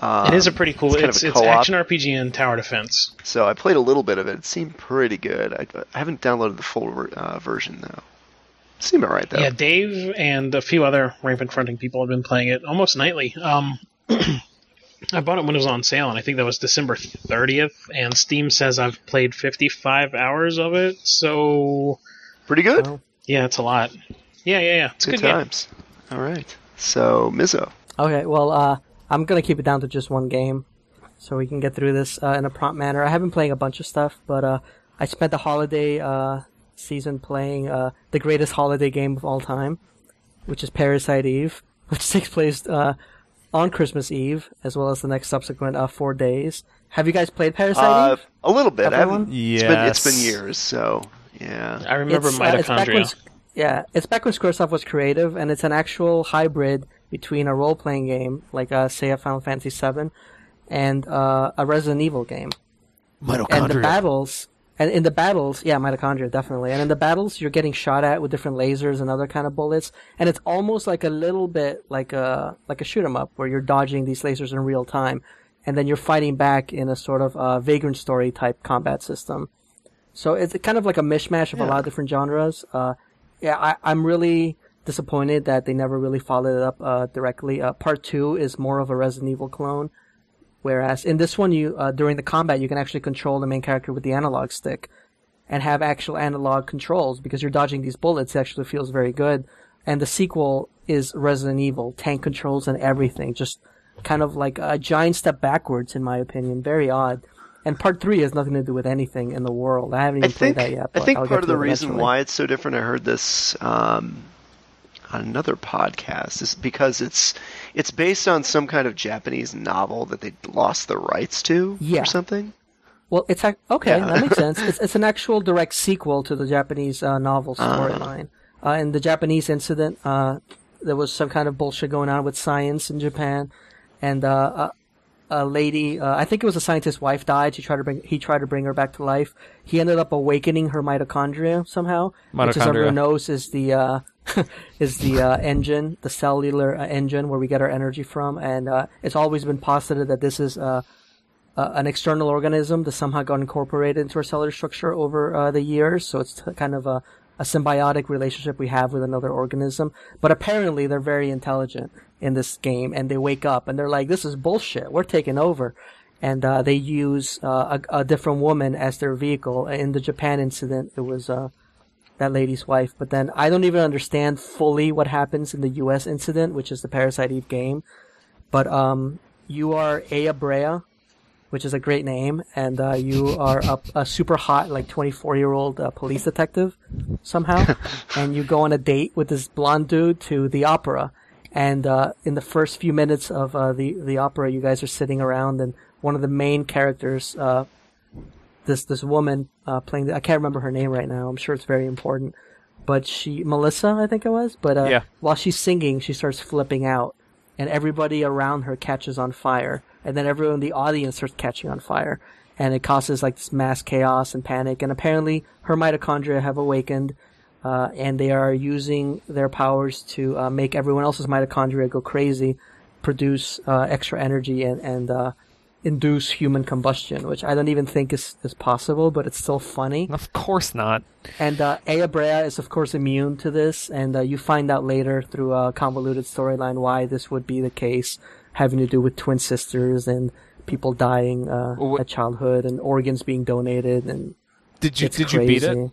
Um, it is a pretty cool. it's kind It's of a it's, co-op. action RPG and tower defense. So I played a little bit of it. It seemed pretty good. I, I haven't downloaded the full uh, version though. Seemed alright though. Yeah, Dave and a few other rampant fronting people have been playing it almost nightly. Um, I bought it when it was on sale, and I think that was December 30th. And Steam says I've played 55 hours of it, so Pretty good. Yeah, it's a lot. Yeah, yeah, yeah. It's a good good game. times. All right. So Mizzo. Okay, well, uh, I'm gonna keep it down to just one game, so we can get through this uh, in a prompt manner. I have been playing a bunch of stuff, but uh, I spent the holiday uh, season playing uh, the greatest holiday game of all time, which is Parasite Eve, which takes place uh, on Christmas Eve as well as the next subsequent uh, four days. Have you guys played Parasite Uh, Eve? a little bit. I Everyone? haven't. It's been, it's been years. So yeah. I remember It's, uh, it's back when mitochondria. S- yeah, it's back when Squaresoft was creative, and it's an actual hybrid between a role-playing game, like uh, say a Final Fantasy VII, and uh, a Resident Evil game. Mitochondria. And the battles, and in the battles, yeah, mitochondria definitely. And in the battles, you're getting shot at with different lasers and other kind of bullets, and it's almost like a little bit like a like a shoot 'em up where you're dodging these lasers in real time, and then you're fighting back in a sort of uh, Vagrant Story type combat system. So it's kind of like a mishmash of a lot of different genres. Uh, yeah, I, I'm really disappointed that they never really followed it up uh, directly. Uh, part two is more of a Resident Evil clone, whereas in this one, you uh, during the combat you can actually control the main character with the analog stick and have actual analog controls because you're dodging these bullets. It actually feels very good. And the sequel is Resident Evil, tank controls and everything, just kind of like a giant step backwards in my opinion. Very odd. And part three has nothing to do with anything in the world. I haven't I even played that yet. I think part of the reason eventually. why it's so different. I heard this um, on another podcast is because it's it's based on some kind of Japanese novel that they lost the rights to Yeah. or something. Well, it's ac- okay. Yeah. That makes sense. It's, it's an actual direct sequel to the Japanese uh, novel Ah. storyline. Uh, in the Japanese incident, uh, there was some kind of bullshit going on with science in Japan, and uh, a, lady, uh, I think it was a scientist's wife, died. She tried to bring, he tried to bring her back to life. He ended up awakening her mitochondria somehow, which, as Mitochondria. everyone knows, is the uh, is the uh, engine, the cellular uh, engine where we get our energy from. And uh, it's always been posited that this is uh, uh, an external organism that somehow got incorporated into our cellular structure over uh, the years. So it's t- kind of a a symbiotic relationship we have with another organism. But apparently they're very intelligent in this game and they wake up and they're like, this is bullshit. We're taking over. And, uh, they use, uh, a, a different woman as their vehicle. In the Japan incident, it was, uh, that lady's wife. But then I don't even understand fully what happens in the U.S. incident, which is the Parasite Eve game. But um, you are Aya Brea, which is a great name, and uh, you are a, a super hot, like 24 year old uh, police detective somehow, and you go on a date with this blonde dude to the opera. And uh, in the first few minutes of uh, the the opera, you guys are sitting around, and one of the main characters, uh, this this woman uh, playing, the, I can't remember her name right now. I'm sure it's very important, but she Melissa, I think it was. But uh, Yeah. while she's singing, she starts flipping out, and everybody around her catches on fire, and then everyone in the audience starts catching on fire, and it causes like this mass chaos and panic. And apparently, her mitochondria have awakened, uh, and they are using their powers to uh, make everyone else's mitochondria go crazy, produce uh, extra energy, and and uh, induce human combustion, which I don't even think is, is possible, but it's still funny. Of course not. And uh, Aya Brea is, of course, immune to this, and uh, you find out later through a convoluted storyline why this would be the case, having to do with twin sisters and people dying uh, Well, at childhood and organs being donated, and Did you did you beat it?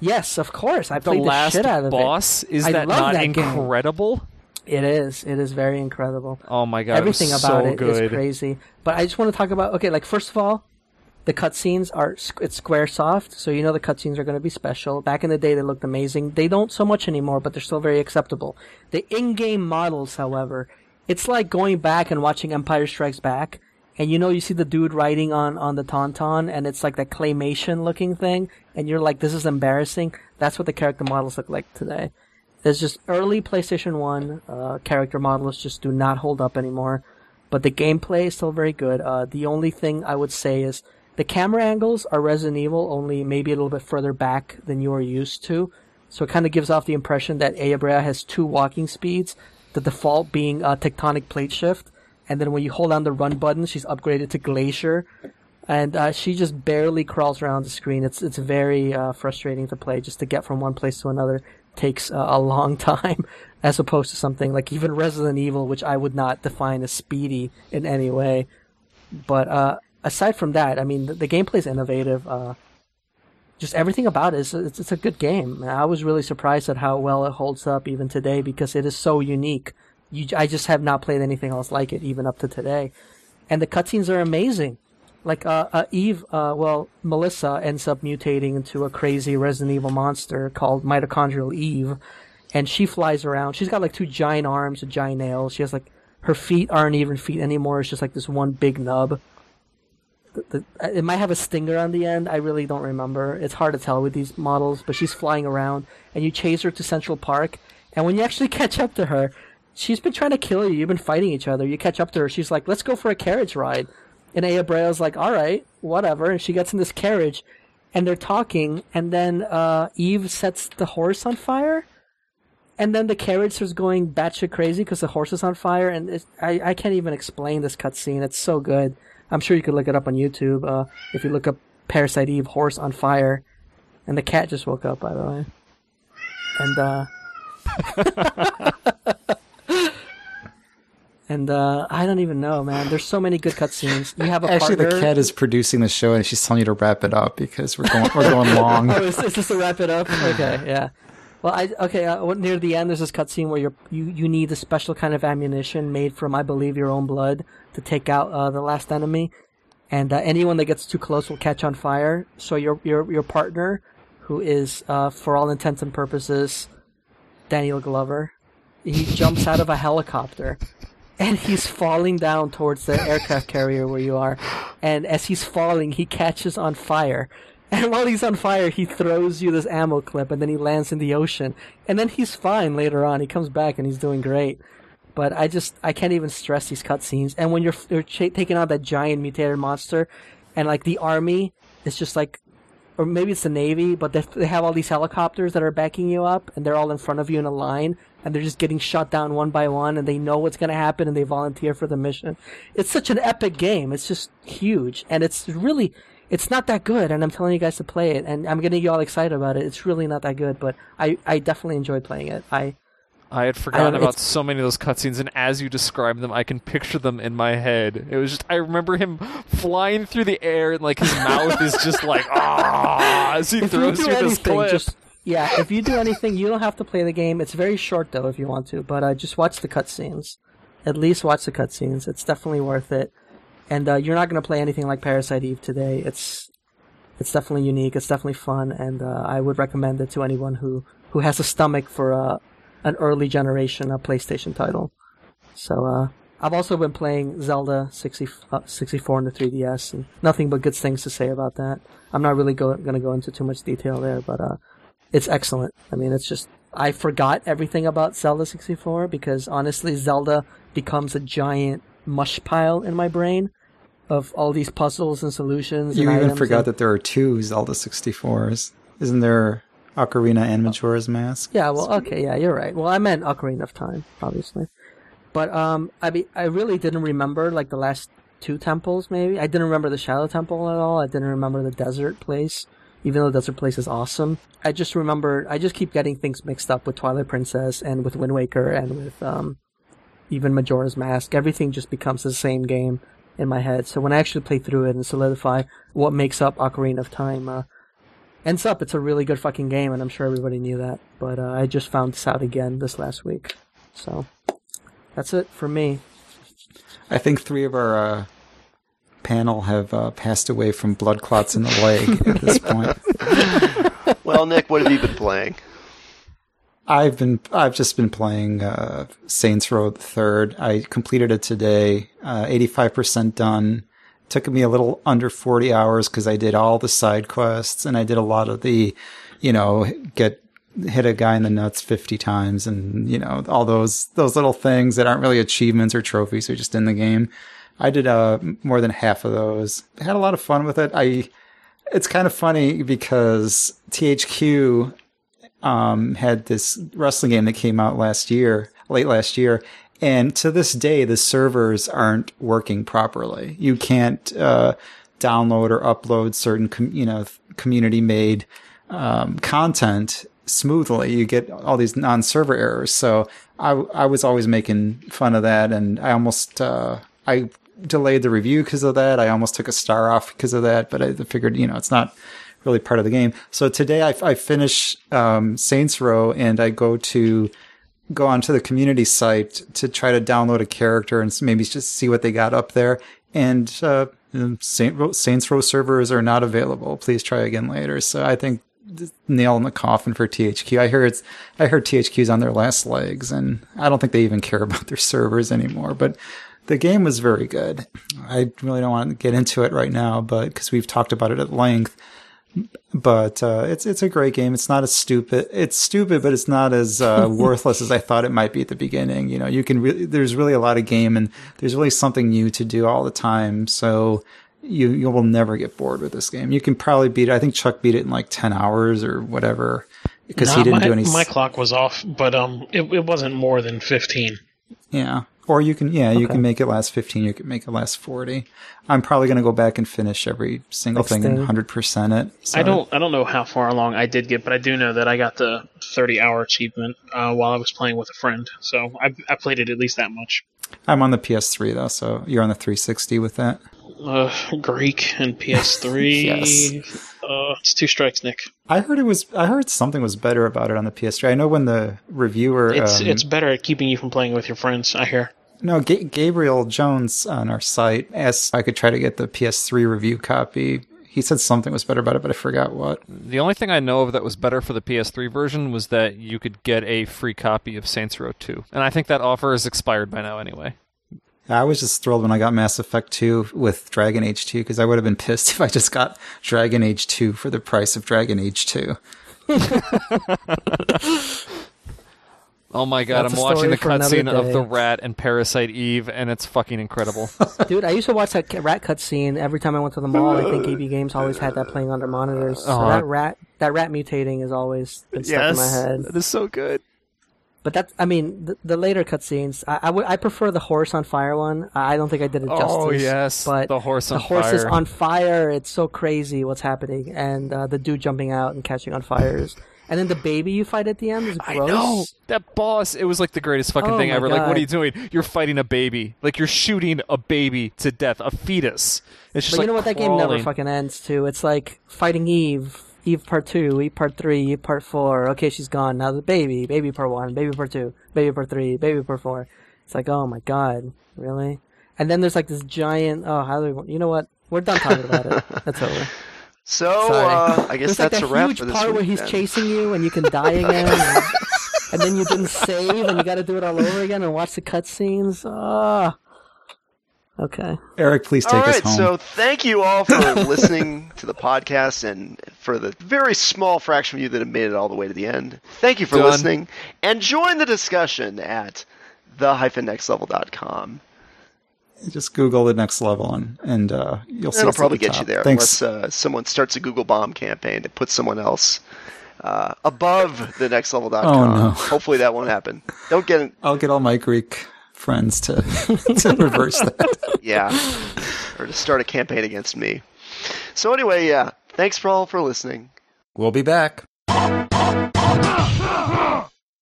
Yes, of course. I The played the, last shit out of it. The last boss is I that not that incredible? it. It is. It is very incredible. Oh my god, Everything it about so it is good. crazy. But I just want to talk about okay, like first of all, the cutscenes are it's SquareSoft, so you know the cutscenes are going to be special. Back in the day, they looked amazing. They don't so much anymore, but they're still very acceptable. The in-game models, however, it's like going back and watching Empire Strikes Back, and you know you see the dude riding on on the tauntaun, and it's like that claymation looking thing, and you're like, this is embarrassing. That's what the character models look like today. There's just early PlayStation 1 uh, character models just do not hold up anymore. But the gameplay is still very good. Uh, the only thing I would say is the camera angles are Resident Evil, only maybe a little bit further back than you are used to. So it kind of gives off the impression that Aya Brea has two walking speeds, the default being uh, tectonic plate shift. And then when you hold down the run button, she's upgraded to Glacier. And uh, she just barely crawls around the screen. It's it's very uh, frustrating to play. Just to get from one place to another takes uh, a long time, as opposed to something like even Resident Evil, which I would not define as speedy in any way. But uh, aside from that, I mean, the, the gameplay is innovative. Just everything about it is it's, it's a good game. I was really surprised at how well it holds up even today because it is so unique. You, I just have not played anything else like it even up to today, and the cutscenes are amazing. Like uh, uh, Eve, uh, well, Melissa ends up mutating into a crazy Resident Evil monster called Mitochondrial Eve, and she flies around. She's got like two giant arms, and giant nails. She has like her feet aren't even feet anymore. It's just like this one big nub. The, the, it might have a stinger on the end. I really don't remember. It's hard to tell with these models, but she's flying around, and you chase her to Central Park. And when you actually catch up to her, she's been trying to kill you. You've been fighting each other. You catch up to her. She's like, "Let's go for a carriage ride." And Aya Brea's like, "All right, whatever." And she gets in this carriage, and they're talking. And then uh, Eve sets the horse on fire, and then the carriage starts going batshit crazy because the horse is on fire. And I I can't even explain this cutscene. It's so good. I'm sure you could look it up on YouTube uh, if you look up Parasite Eve horse on fire. And the cat just woke up, by the way. And uh, and uh, I don't even know, man. There's so many good cutscenes. You have a Actually, partner. the cat is producing the show, and she's telling you to wrap it up because we're going we're going long. oh, is, is this to wrap it up? Okay, yeah. Well, I okay. Uh, near the end, there's this cutscene where you're, you you need a special kind of ammunition made from, I believe, your own blood to take out uh, the last enemy, and uh, anyone that gets too close will catch on fire. So your your your partner, who is, uh, for all intents and purposes, Danny Glover, he jumps out of a helicopter. And he's falling down towards the aircraft carrier where you are. And as he's falling, he catches on fire. And while he's on fire, he throws you this ammo clip, and then he lands in the ocean. And then he's fine later on. He comes back and he's doing great. But I just I can't even stress these cutscenes. And when you're you're ch- taking out that giant mutated monster, and like the army is just like, or maybe it's the navy, but they they have all these helicopters that are backing you up, and they're all in front of you in a line, and they're just getting shot down one by one, and they know what's to happen, and they volunteer for the mission. It's such an epic game. It's just huge, and it's really it's not that good, and I'm telling you guys to play it, and I'm getting you all excited about it. It's really not that good, but I, I definitely enjoyed playing it. I I had forgotten know, about so many of those cutscenes, and as you describe them, I can picture them in my head. It was just I remember him flying through the air, and like his mouth is just like ah as he if throws you through this anything, clip. just yeah, if you do anything, you don't have to play the game. It's very short though, if you want to, but uh, just watch the cutscenes. At least watch the cutscenes. It's definitely worth it. And uh, you're not going to play anything like Parasite Eve today. It's it's definitely unique. It's definitely fun, and uh, I would recommend it to anyone who who has a stomach for uh, an early generation uh, PlayStation title. So uh, I've also been playing Zelda 60, uh, 64 on the 3DS, and nothing but good things to say about that. I'm not really go- going to go into too much detail there, but uh, it's excellent. I mean, it's just I forgot everything about Zelda 64 because honestly, Zelda becomes a giant mush pile in my brain of all these puzzles and solutions. You and even forgot and- that there are two Zelda 64s. Isn't there Ocarina and Majora's Mask? Yeah, well, okay, yeah, you're right. Well, I meant Ocarina of Time, obviously. But um, I be, I really didn't remember like the last two temples. Maybe I didn't remember the Shadow Temple at all. I didn't remember the desert place, even though the desert place is awesome. I just remember. I just keep getting things mixed up with Twilight Princess and with Wind Waker and with um, even Majora's Mask. Everything just becomes the same game in my head. So when I actually play through it and solidify what makes up Ocarina of Time, uh, ends up it's a really good fucking game, and I'm sure everybody knew that. But uh, I just found this out again this last week. So that's it for me. I think three of our uh, panel have uh, passed away from blood clots in the leg at this point. Well, Nick, what have you been playing? I've been I've just been playing uh, Saints Row the Third. I completed it today, eighty five percent done. Took me a little under forty hours because I did all the side quests and I did a lot of the, you know, get hit a guy in the nuts fifty times and you know all those those little things that aren't really achievements or trophies, they're just in the game. I did uh, more than half of those. I had a lot of fun with it. I it's kind of funny because THQ um, had this wrestling game that came out last year, late last year, and to this day the servers aren't working properly. You can't uh, download or upload certain, com- you know, community made um, content smoothly. You get all these non-server errors. So I, I was always making fun of that, and I almost uh, I delayed the review because of that. I almost took a star off because of that, but I figured, you know, it's not really part of the game. So today I, I finish um, Saints Row and I go to go onto the community site to try to download a character and maybe just see what they got up there. And uh, Saint Saints Row servers are not available. Please try again later. So I think nail in the coffin for THQ. I hear it's I heard THQ's on their last legs, and I don't think they even care about their servers anymore. But the game was very good. I really don't want to get into it right now, but because we've talked about it at length. But uh, it's it's a great game. It's not as stupid. It's stupid, but it's not as uh, worthless as I thought it might be at the beginning. You know, you can really there's really a lot of game, and there's really something new to do all the time. So you you will never get bored with this game. You can probably beat it. I think Chuck beat it in like ten hours or whatever because Nah, he didn't my, do any. My clock was off, but um, it, it wasn't more than fifteen. Yeah. Or you can, yeah, you can make it last 15, you can make it last 40. I'm probably going to go back and finish every single thing and 100% it. So I don't I don't know how far along I did get, but I do know that I got the thirty hour achievement uh, while I was playing with a friend. So I I played it at least that much. I'm on the PS3 though, so you're on the 360 with that. Uh, Greek and PS3. Yes. Uh, it's two strikes, Nick. I heard it was, I heard something was better about it on the PS3. I know when the reviewer, It's um, it's better at keeping you from playing with your friends. I hear. No, Ga- Gabriel Jones on our site asked if I could try to get the PS3 review copy. He said something was better about it, but I forgot what. The only thing I know of that was better for the PS3 version was that you could get a free copy of Saints Row 2. And I think that offer is expired by now anyway. I was just thrilled when I got Mass Effect 2 with Dragon Age 2 because I would have been pissed if I just got Dragon Age 2 for the price of Dragon Age 2. Oh my god, That's I'm watching the cutscene of the rat and Parasite Eve, and it's fucking incredible. Dude, I used to watch that rat cutscene every time I went to the mall. I think EB Games always had that playing on their monitors. So Oh. that rat, that rat mutating has always been stuck in my head. that is so good. But that's, I mean, the, the later cutscenes, I, I, would, I prefer the horse on fire one. I don't think I did it justice. Oh, yes, but the horse on the horse is fire. on fire. It's so crazy what's happening, and uh, the dude jumping out and catching on fires, and then the baby you fight at the end is I gross. know that boss. It was like the greatest fucking Oh thing my ever. Like, what are you doing? You're fighting a baby. Like you're shooting a baby to death, a fetus. It's just But like you know what? That game never fucking ends too. It's like fighting Eve. Eve part two, Eve part three, Eve part four. Okay, she's gone. Now the baby, baby part one, baby part two, baby part three, baby part four. It's like, oh my god, really? And then there's like this giant. Oh, how do we? You know what? We're done talking about it. That's over. So Sorry. uh, I guess There's like that's that a wrap huge for this part week. where he's then. chasing you and you can die again, and, and then you didn't save and you got to do it all over again and watch the cutscenes. Ah. Okay. Eric, please take All us home. so thank you all for listening to the podcast and for the very small fraction of you that have made it all the way to the end. Thank you for Done. listening and join the discussion at the-nextlevel.com. Just Google the next level and and uh, you'll see. It'll probably get you there Thanks. unless uh, someone starts a Google bomb campaign to put someone else uh, above the nextlevel.com. Oh, no. Hopefully that won't happen. Don't get I'll get all my Greek friends to to reverse that. yeah, or to start a campaign against me. So anyway, yeah, thanks for all for listening. We'll be back.